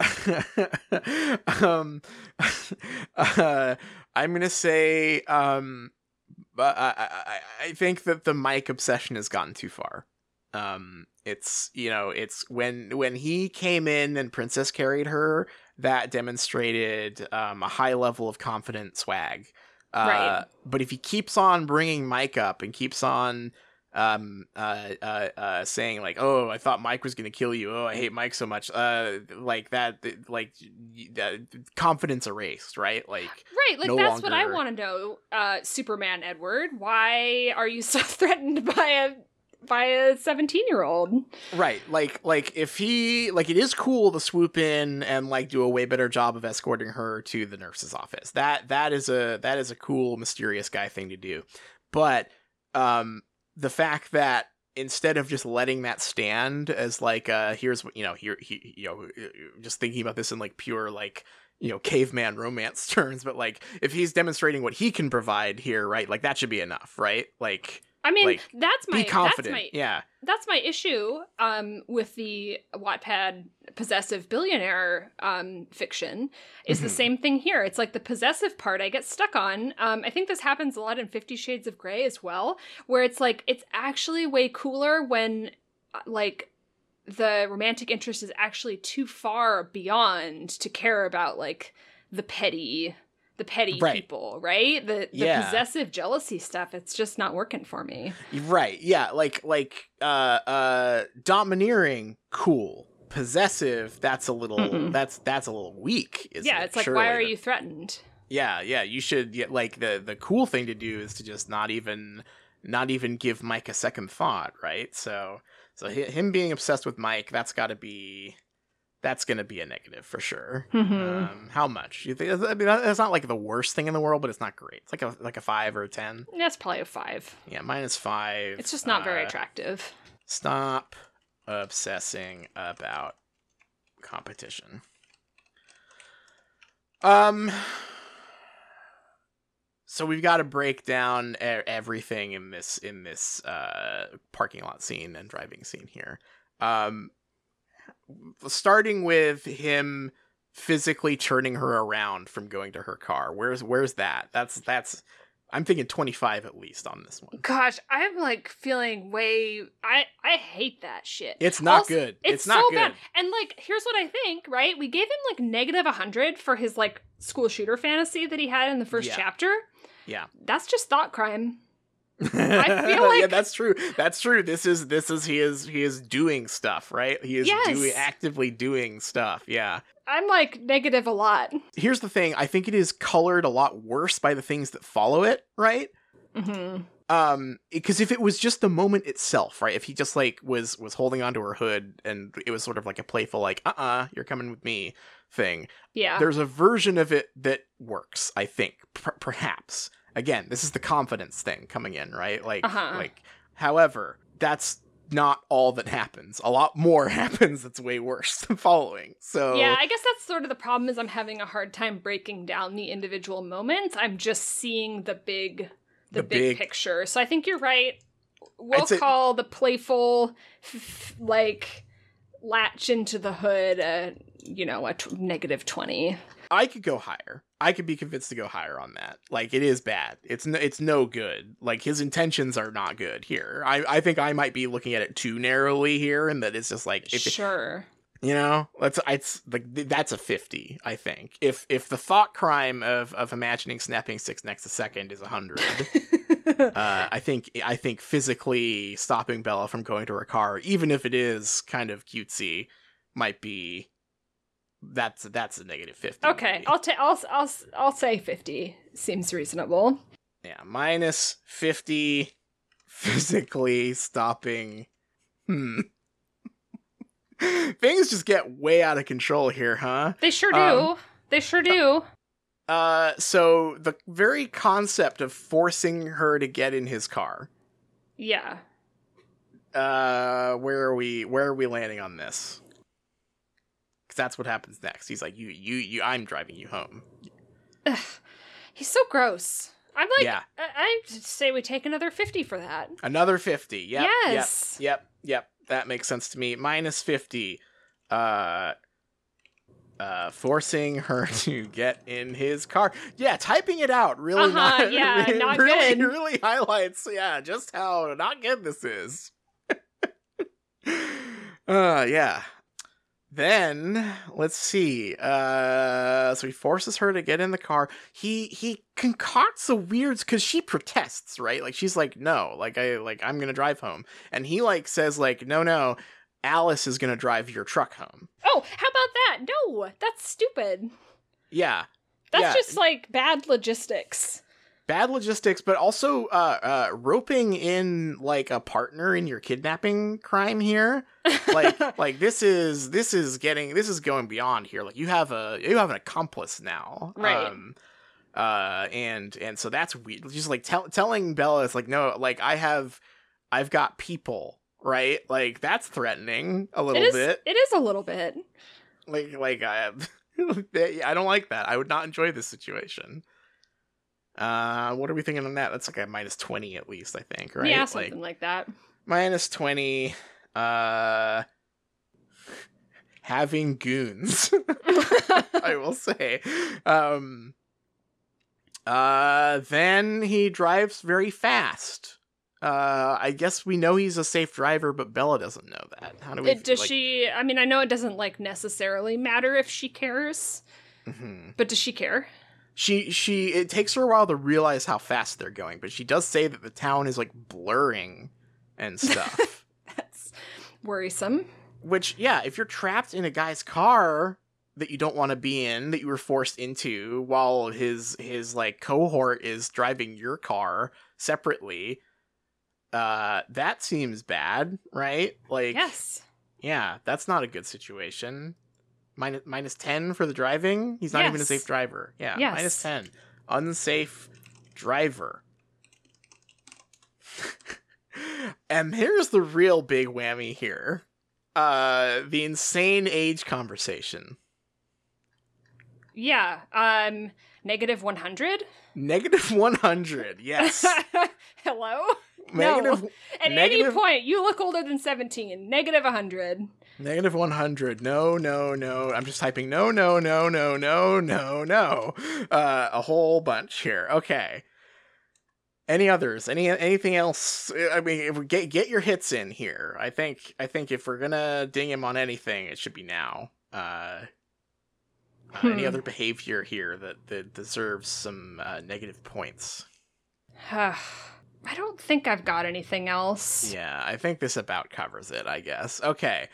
B: um, uh, I'm gonna say um, but I, I I think that the Mike obsession has gotten too far. Um, it's you know it's when when he came in and Princess carried her that demonstrated um, a high level of confident swag. Uh,
C: Right.
B: But if he keeps on bringing Mike up and keeps on um uh uh uh saying like oh i thought mike was gonna kill you oh i hate mike so much uh like that like that confidence erased right like
C: Right, like
B: no
C: that's what I want to know. Uh, Superman Edward, why are you so threatened by a by a seventeen year old?
B: Right, like like if he like it is cool to swoop in and like do a way better job of escorting her to the nurse's office. That that is a that is a cool mysterious guy thing to do. But um the fact that instead of just letting that stand as like uh here's what you know here he you know just thinking about this in like pure like you know caveman romance terms but like if he's demonstrating what he can provide here right like that should be enough right like
C: I mean,
B: Like,
C: that's my
B: be confident
C: that's my
B: yeah
C: that's my issue um with the Wattpad possessive billionaire um fiction is the
B: Mhm.
C: same thing here. It's like the possessive part I get stuck on. Um I think this happens a lot in 50 Shades of Grey as well, where it's like it's actually way cooler when uh, like the romantic interest is actually too far beyond to care about like the petty the petty
B: Right.
C: people, right? The the
B: Yeah.
C: possessive jealousy stuff, it's just not working for me.
B: Right. Yeah. Like like uh uh domineering, cool. Possessive, that's a little
C: Mm-mm.
B: that's that's a little weak.
C: Yeah,
B: it?
C: it's like why are you threatened?
B: Yeah, yeah. You should yeah, like the the cool thing to do is to just not even not even give Mike a second thought, right? So so him being obsessed with Mike, that's got to be that's gonna be a negative for sure.
C: Mhm.
B: Um, how much? You think? I mean, that's not like the worst thing in the world, but it's not great. It's like a like a five or a ten.
C: That's probably a five.
B: Yeah, minus five.
C: It's just not very
B: uh,
C: attractive.
B: Stop obsessing about competition. Um so we've got to break down everything in this in this uh parking lot scene and driving scene here. Um starting with him physically turning her around from going to her car. Where's where's that? That's that's I'm thinking 25 at least on this one.
C: Gosh, I'm like feeling way. I I hate that shit.
B: It's not
C: Also,
B: good.
C: It's,
B: It's, not
C: so
B: good.
C: bad. And like, here's what I think. Right, we gave him like negative hundred for his like school shooter fantasy that he had in the first
B: Yeah.
C: chapter.
B: Yeah.
C: That's just thought crime.
B: I
C: feel
B: yeah, that's true. That's true. This is this is he is he is doing stuff, right? He is
C: Yes.
B: doing actively doing stuff. Yeah.
C: I'm like negative a lot.
B: Here's the thing. I think it is colored a lot worse by the things that follow it, right?
C: hmm
B: Um, because if it was just the moment itself, right? If he just like was was holding onto her hood and it was sort of like a playful like, uh, uh-uh, you're coming with me thing.
C: Yeah.
B: There's a version of it that works. I think per- perhaps. Again, this is the confidence thing coming in, right? Like,
C: Uh-huh.
B: like. However, that's not all that happens. A lot more happens that's way worse than following. So
C: Yeah, I guess that's sort of the problem is I'm having a hard time breaking down the individual moments. I'm just seeing the big the,
B: The
C: big,
B: big-
C: picture. So I think you're right. We'll
B: say-
C: call the playful f- like latch into the hood a you know a t- negative 20.
B: I could go higher. I could be convinced to go higher on that. Like it is bad. It's no, it's no good. Like his intentions are not good here. I I think I might be looking at it too narrowly here, and that it's just like if
C: sure.
B: You know let's it's like that's a 50 i think if if the thought crime of of imagining snapping six next to second is 100 uh i think i think physically stopping bella from going to her car even if it is kind of cutesy might be that's that's a negative 50
C: okay,
B: maybe.
C: I'll ta- I'll I'll I'll say 50 seems reasonable.
B: yeah minus 50 physically stopping hmm things just get way out of control here huh
C: They sure do.
B: Um,
C: they sure do.
B: Uh, so the very concept of forcing her to get in his car.
C: Yeah.
B: Uh, where are we? Where are we landing on this? Because that's what happens next. He's like, "You, you, you. I'm driving you home."
C: Ugh, he's so gross. I'm like,
B: yeah,
C: I, I say we take another 50 for that.
B: another fifty. Yep,
C: Yes.
B: Yep. Yep. Yep. That makes sense to me. Minus fifty. Uh. uh, forcing her to get in his car. Yeah, typing it out really
C: Uh-huh,
B: not.
C: yeah,
B: it
C: not
B: really,
C: good.
B: really highlights, yeah, just how not good this is. uh, yeah. Then let's see. Uh, so he forces her to get in the car. He he concocts a weird because she protests, right? Like she's like, no, like I like I'm gonna drive home, and he like says like, no, no, Alice is gonna drive your truck home.
C: Oh, how about that? No, that's stupid.
B: Yeah,
C: That's
B: Yeah.
C: just like bad logistics.
B: Bad logistics, but also uh, uh, roping in like a partner in your kidnapping crime here. Like, like this is this is getting this is going beyond here. Like you have a you have an accomplice now,
C: Right.
B: Um, uh, and and so that's weird. Just like tell, telling Bella, it's like no, like I have, I've got people, right? Like that's threatening a little
C: it is.
B: bit.
C: It is a little bit.
B: Like like I, I don't like that. I would not enjoy this situation. Uh, what are we thinking on that? That's like a minus twenty at least, I think, right?
C: Yeah, something like that.
B: minus 20 uh having goons i will say um uh then he drives very fast uh i guess we know he's a safe driver but bella doesn't know that how do we
C: It, does
B: like-
C: she? I mean, I know it doesn't like necessarily matter if she cares,
B: Mhm.
C: but does she care?
B: She she it takes her a while to realize how fast they're going but she does say that the town is like blurring and stuff
C: That's worrisome.
B: Which, yeah, if you're trapped in a guy's car that you don't want to be in, that you were forced into, while his his like cohort is driving your car separately, uh, that seems bad, right? Like,
C: Yes.
B: yeah, that's not a good situation. Minus minus ten for the driving. He's not even a safe driver. Yeah,
C: Yes.
B: minus ten. Unsafe driver. and here's the real big whammy here. Uh the insane age conversation.
C: Yeah. Um. Negative one hundred.
B: Negative 100. Yes.
C: Hello.
B: Negative
C: At
B: Negative-
C: any point, you look older than seventeen. Negative hundred.
B: Negative 100. No, no, no. I'm just typing no, no, no, no, no, no, no. Uh, a whole bunch here. Okay. Any others? Any anything else? I mean, if we get get your hits in here. I think I think if we're gonna ding him on anything, it should be now. Uh, uh, any
C: Hmm.
B: other behavior here that that deserves some uh, negative points? Huh.
C: I don't think I've got anything else.
B: Yeah, I think this about covers it, I guess. Okay.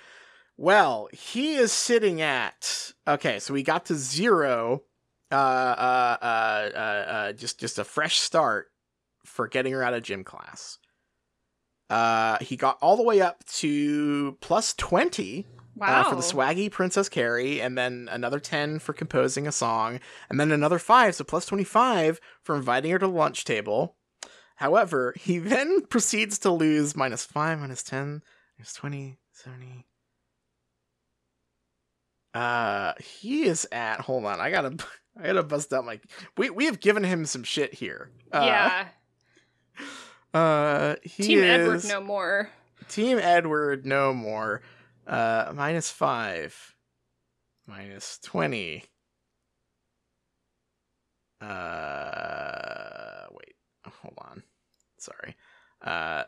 B: Well, he is sitting at okay, so we got to zero. Uh uh uh uh, uh just just a fresh start for getting her out of gym class. Uh he got all the way up to plus 20
C: Wow.
B: uh, for the swaggy Princess carry, and then another 10 for composing a song, and then another 5, so plus 25 for inviting her to the lunch table. However, he then proceeds to lose minus 5, minus 10, minus 20, 70. Uh, he is at, hold on, I gotta, I gotta bust out my, we, we have given him some shit here. Uh,
C: yeah.
B: Uh, he
C: Team Edward
B: is-
C: no more.
B: Team Edward, no more. Uh, minus five. Minus 20. Uh, wait. Hold on. Sorry. Uh,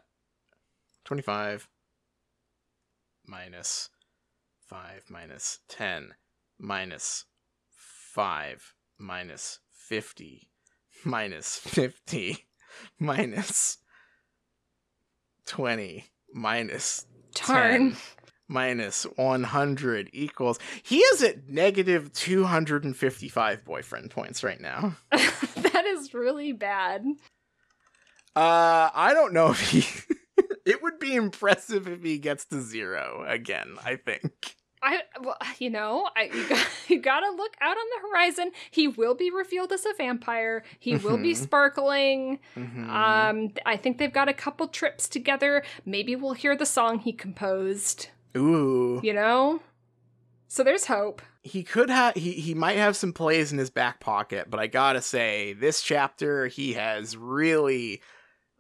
B: 25 minus 5 minus 10 minus 5 minus 50 minus 50 minus 20 minus
C: Darn.
B: 10 minus 100 equals he is at negative 255 boyfriend points right now
C: that is really bad.
B: uh i don't know if he it would be impressive if he gets to zero again i think
C: I well, you know, I you got you got to look out on the horizon. He will be revealed as a vampire. He will be
B: Mhm.
C: sparkling.
B: Mhm.
C: Um I think they've got a couple trips together. Maybe we'll hear the song he composed,
B: ooh
C: you know? So there's hope.
B: he could have he, he might have some plays in his back pocket but i gotta say this chapter he has really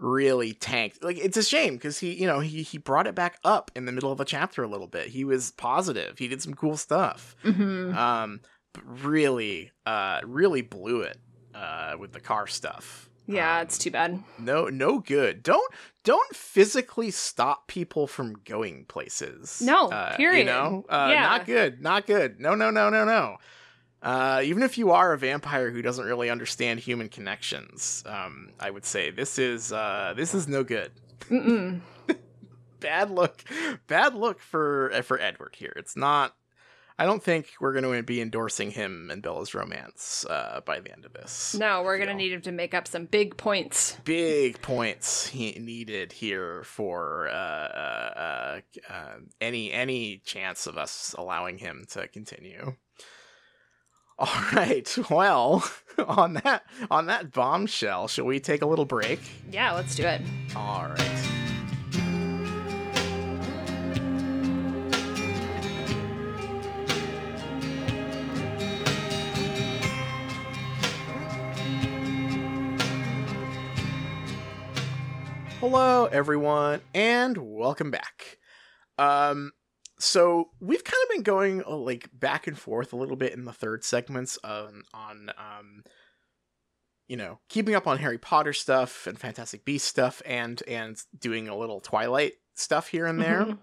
B: really tanked. Like it's a shame because he, you know, he he brought it back up in the middle of a chapter a little bit. He was positive. He did some cool stuff.
C: Mm-hmm.
B: Um, but really, uh, really blew it uh with the car stuff.
C: Yeah,
B: Um,
C: it's too bad.
B: no no good. Don't don't physically stop people from going places.
C: No,
B: Uh,
C: period.
B: You know, uh,
C: Yeah.
B: not good. Not good. No no no no no. Uh, even if you are a vampire who doesn't really understand human connections, um, I would say this is uh, this is no good. Bad look, bad look for uh, for Edward here. It's not. I don't think we're going to be endorsing him and Bella's romance uh, by the end of this.
C: No, we're gonna need him to make up some big points.
B: big points he needed here for uh, uh, any any chance of us allowing him to continue. All right. Well, on that on that bombshell, shall we take a little break?
C: Yeah, let's do it.
B: All right. Hello, everyone, and welcome back. Um, so we've kind of been going uh, like back and forth a little bit in the third segments on on um, you know, keeping up on Harry Potter stuff and Fantastic Beast stuff, and and doing a little Twilight stuff here and there.
C: Mhm.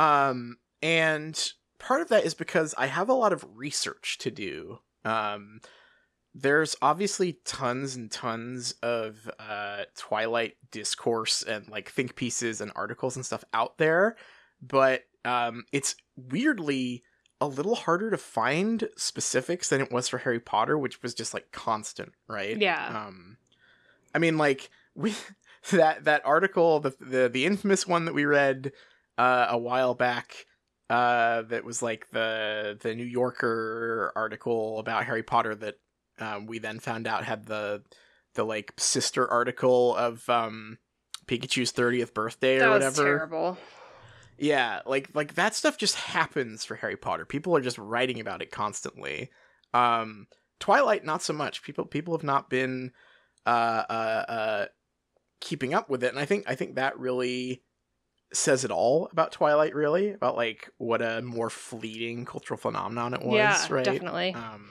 B: Um, and part of that is because I have a lot of research to do. Um, there's obviously tons and tons of uh, Twilight discourse and like think pieces and articles and stuff out there, but um, it's weirdly a little harder to find specifics than it was for Harry Potter, which was just like constant, right?
C: Yeah.
B: Um, I mean, like with that that article, the the the infamous one that we read uh, a while back, uh, that was like the the New Yorker article about Harry Potter that um, we then found out had the the like sister article of um, Pikachu's thirtieth birthday or
C: that was
B: whatever.
C: terrible.
B: Yeah, like like that stuff just happens for Harry Potter. People are just writing about it constantly. Um Twilight not so much. People people have not been uh uh uh keeping up with it and I think I think that really says it all about Twilight really, about like what a more fleeting cultural phenomenon it was,
C: yeah,
B: right?
C: definitely.
B: Um,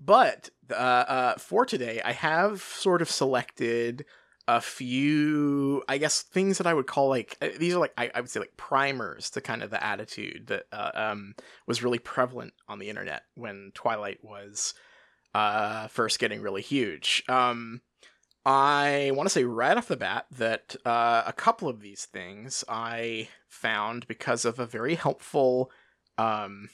B: but uh, uh, for today, I have sort of selected a few, I guess, things that I would call like uh, these are like I, I would say like primers to kind of the attitude that uh, um, was really prevalent on the internet when Twilight was uh, first getting really huge. Um, I want to say right off the bat that uh, a couple of these things I found because of a very helpful um,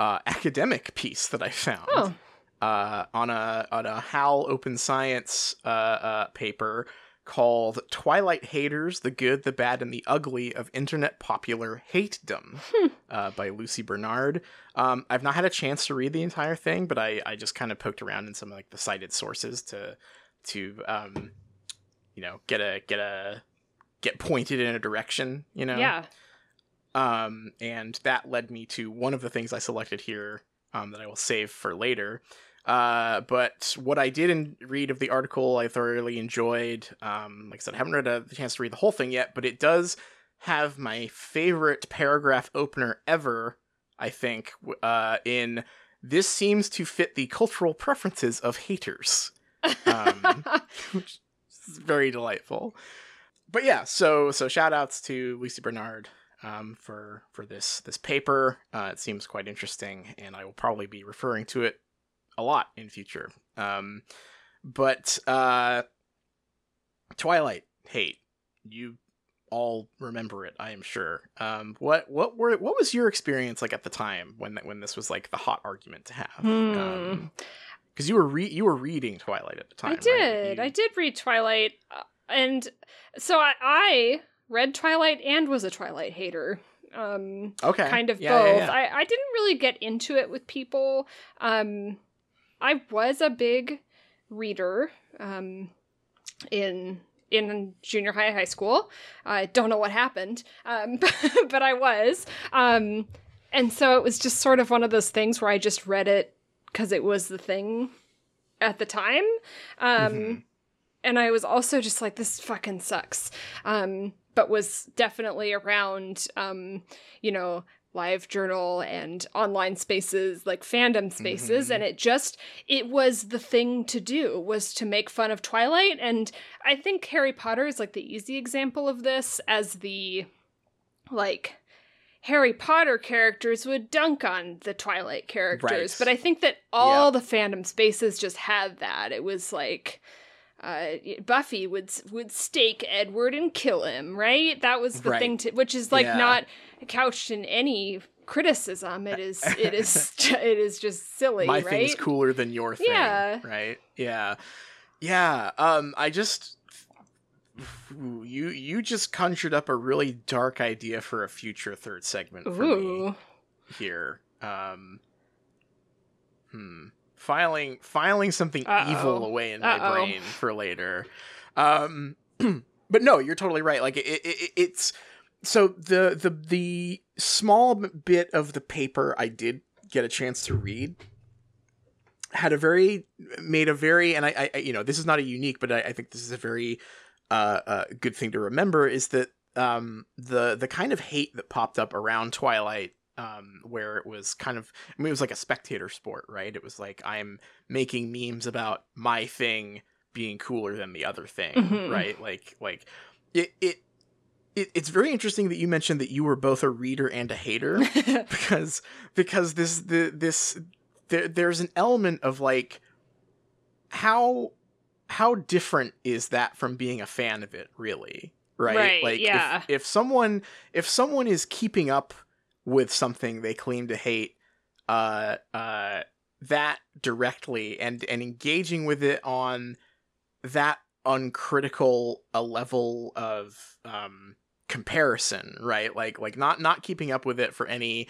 B: uh, academic piece that I found
C: oh,
B: uh, on a on a HAL Open Science uh, uh, paper called "Twilight Haters: The Good, the Bad, and the Ugly of Internet Popular Hatedom"
C: Hmm.
B: uh, by Lucy Bernard. Um, I've not had a chance to read the entire thing, but I, I just kind of poked around in some of like the cited sources to to um, you know get a get a get pointed in a direction. You know,
C: yeah.
B: um, and that led me to one of the things I selected here um, that I will save for later. Uh, but what I did in, read of the article, I thoroughly enjoyed. Um, like I said, I haven't read a, chance to read the whole thing yet, but it does have my favorite paragraph opener ever. I think uh, in this seems to fit the cultural preferences of haters um, which is very delightful. But yeah, so so shout outs to Lucy Bernard um, for for this this paper. Uh, it seems quite interesting, and I will probably be referring to it a lot in future. Um, but uh, Twilight hate you all remember it, I am sure. Um, what what were what was your experience like at the time when when this was like the hot argument to have?
C: Hmm.
B: Um, because you were re- you were reading Twilight at the time.
C: I
B: right?
C: did.
B: You-
C: I did read Twilight, uh, and so I, I read Twilight and was a Twilight hater. Um,
B: Okay.
C: kind of
B: Yeah, yeah,
C: both.
B: yeah.
C: I, I didn't really get into it with people. Um, I was a big reader um, in in junior high, high school. I don't know what happened, um, but I was. Um, and so it was just sort of one of those things where I just read it because it was the thing at the time. Um,
B: Mhm.
C: and I was also just like, this fucking sucks. Um, but was definitely around, um, you know, live journal and online spaces like fandom spaces.
B: Mhm.
C: and it just it was the thing to do was to make fun of twilight. And i think harry potter is like the easy example of this as the like harry potter characters would dunk on the twilight characters.
B: Right.
C: but i think that all the fandom spaces just had that. It was like uh, Buffy would would stake Edward and kill him, right? That was the
B: Right.
C: thing to, which is like
B: Yeah.
C: not couched in any criticism. It is, it is, it is just silly,
B: My
C: right?
B: thing's cooler than your thing.
C: Yeah.
B: Right. Yeah. Yeah. Um. I just. You you just conjured up a really dark idea for a future third segment for me here. Um. Hmm. Filing filing something
C: Uh-oh.
B: evil away in my
C: Uh-oh.
B: brain for later. Um. but no, you're totally right. Like it, it, it it's so the the the small bit of the paper I did get a chance to read had a very made a very and I, I you know this is not a unique but I, I think this is a very uh, uh good thing to remember is that um the the kind of hate that popped up around Twilight um where it was kind of I mean it was like a spectator sport right it was like I'm making memes about my thing being cooler than the other thing
C: Mhm.
B: right like like it it it, it's very interesting that you mentioned that you were both a reader and a hater because because this the this there, there's an element of like how how different is that from being a fan of it really right,
C: Right,
B: like
C: yeah.
B: if, if someone if someone is keeping up with something they claim to hate uh uh that directly and and engaging with it on that uncritical a level of um comparison right? Like like not not keeping up with it for any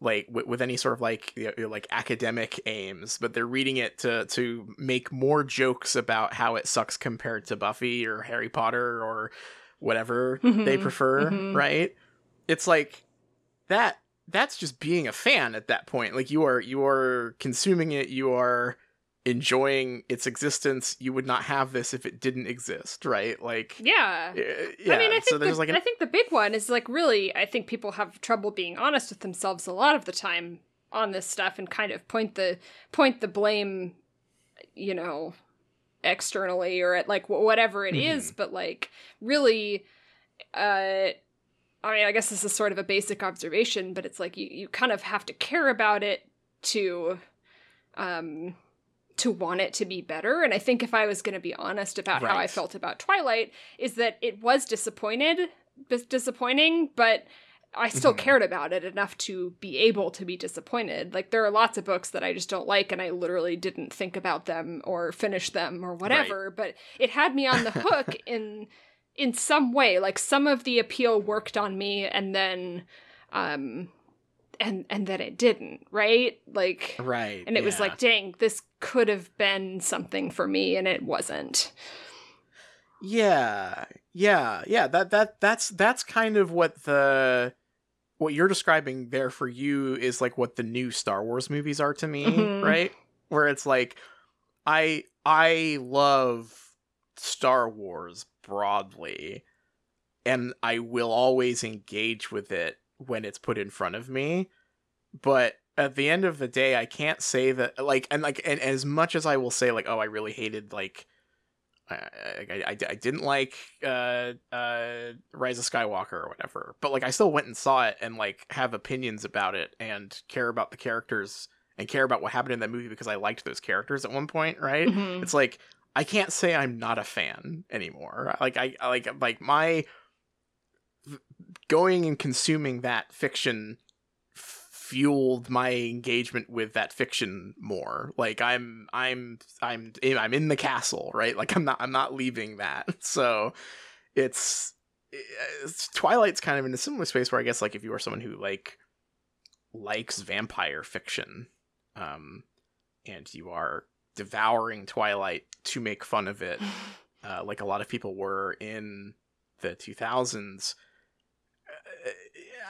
B: like with, with any sort of like you know, like academic aims but they're reading it to to make more jokes about how it sucks compared to buffy or harry potter or whatever they
C: Mhm,
B: prefer
C: mhm.
B: right? It's like that that's just being a fan at that point like you are you are consuming it you are enjoying its existence you would not have this if it didn't exist right like
C: yeah.
B: yeah
C: I mean, I think
B: so there's
C: the,
B: like an
C: I think the big one is like really. I think people have trouble being honest with themselves a lot of the time on this stuff, and kind of point the point the blame, you know, externally or at like wh- whatever it is. But like really, uh, I mean, I guess this is sort of a basic observation, but it's like you you kind of have to care about it to, um. To want it to be better. And I think if I was going to be honest about how I felt about Twilight, is that it was disappointed, disappointing, but I still
B: Mhm.
C: cared about it enough to be able to be disappointed. Like there are lots of books that I just don't like and I literally didn't think about them or finish them or whatever, but it had me on the hook in in some way. Like some of the appeal worked on me and then um and and then it didn't, right? Like
B: right
C: and it was like, dang, this could have been something for me and it wasn't.
B: Yeah, yeah, yeah. That that that's that's kind of what the what you're describing there for you is like what the new Star Wars movies are to me,
C: Mhm.
B: right? Where it's like I I love Star Wars broadly and I will always engage with it when it's put in front of me. But at the end of the day, I can't say that like and like and as much as I will say like oh I really hated like I, I, I, I didn't like uh uh Rise of Skywalker or whatever, but like I still went and saw it and like have opinions about it and care about the characters and care about what happened in that movie because I liked those characters at one point, right?
C: Mhm.
B: It's like I can't say I'm not a fan anymore. Like I like like my going and consuming that fiction fueled my engagement with that fiction more. Like I'm I'm I'm I'm in the castle, right? Like I'm not I'm not leaving that. So it's, it's Twilight's kind of in a similar space where I guess like if you are someone who like likes vampire fiction um and you are devouring Twilight to make fun of it uh, like a lot of people were in the 2000s uh,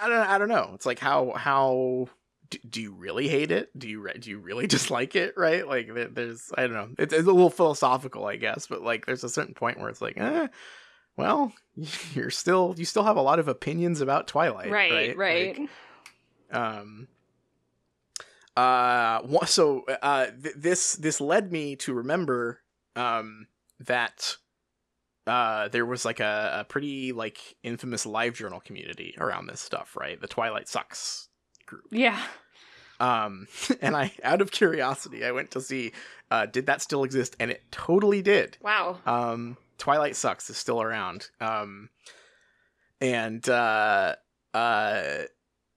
B: I don't I don't know it's like how how do, do you really hate it? Do you re- do you really dislike it? Right? Like there, there's I don't know. It's, it's a little philosophical, I guess, but like there's a certain point where it's like, eh, well, you're still you still have a lot of opinions about Twilight,
C: right,
B: right?
C: right.
B: Like, um. Uh. So uh, th- this this led me to remember um that uh there was like a, a pretty like infamous live journal community around this stuff, right? The Twilight Sucks group.
C: yeah.
B: Um, and I, out of curiosity, I went to see, uh, did that still exist? And it totally did.
C: Wow.
B: Um, Twilight Sucks is still around. Um, and, uh, uh,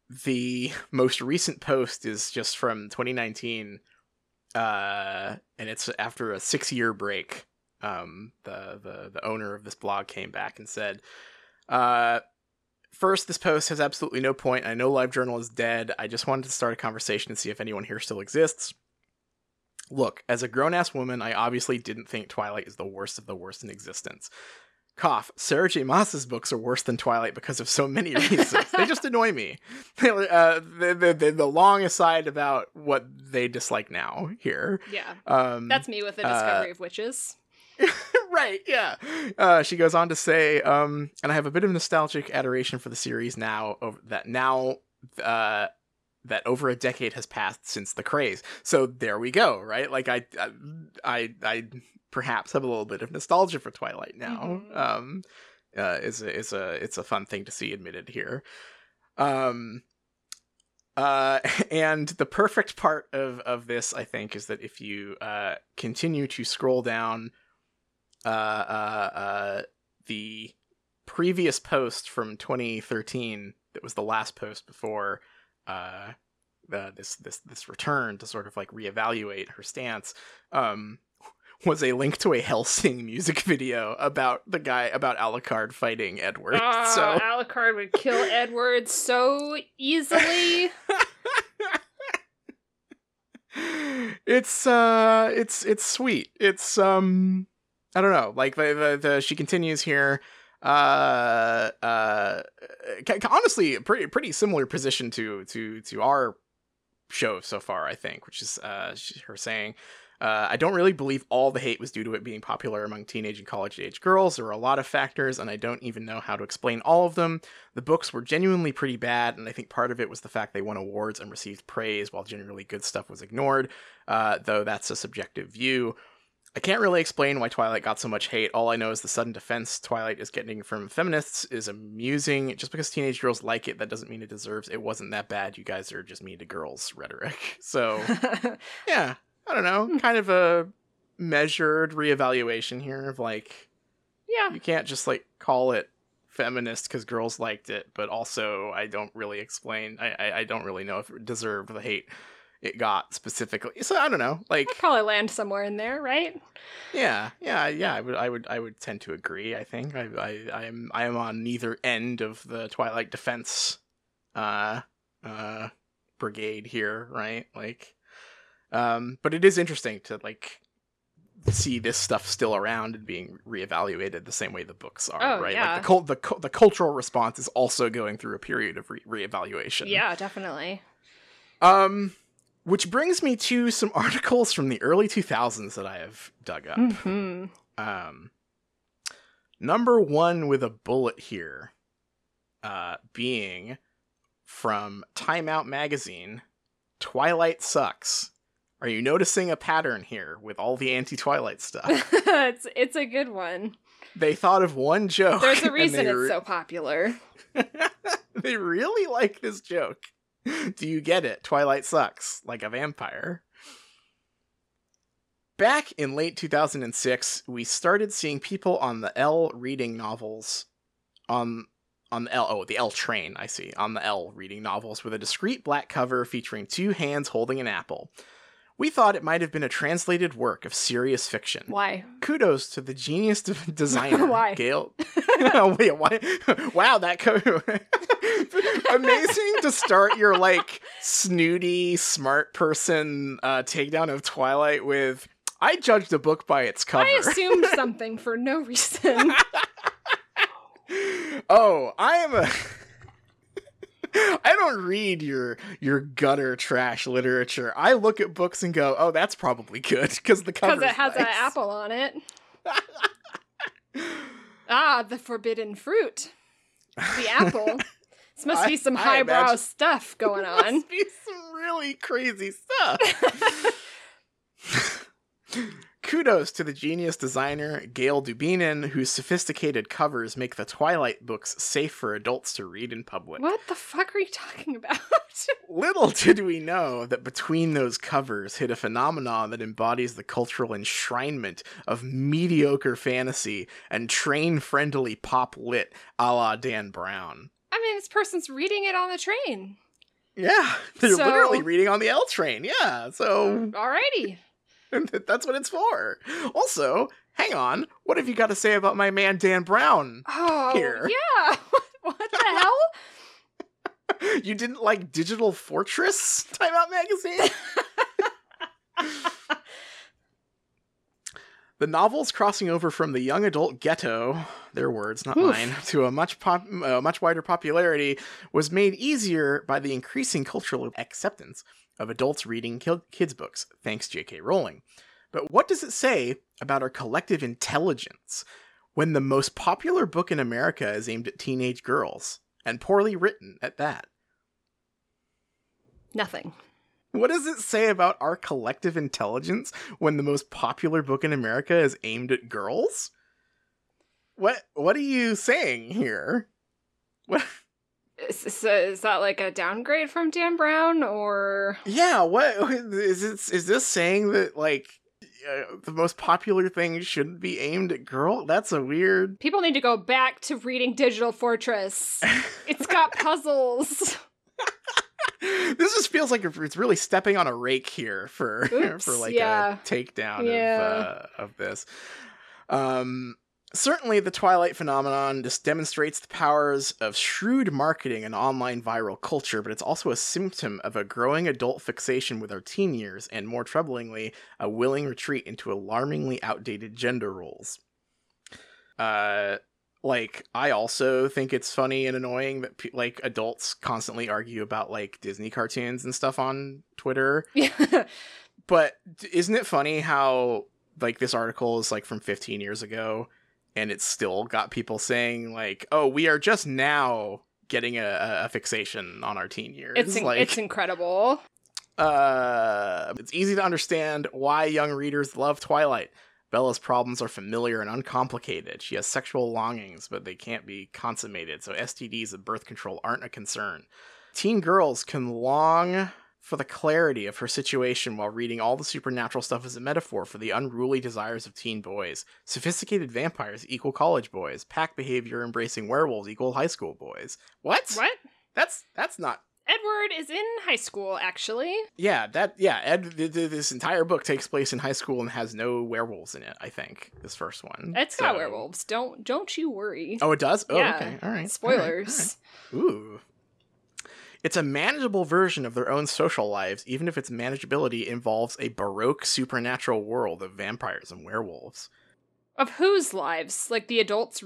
B: the most recent post is just from 2019. Uh, and it's after a six year break. Um, the, the, the owner of this blog came back and said, uh, First, this post has absolutely no point. I know LiveJournal is dead. I just wanted to start a conversation and see if anyone here still exists. Look, as a grown ass woman, I obviously didn't think Twilight is the worst of the worst in existence. Cough. Sarah J. Maas's books are worse than Twilight because of so many reasons. they just annoy me. uh, the, the, the, the long aside about what they dislike now here.
C: Yeah.
B: Um,
C: That's me with the
B: uh,
C: discovery of witches.
B: right, yeah. Uh, she goes on to say, um, and I have a bit of nostalgic adoration for the series now over, that now uh, that over a decade has passed since the craze. So there we go, right? Like I, I, I perhaps have a little bit of nostalgia for Twilight now.
C: Mhm.
B: Um, uh, is a, is a it's a fun thing to see admitted here. Um, uh, and the perfect part of of this, I think, is that if you uh continue to scroll down uh, uh, uh, the previous post from 2013 that was the last post before uh, uh, this this this return to sort of like reevaluate her stance um, was a link to a Hellsing music video about the guy about Alucard fighting Edward.
C: Ah,
B: so
C: Alucard would kill Edward so easily.
B: it's uh it's it's sweet. It's um I don't know. Like the the, the she continues here uh uh honestly pretty pretty similar position to to to our show so far I think which is uh her saying uh, I don't really believe all the hate was due to it being popular among teenage and college age girls. There were a lot of factors, and I don't even know how to explain all of them. The books were genuinely pretty bad, and I think part of it was the fact they won awards and received praise while generally good stuff was ignored, uh, though that's a subjective view. I can't really explain why Twilight got so much hate. All I know is the sudden defense Twilight is getting from feminists is amusing. Just because teenage girls like it, that doesn't mean it deserves it wasn't that bad. You guys are just mean to girls rhetoric. So, yeah, I don't know. Kind of a measured reevaluation here of like,
C: yeah.
B: you can't just like call it feminist because girls liked it, but also I don't really explain. I, I I don't really know if it deserved the hate it got specifically. So I don't know. Like,
C: I'd probably land somewhere in there, right?
B: yeah, yeah, yeah. I would, I would, I would tend to agree. I think I, I, I am, I am on neither end of the Twilight defense, uh, uh, brigade here, right? Like, um, but it is interesting to like see this stuff still around and being reevaluated the same way the books are,
C: Oh,
B: right?
C: yeah.
B: Like the cult, the cu- the cultural response is also going through a period of re- reevaluation.
C: Yeah, definitely.
B: Um, which brings me to some articles from the early 2000s that I have dug up.
C: hmm
B: Um, number one with a bullet here, uh, being from Time Out magazine, Twilight sucks. Are you noticing a pattern here with all the anti-Twilight stuff?
C: it's it's a good one.
B: they thought of one joke.
C: There's a reason
B: they
C: it's so popular.
B: they really like this joke. Do you get it? Twilight sucks, like a vampire. Back in late 2006, we started seeing people on the L reading novels on on the L oh the L train, I see, on the L reading novels with a discreet black cover featuring two hands holding an apple. We thought it might have been a translated work of serious fiction.
C: Why?
B: Kudos to the genius de- designer,
C: Why?
B: Gail. wait, why? Wow, that co- amazing to start your like snooty, smart person uh, takedown of Twilight with. I judged a book by its cover.
C: I assumed something for no reason.
B: oh, I am a. I don't read your your gutter trash literature. I look at books and go, "Oh, that's probably good" because the cover
C: Because it has
B: nice.
C: an apple on it. ah, the forbidden fruit. The apple. This must
B: I-
C: be some
B: I
C: highbrow
B: imagine-
C: stuff going on.
B: Must be some really crazy stuff. Kudos to the genius designer Gail Doobinin, whose sophisticated covers make the Twilight books safe for adults to read in public.
C: What the fuck are you talking about?
B: Little did we know that between those covers hid a phenomenon that embodies the cultural enshrinement of mediocre fantasy and train friendly pop lit a la Dan Brown.
C: I mean, this person's reading it on the train.
B: Yeah, they're
C: So-
B: literally reading on the L train. Yeah, so
C: Alrighty.
B: that's what it's for. Also, hang on, what have you got to say about my man Dan Brown?
C: Oh,
B: Here.
C: yeah. what the hell?
B: You didn't like Digital Fortress Time Out magazine? the novel's crossing over from the young adult ghetto, their words, not
C: Oof.
B: mine, to a much pop, uh, much wider popularity was made easier by the increasing cultural acceptance of adults reading kids' books, thanks J.K. Rowling. But what does it say about our collective intelligence when the most popular book in America is aimed at teenage girls, and poorly written at that?
C: Nothing.
B: What does it say about our collective intelligence when the most popular book in America is aimed at girls? What what are you saying here? What
C: Is, is, that like a downgrade from Dan Brown or
B: Yeah, what is it is this saying that like uh, the most popular thing shouldn't be aimed at girl? That's a weird
C: people need to go back to reading Digital Fortress? It's got puzzles.
B: this just feels like it's really stepping on a rake here for
C: Oops,
B: for like
C: yeah.
B: a takedown
C: Yeah.
B: of uh, of this. Um, certainly, the Twilight phenomenon just demonstrates the powers of shrewd marketing and online viral culture, but it's also a symptom of a growing adult fixation with our teen years, and more troublingly, a willing retreat into alarmingly outdated gender roles. Uh, like I also think it's funny and annoying that pe- like adults constantly argue about like Disney cartoons and stuff on Twitter. But isn't it funny how like this article is like from 15 years ago and it's still got people saying like, "Oh, we are just now getting a, a fixation on our teen years."
C: It's in-
B: like
C: it's incredible.
B: uh, it's easy to understand why young readers love Twilight. Bella's problems are familiar and uncomplicated. She has sexual longings, but they can't be consummated, so STDs and birth control aren't a concern. Teen girls can long for the clarity of her situation while reading all the supernatural stuff as a metaphor for the unruly desires of teen boys. Sophisticated vampires equal college boys. Pack behavior embracing werewolves equal high school boys. What?
C: What?
B: That's that's not
C: Edward is in high school, actually.
B: yeah, that yeah. Ed, th- th- this entire book takes place in high school and has no werewolves in it. I think this first one.
C: It's got werewolves. Don't don't you worry.
B: Oh, it does. Oh,
C: Yeah.
B: okay. All right.
C: Spoilers.
B: All right, all right. Ooh. It's a manageable version of their own social lives, even if its manageability involves a baroque supernatural world of vampires and werewolves.
C: Of whose lives? Like the adults,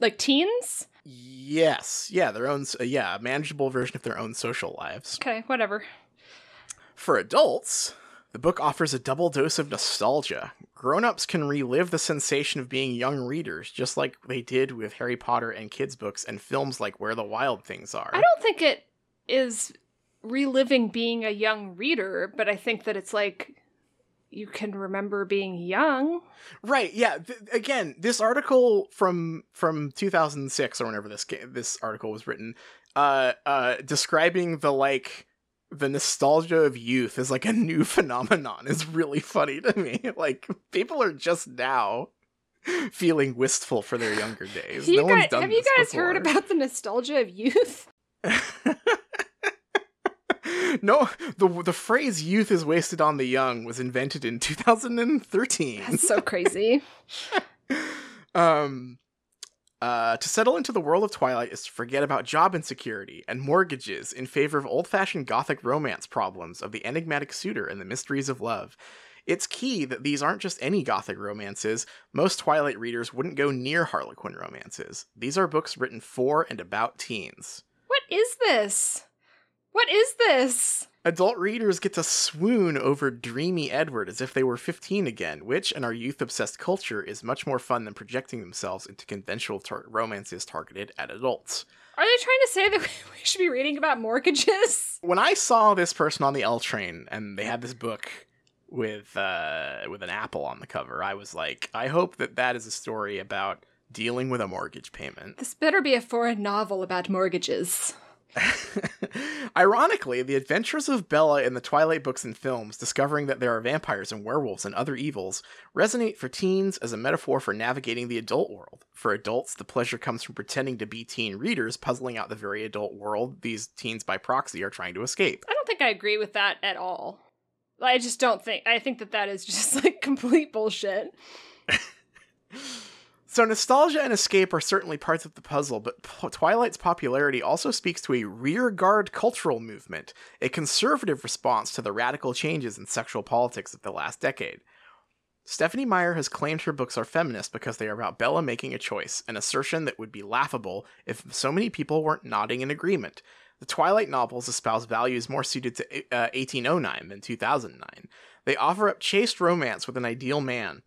C: like teens?
B: Yes, yeah, their own. s- uh, Yeah, a manageable version of their own social lives.
C: Okay, whatever.
B: For adults, the book offers a double dose of nostalgia. Grown-ups can relive the sensation of being young readers, just like they did with Harry Potter and kids' books and films like Where the Wild Things Are.
C: I don't think it is reliving being a young reader, but I think that it's like you can remember being young.
B: Right, yeah. Th- again, this article from from 2006 or whenever this this article was written, uh uh describing the like the nostalgia of youth is like a new phenomenon is really funny to me. Like people are just now feeling wistful for their younger days. no one's
C: guys,
B: done
C: have you guys heard about the nostalgia of youth?
B: no, the the phrase "youth is wasted on the young" was invented in 2013.
C: That's so crazy.
B: um, uh, to settle into the world of Twilight is to forget about job insecurity and mortgages in favor of old-fashioned gothic romance problems of the enigmatic suitor and the mysteries of love. It's key that these aren't just any gothic romances. Most Twilight readers wouldn't go near Harlequin romances. These are books written for and about teens.
C: What is this? What is this?
B: Adult readers get to swoon over dreamy Edward as if they were 15 again, which, in our youth obsessed culture, is much more fun than projecting themselves into conventional tar- romances targeted at adults.
C: Are they trying to say that we should be reading about mortgages?
B: When I saw this person on the L train and they had this book with uh, with an apple on the cover, I was like, I hope that that is a story about dealing with a mortgage payment.
C: This better be a foreign novel about mortgages.
B: Ironically, the adventures of Bella in the Twilight books and films, discovering that there are vampires and werewolves and other evils, resonate for teens as a metaphor for navigating the adult world. For adults, the pleasure comes from pretending to be teen readers, puzzling out the very adult world these teens by proxy are trying to escape.
C: I don't think I agree with that at all. I just don't think. I think that that is just like complete bullshit.
B: So, nostalgia and escape are certainly parts of the puzzle, but Twilight's popularity also speaks to a rearguard cultural movement, a conservative response to the radical changes in sexual politics of the last decade. Stephenie Meyer has claimed her books are feminist because they are about Bella making a choice, an assertion that would be laughable if so many people weren't nodding in agreement. The Twilight novels espouse values more suited to uh, 1809 than 2009. They offer up chaste romance with an ideal man,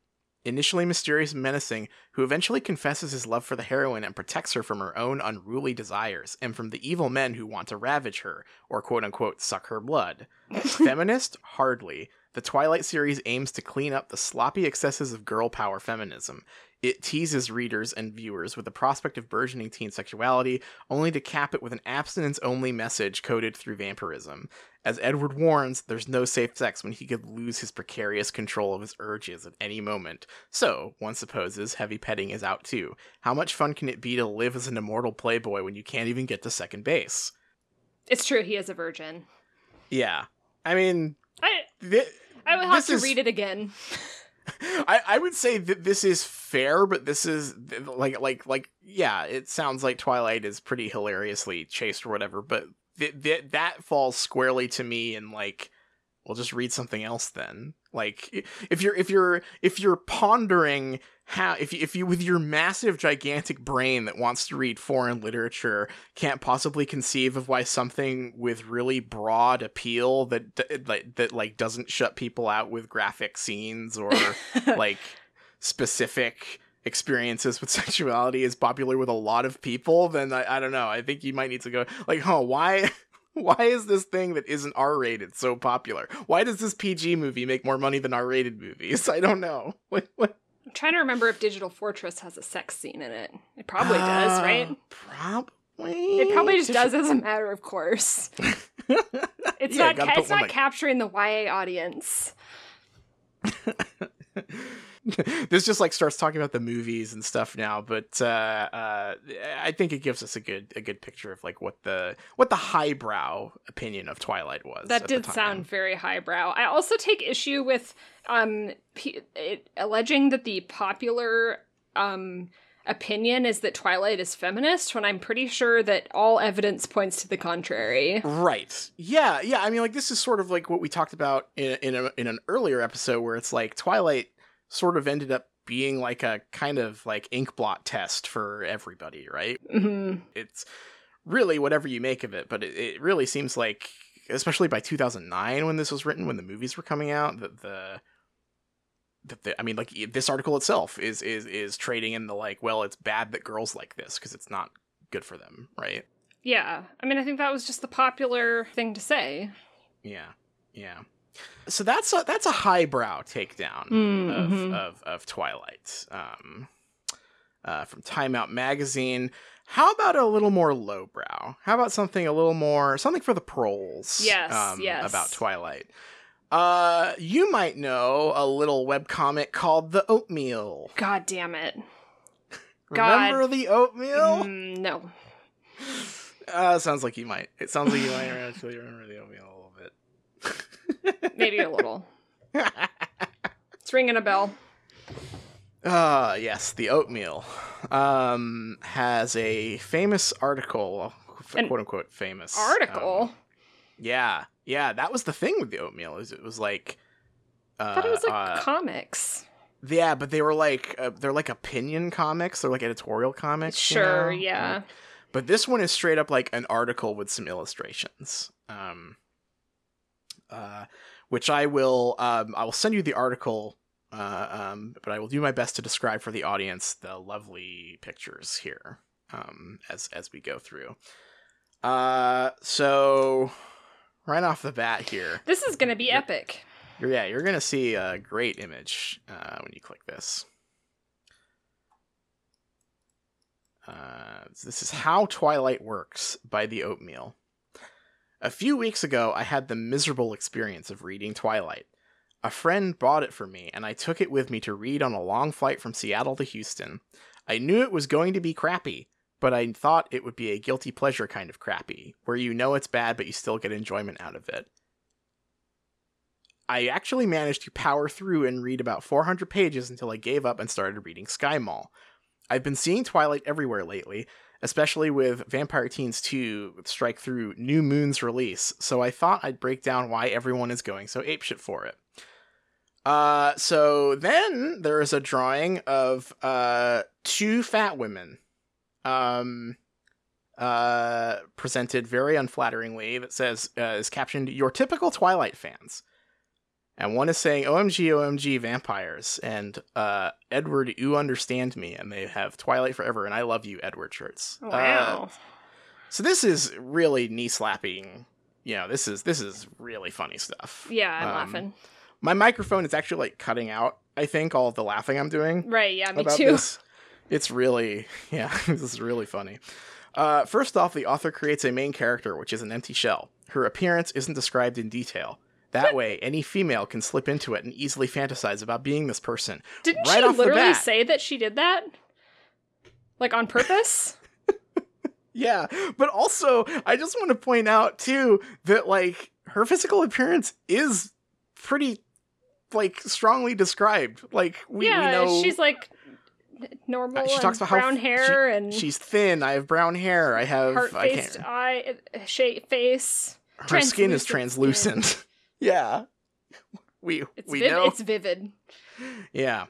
B: initially mysterious and menacing, who eventually confesses his love for the heroine and protects her from her own unruly desires and from the evil men who want to ravage her, or quote unquote suck her blood. Feminist? Hardly. The Twilight series aims to clean up the sloppy excesses of girl power feminism. It teases readers and viewers with the prospect of burgeoning teen sexuality, only to cap it with an abstinence only message coded through vampirism. As Edward warns, there's no safe sex when he could lose his precarious control of his urges at any moment. So, one supposes, heavy petting is out too. How much fun can it be to live as an immortal playboy when you can't even get to second base?
C: It's true. He is a virgin.
B: Yeah. I mean,
C: I
B: thi-
C: I would have to
B: is-
C: read it again.
B: I, I would say that this is fair, but this is like like like yeah, it sounds like Twilight is pretty hilariously chaste or whatever, but th- th- that falls squarely to me and like we'll just read something else then. Like if you're if you're if you're pondering how if you, if you with your massive gigantic brain that wants to read foreign literature can't possibly conceive of why something with really broad appeal that like that like doesn't shut people out with graphic scenes or like specific experiences with sexuality is popular with a lot of people, then I, I don't know. I think you might need to go like, huh, why why is this thing that isn't R rated so popular? Why does this PG movie make more money than R rated movies? I don't know. What, what?
C: I'm trying to remember if Digital Fortress has a sex scene in it. It probably does,
B: Uh,
C: right?
B: Probably.
C: It probably just does as a matter of course. It's
B: Yeah,
C: not. It's not
B: like-
C: capturing the YA audience.
B: this just like starts talking about the movies and stuff now but uh uh i think it gives us a good a good picture of like what the what the highbrow opinion of twilight was
C: That did sound very highbrow. I also take issue with um p- it, alleging that the popular um opinion is that Twilight is feminist when I'm pretty sure that all evidence points to the contrary.
B: Right. Yeah. Yeah. I mean, like this is sort of like what we talked about in in, a, in an earlier episode, where it's like Twilight sort of ended up being like a kind of like ink blot test for everybody, right?
C: hmm
B: It's really whatever you make of it, but it, it really seems like, especially by 2009 when this was written, when the movies were coming out, that the that the, I mean, like this article itself is is is trading in the like, well, it's bad that girls like this because it's not good for them, right?
C: Yeah. I mean, I think that was just the popular thing to say.
B: Yeah, yeah. So that's a that's a highbrow takedown
C: Mm,
B: of,
C: mhm.
B: of of Twilight um, uh, from Time Out magazine. How about a little more lowbrow? How about something a little more something for the proles?
C: Yes, yes.
B: About Twilight. Uh, you might know a little webcomic called The Oatmeal.
C: God damn it. God.
B: Remember the Oatmeal?
C: Mm, no.
B: Uh, sounds like you might. It sounds like you might actually remember the Oatmeal a little bit.
C: Maybe a little. It's ringing a bell.
B: Ah, yes, the oatmeal um, has a famous article,
C: An
B: quote unquote famous
C: Article?
B: um, yeah, yeah, that was the thing with the oatmeal is it was like, uh,
C: I thought it was like
B: uh,
C: comics.
B: yeah, but they were like uh, they're like opinion comics, they're like editorial comics. you
C: Sure,
B: know?
C: yeah.
B: Like- but this one is straight up like an article with some illustrations. Um, uh, which I will um, I will send you the article. Uh, um, but I will do my best to describe for the audience the lovely pictures here um, as as we go through. Uh, so right off the bat here,
C: This is gonna be epic.
B: you're, yeah, you're gonna see a great image uh, when you click this. Uh, this is How Twilight Works by The Oatmeal. A few weeks ago, I had the miserable experience of reading Twilight. A friend bought it for me, and I took it with me to read on a long flight from Seattle to Houston. I knew it was going to be crappy, but I thought it would be a guilty pleasure kind of crappy, where you know it's bad, but you still get enjoyment out of it. I actually managed to power through and read about 400 pages until I gave up and started reading Sky Mall. I've been seeing Twilight everywhere lately, especially with Vampire Teens 2 Strike Through New Moon's release, so I thought I'd break down why everyone is going so apeshit for it. Uh, so then there is a drawing of uh, two fat women um, uh, presented very unflatteringly that says, uh, is captioned, Your typical Twilight fans. And one is saying, OMG, OMG, vampires. And uh, Edward, you understand me. And they have Twilight Forever and I Love You, Edward shirts. Uh,
C: Wow.
B: so this is really knee slapping. You know, this is this is really funny stuff.
C: yeah, I'm
B: um,
C: laughing.
B: My microphone is actually like cutting out. I think all the laughing I'm doing
C: Right, yeah, me
B: about
C: too.
B: this. It's really, yeah, this is really funny. Uh, first off, the author creates a main character, which is an empty shell. Her appearance isn't described in detail. That way, any female can slip into it and easily fantasize about being this person.
C: Didn't
B: right
C: she
B: off the
C: literally say that she did that? Like on purpose?
B: Yeah, but also, I just want to point out too that like her physical appearance is pretty like strongly described. Like we,
C: yeah,
B: we know
C: she's like normal
B: Uh, she talks about how
C: brown
B: f-
C: hair and
B: she's thin. I have brown hair. I have I
C: heart-faced
B: can't.
C: eye, uh, shape face.
B: Her skin is
C: translucent.
B: yeah, we
C: It's
B: we
C: vivid.
B: know.
C: It's vivid.
B: Yeah.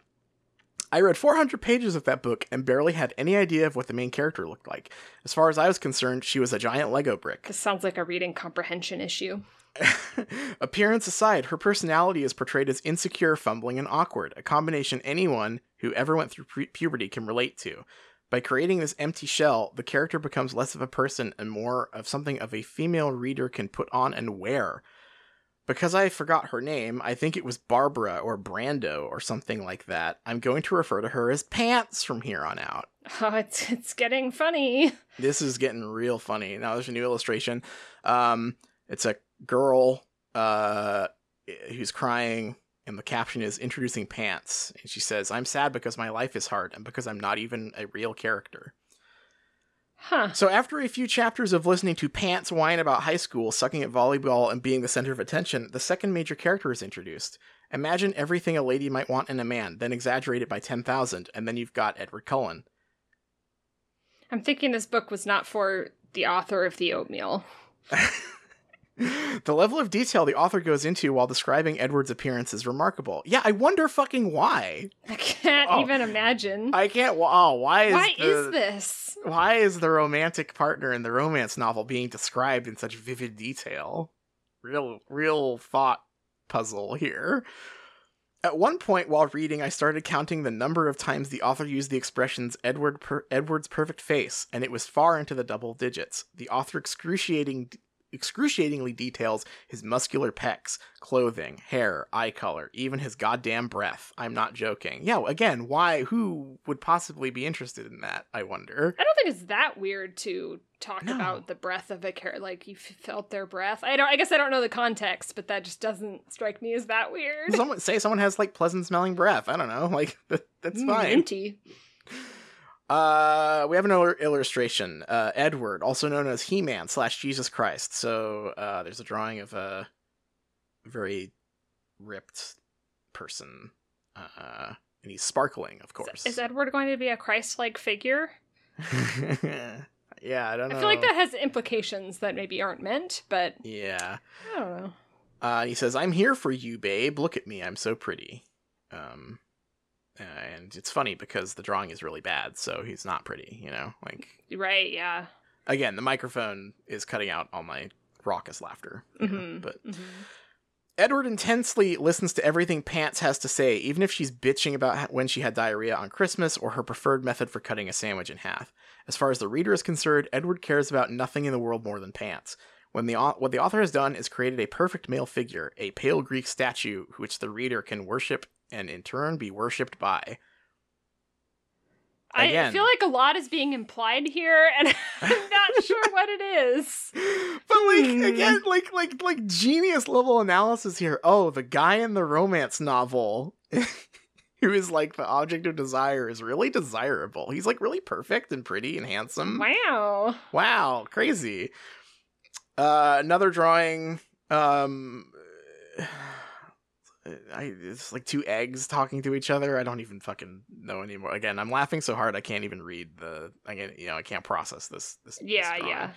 B: I read 400 pages of that book and barely had any idea of what the main character looked like. As far as I was concerned, she was a giant Lego brick.
C: This sounds like a reading comprehension issue.
B: Appearance aside, her personality is portrayed as insecure, fumbling, and awkward, a combination anyone who ever went through pu- puberty can relate to. By creating this empty shell, the character becomes less of a person and more of something of a female reader can put on and wear. Because I forgot her name, I think it was Barbara or Brando or something like that. I'm going to refer to her as Pants from here on out.
C: Oh, it's it's getting funny.
B: This is getting real funny. Now there's a new illustration. Um, it's a girl uh, who's crying, and the caption is "Introducing Pants," and she says, "I'm sad because my life is hard, and because I'm not even a real character."
C: Huh.
B: So after a few chapters of listening to Pants whine about high school, sucking at volleyball, and being the center of attention, the second major character is introduced. Imagine everything a lady might want in a man, then exaggerate it by ten thousand, and then you've got Edward Cullen.
C: I'm thinking this book was not for the author of the oatmeal.
B: the level of detail the author goes into while describing Edward's appearance is remarkable. Yeah, I wonder fucking why.
C: I can't
B: Oh.
C: even imagine.
B: I can't. Oh, why is
C: Why
B: the,
C: is this?
B: why is the romantic partner in the romance novel being described in such vivid detail? Real, real thought puzzle here. At one point while reading, I started counting the number of times the author used the expressions Edward per- Edward's perfect face, and it was far into the double digits. The author excruciating excruciatingly details his muscular pecs, clothing, hair, eye color, even his goddamn breath. I'm not joking. Yeah, again, why who would possibly be interested in that, I wonder.
C: I don't think it's that weird to talk
B: No.
C: about the breath of a character. Like you felt their breath. I don't. I guess I don't know the context, but that just doesn't strike me as that weird.
B: Someone say someone has like pleasant smelling breath. I don't know. Like that, that's
C: Mm,
B: fine.
C: Minty.
B: Uh, we have another illustration. Uh, Edward, also known as He-Man slash Jesus Christ. So uh, there's a drawing of a very ripped person, uh, and he's sparkling, of course.
C: Is Edward going to be a Christ-like figure?
B: yeah, I don't know.
C: I feel like that has implications that maybe aren't meant, but
B: Yeah.
C: I don't know.
B: Uh, he says, "I'm here for you, babe. Look at me. I'm so pretty." Um, and it's funny because the drawing is really bad, so he's not pretty. You know, like
C: Right? Yeah.
B: again, the microphone is cutting out all my raucous laughter. here,
C: Mhm.
B: But
C: Mhm.
B: Edward intensely listens to everything Pants has to say, even if she's bitching about when she had diarrhea on Christmas or her preferred method for cutting a sandwich in half. As far as the reader is concerned, Edward cares about nothing in the world more than Pants. When the what the author has done is created a perfect male figure, a pale Greek statue which the reader can worship and in turn be worshipped by.
C: I feel like a lot is being implied here, and I'm not sure what it is.
B: But like
C: Hmm.
B: again, like like like genius level analysis here. Oh, the guy in the romance novel who is like the object of desire is really desirable. He's like really perfect and pretty and handsome.
C: Wow.
B: Wow, crazy. Uh another drawing um I, it's like two eggs talking to each other. I don't even fucking know anymore. Again, I'm laughing so hard I can't even read the. I can, you know, I can't process this. This. this
C: Yeah,
B: drawing.
C: yeah.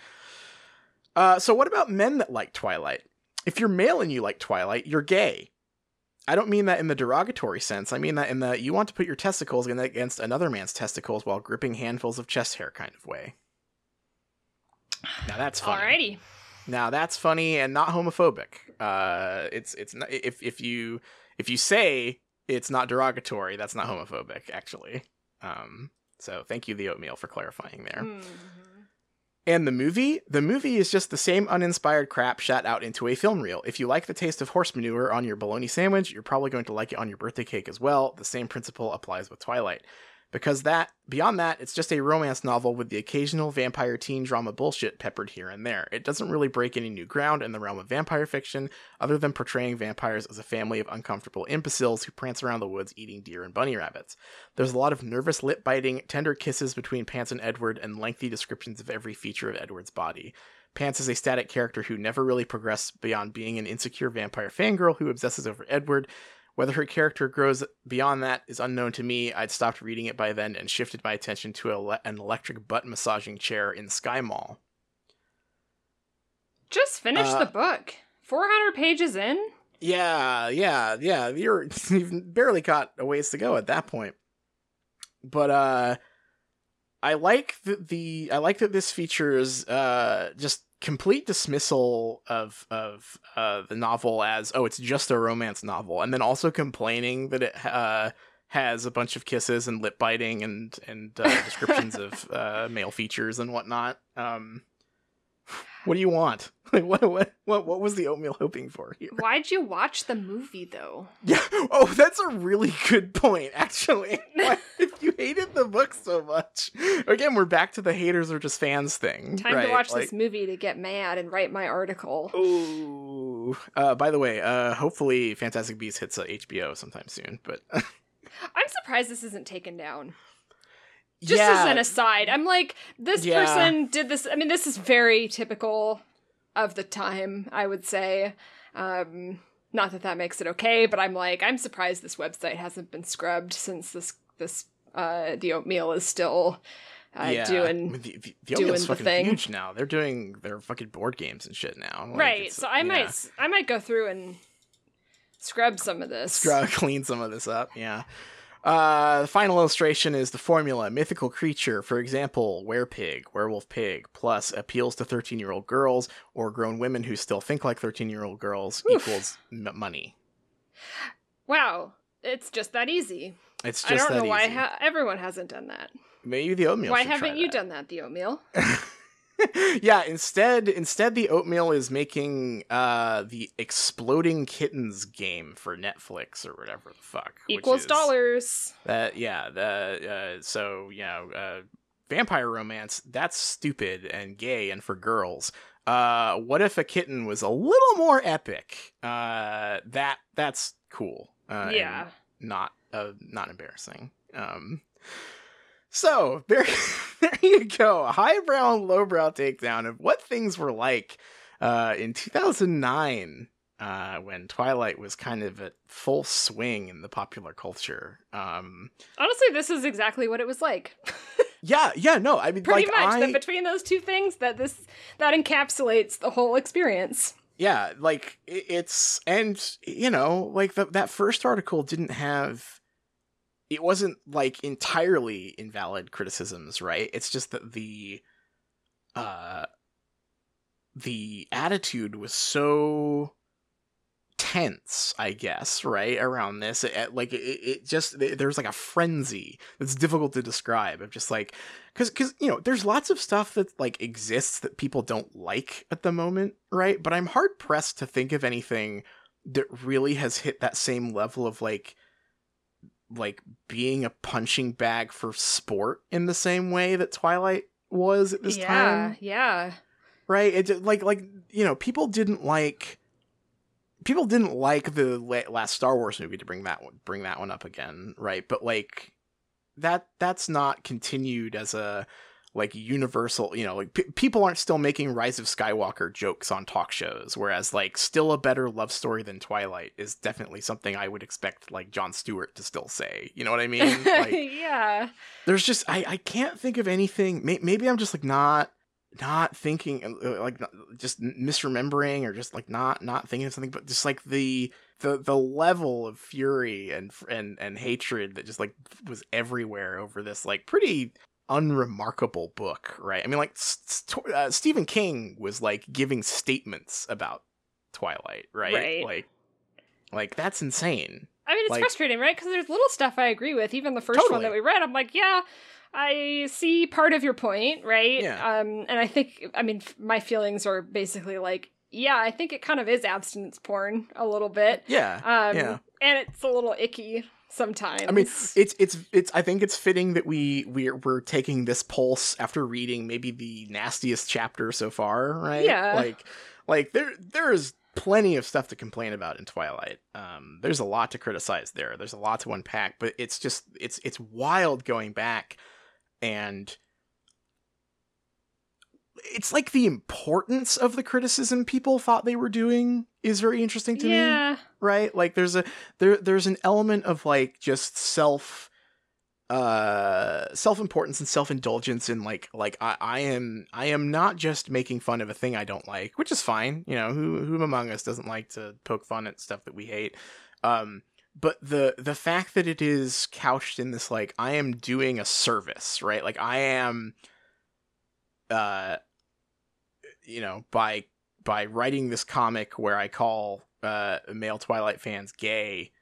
B: Uh, so what about men that like Twilight? If you're male and you like Twilight, you're gay. I don't mean that in the derogatory sense. I mean that in the you want to put your testicles against another man's testicles while gripping handfuls of chest hair kind of way. Now that's funny.
C: Alrighty.
B: Now that's funny and not homophobic. Uh, it's it's not, if if you if you say it's not derogatory, that's not homophobic actually. Um, so thank you, the oatmeal, for clarifying there.
C: Mhm.
B: And the movie? The movie is just the same uninspired crap shot out into a film reel. If you like the taste of horse manure on your bologna sandwich, you're probably going to like it on your birthday cake as well. The same principle applies with Twilight. Because that, beyond that, it's just a romance novel with the occasional vampire teen drama bullshit peppered here and there. It doesn't really break any new ground in the realm of vampire fiction, other than portraying vampires as a family of uncomfortable imbeciles who prance around the woods eating deer and bunny rabbits. There's a lot of nervous lip biting, tender kisses between Pants and Edward, and lengthy descriptions of every feature of Edward's body. Pants is a static character who never really progressed beyond being an insecure vampire fangirl who obsesses over Edward. Whether her character grows beyond that is unknown to me. I'd stopped reading it by then and shifted my attention to a le- an electric butt massaging chair in SkyMall.
C: Just finish
B: Uh,
C: the book. 400 pages in?
B: Yeah, yeah, yeah. You're you've barely got a ways to go at that point. But uh I like that the I like that this features uh just complete dismissal of of uh the novel as oh it's just a romance novel and then also complaining that it uh has a bunch of kisses and lip biting and and uh, descriptions of uh male features and whatnot. Um what do you want? Like what what what what was the oatmeal hoping for here?
C: Why'd you watch the movie, though?
B: Yeah. Oh, that's a really good point, actually. If you hated the book so much, again, we're back to the haters are just fans thing.
C: Time
B: right?
C: to watch
B: Like,
C: this movie to get mad and write my article.
B: Ooh. Uh, by the way, uh, hopefully, Fantastic Beasts hits uh, HBO sometime soon. But
C: I'm surprised this isn't taken down. Just
B: yeah,
C: as an aside, I'm like, this
B: Yeah.
C: person did this. I mean, this is very typical of the time, I would say. Um, not that that makes it okay, but I'm like, I'm surprised this website hasn't been scrubbed since this this uh the oatmeal is still uh,
B: yeah. I
C: doing
B: mean, the, the, the
C: doing the
B: fucking
C: thing.
B: huge now. They're doing their fucking board games and shit now. Like,
C: right. So I
B: yeah.
C: might I might go through and scrub some of this.
B: Scrub, clean some of this up. Yeah. Uh, the final illustration is the formula: mythical creature, for example, werepig, werewolf pig, plus appeals to thirteen-year-old girls or grown women who still think like thirteen-year-old girls
C: Oof.
B: equals m- money.
C: Wow, it's just that easy.
B: It's just
C: I
B: don't
C: know why ha- everyone hasn't done that.
B: Maybe the oatmeal.
C: why haven't you
B: that.
C: done that, the oatmeal?
B: yeah, instead instead the oatmeal is making uh the exploding kittens game for Netflix or whatever the fuck.
C: Equals
B: is-
C: dollars.
B: That yeah, the uh so you know, uh vampire romance, that's stupid and gay and for girls. Uh what if a kitten was a little more epic? Uh that that's cool. Uh
C: yeah.
B: not uh not embarrassing. Um so there, there you go. Highbrow and lowbrow takedown of what things were like uh, in 2009 uh, when Twilight was kind of at full swing in the popular culture. Um,
C: Honestly, this is exactly what it was like.
B: yeah, yeah, no, I mean,
C: Pretty
B: like
C: much
B: I,
C: that between those two things that this that encapsulates the whole experience.
B: yeah, like it's and you know, like the, that first article didn't have. It wasn't like entirely invalid criticisms, right? It's just that the uh the attitude was so tense i guess right around this it, like it, it just there's like a frenzy that's difficult to describe of just like because because you know there's lots of stuff that like exists that people don't like at the moment right but i'm hard pressed to think of anything that really has hit that same level of like like being a punching bag for sport in the same way that twilight was at this
C: yeah,
B: time
C: Yeah. Yeah.
B: Right it like like you know people didn't like people didn't like the last Star Wars movie to bring that one bring that one up again, right? But like that that's not continued as a like universal, you know, like p- people aren't still making Rise of Skywalker jokes on talk shows, whereas like still a better love story than Twilight is definitely something I would expect like Jon Stewart to still say. You know what I mean? Like,
C: yeah.
B: There's just I I can't think of anything. May- maybe I'm just like not not thinking uh, like just misremembering or just like not not thinking of something but just like the the the level of fury and and and hatred that just like was everywhere over this like pretty unremarkable book right i mean like uh, stephen king was like giving statements about twilight right,
C: right.
B: like like that's insane
C: i mean it's
B: like,
C: frustrating right because there's little stuff i agree with even the first
B: totally.
C: one that we read i'm like yeah I see part of your point, right?
B: Yeah.
C: Um, and I think, I mean, f- my feelings are basically like, yeah, I think it kind of is abstinence porn a little bit.
B: Yeah.
C: Um,
B: yeah.
C: and it's a little icky sometimes.
B: I mean, it's it's it's. I think it's fitting that we we're we're taking this pulse after reading maybe the nastiest chapter so far, right?
C: Yeah.
B: Like, like there there is plenty of stuff to complain about in Twilight. Um, there's a lot to criticize there. There's a lot to unpack, but it's just it's it's wild going back and it's like the importance of the criticism people thought they were doing is very interesting to
C: yeah.
B: me right like there's a there there's an element of like just self uh self-importance and self-indulgence in like like I, I am I am not just making fun of a thing I don't like, which is fine. You know, who who among us doesn't like to poke fun at stuff that we hate? Um but the the fact that it is couched in this like I am doing a service, right? Like I am uh you know, by by writing this comic where I call uh male Twilight fans gay,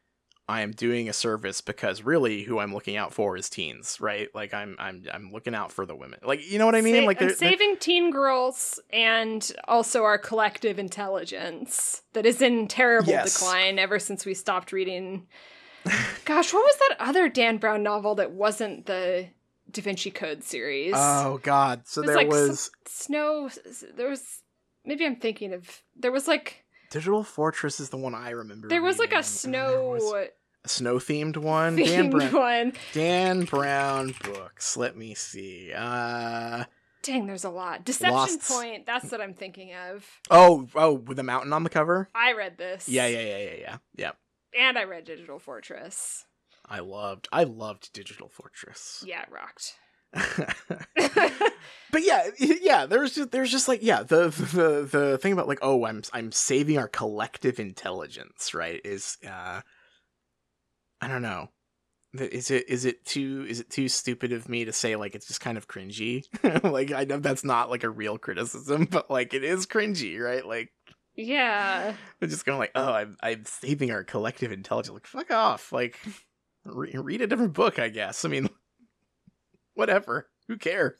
B: I am doing a service because really who I'm looking out for is teens, right? Like I'm I'm I'm looking out for the women. Like you know what I mean?
C: Sa-
B: like they're,
C: saving teen girls and also our collective intelligence that is in terrible
B: Yes.
C: decline ever since we stopped reading. Gosh, what was that other Dan Brown novel that wasn't the Da Vinci Code series?
B: Oh god. So
C: was
B: there
C: like
B: was
C: Snow. There was maybe I'm thinking of there was like
B: Digital Fortress is the one I remember.
C: there was like a snow
B: a snow themed one. Dan Brown
C: one.
B: Dan Brown books. Let me see. Uh
C: Dang, there's a lot. Deception
B: Lost-
C: Point. That's what I'm thinking of.
B: oh oh with the mountain on the cover.
C: I read this.
B: Yeah yeah yeah yeah yeah yeah.
C: And I read Digital Fortress.
B: I loved I loved Digital Fortress.
C: Yeah, it rocked.
B: but yeah, yeah, there's just there's just like yeah, the the the thing about like oh, I'm I'm saving our collective intelligence, right? Is uh I don't know. Is it is it too is it too stupid of me to say like it's just kind of cringy? like I know that's not like a real criticism, but like it is cringy, right? Like
C: Yeah.
B: I'm just going like, oh, I'm I'm saving our collective intelligence. Like fuck off. Like re- read a different book, I guess. I mean, whatever. Who cares?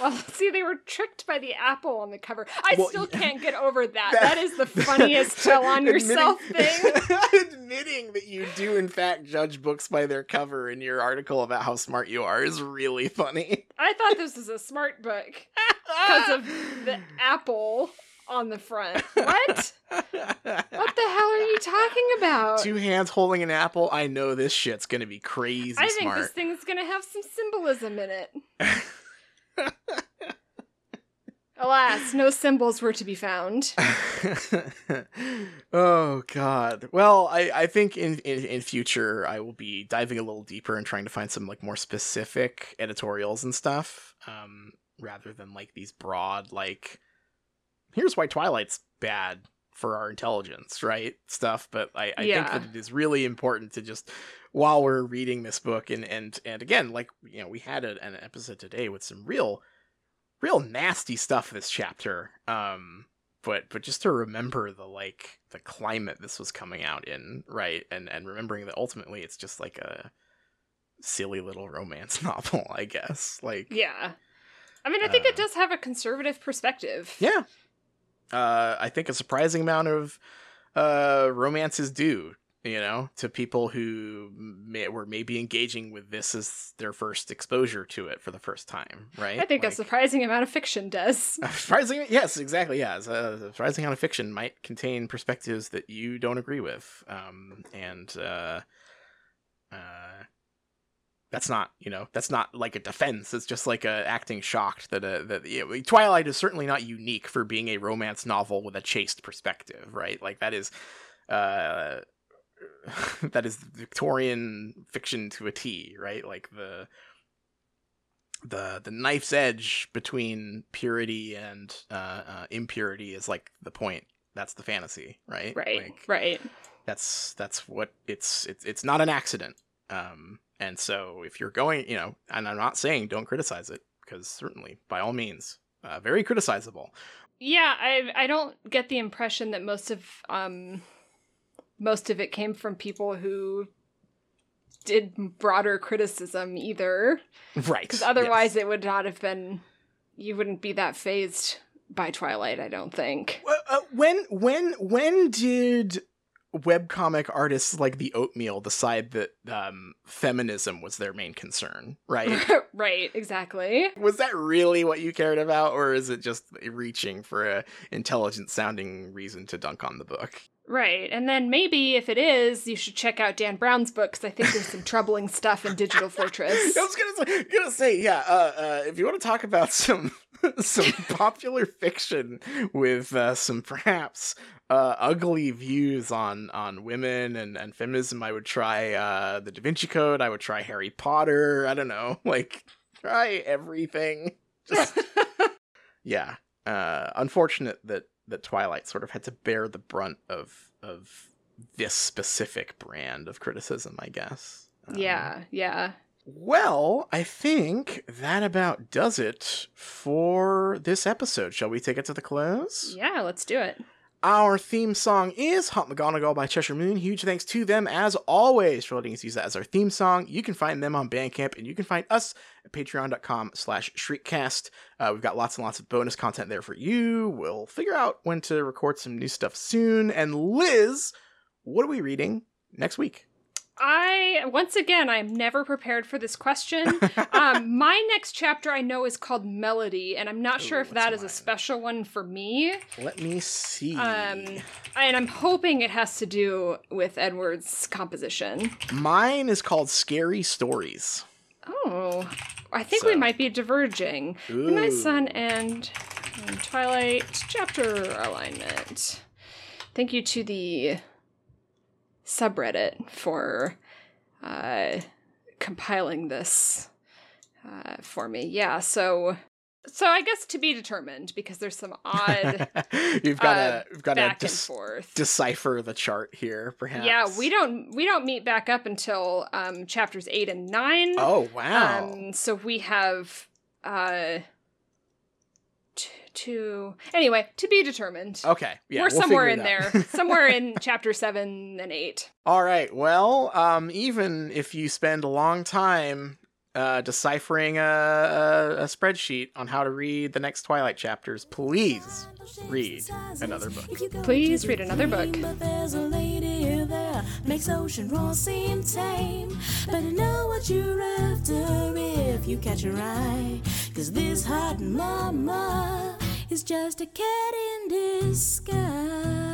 C: Well, see, they were tricked by the apple on the cover. I
B: Well,
C: still can't get over that.
B: That-
C: that is the funniest tell on yourself thing.
B: Admitting- Admitting that you do in fact judge books by their cover in your article about how smart you are is really funny.
C: I thought this was a smart book because of the apple on the front. What? What the hell are you talking about?
B: Two hands holding an apple. I know this shit's gonna be crazy
C: I think
B: smart.
C: this thing's gonna have some symbolism in it. Alas, no symbols were to be found.
B: oh god. Well, I I think in, in in future I will be diving a little deeper and trying to find some like more specific editorials and stuff um rather than like these broad like here's why Twilight's bad for our intelligence, right? Stuff, but I I
C: Yeah.
B: think that it is really important to just while we're reading this book and and and again like you know we had a, an episode today with some real real nasty stuff this chapter. Um, but but just to remember the like the climate this was coming out in, right? And and remembering that ultimately it's just like a silly little romance novel, I guess. Like
C: Yeah. I mean, I think it
B: Uh,
C: does have a conservative perspective.
B: Yeah. Uh, I think a surprising amount of uh, romance is due, you know, to people who may, were maybe engaging with this as their first exposure to it for the first time, right?
C: I think a surprising amount of fiction does.
B: surprising, yes, exactly. Yeah, a surprising amount of fiction might contain perspectives that you don't agree with, um, and uh, uh, that's not, you know, that's not like a defense. It's just like a acting shocked that uh, that yeah, Twilight is certainly not unique for being a romance novel with a chaste perspective, right? Like that is. Uh, that is Victorian fiction to a T, right? Like the the the knife's edge between purity and uh, uh, impurity is like the point. That's the fantasy, right?
C: Right.
B: Like,
C: right.
B: that's that's what it's it's it's not an accident. Um, and so if you're going, you know, and I'm not saying don't criticize it because certainly by all means, uh, very criticizable.
C: Yeah, I I don't get the impression that most of um most of it came from people who did broader criticism either
B: Right.
C: because otherwise it would not have been you wouldn't be that fazed by Twilight, I don't think.
B: Uh, when when when did webcomic artists like the Oatmeal decide that um, feminism was their main concern? Right.
C: right, exactly.
B: was that really what you cared about, or is it just reaching for a intelligent sounding reason to dunk on the book?
C: Right. And then maybe if it is, you should check out Dan Brown's book because I think there's some troubling stuff in Digital Fortress.
B: I was gonna say, gonna say yeah. Uh, uh, if you want to talk about some some popular fiction with uh, some perhaps uh, ugly views on on women and, and feminism, I would try uh, the Da Vinci Code. I would try Harry Potter. I don't know, like try everything. Just yeah. Uh, unfortunate that that Twilight sort of had to bear the brunt of of this specific brand of criticism, I guess. Um,
C: yeah, yeah.
B: well, I think that about does it for this episode. Shall we take it to the close?
C: Yeah, let's do it.
B: Our theme song is Hunt McGonagall by Cheshire Moon. Huge thanks to them, as always, for letting us use that as our theme song. You can find them on Bandcamp, and you can find us at patreon.com slash shriekcast. Uh, we've got lots and lots of bonus content there for you. We'll figure out when to record some new stuff soon. And Liz, what are we reading next week?
C: I once again I'm never prepared for this question. um, my next chapter I know is called Melody, and I'm not sure if that
B: what's
C: is a special one for me.
B: Let me see.
C: Um, and I'm hoping it has to do with Edward's composition.
B: Mine is called Scary Stories.
C: Oh, I think we might be diverging. My
B: Ooh.
C: Sun and, and Twilight chapter alignment. Thank you to the subreddit for uh, compiling this uh, for me. Yeah, so so I guess to be determined because there's some odd
B: you've got
C: uh,
B: to you've got to
C: back and
B: dis-
C: forth.
B: decipher the chart here, perhaps.
C: Yeah, we don't we don't meet back up until um chapters 8 and 9.
B: Oh wow!
C: Um, so we have uh t- two. Anyway, to be determined.
B: okay, yeah,
C: We're
B: we'll
C: somewhere in there, somewhere in chapter seven and eight.
B: All right. Well, um, even if you spend a long time uh, deciphering a, a, a spreadsheet on how to read the next Twilight chapters, please read another book.
C: Please read another book.
A: But there's a lady there makes ocean roar seem tame. Better know what you're after if you catch her eye. Cause this hot mama is just a cat in disguise.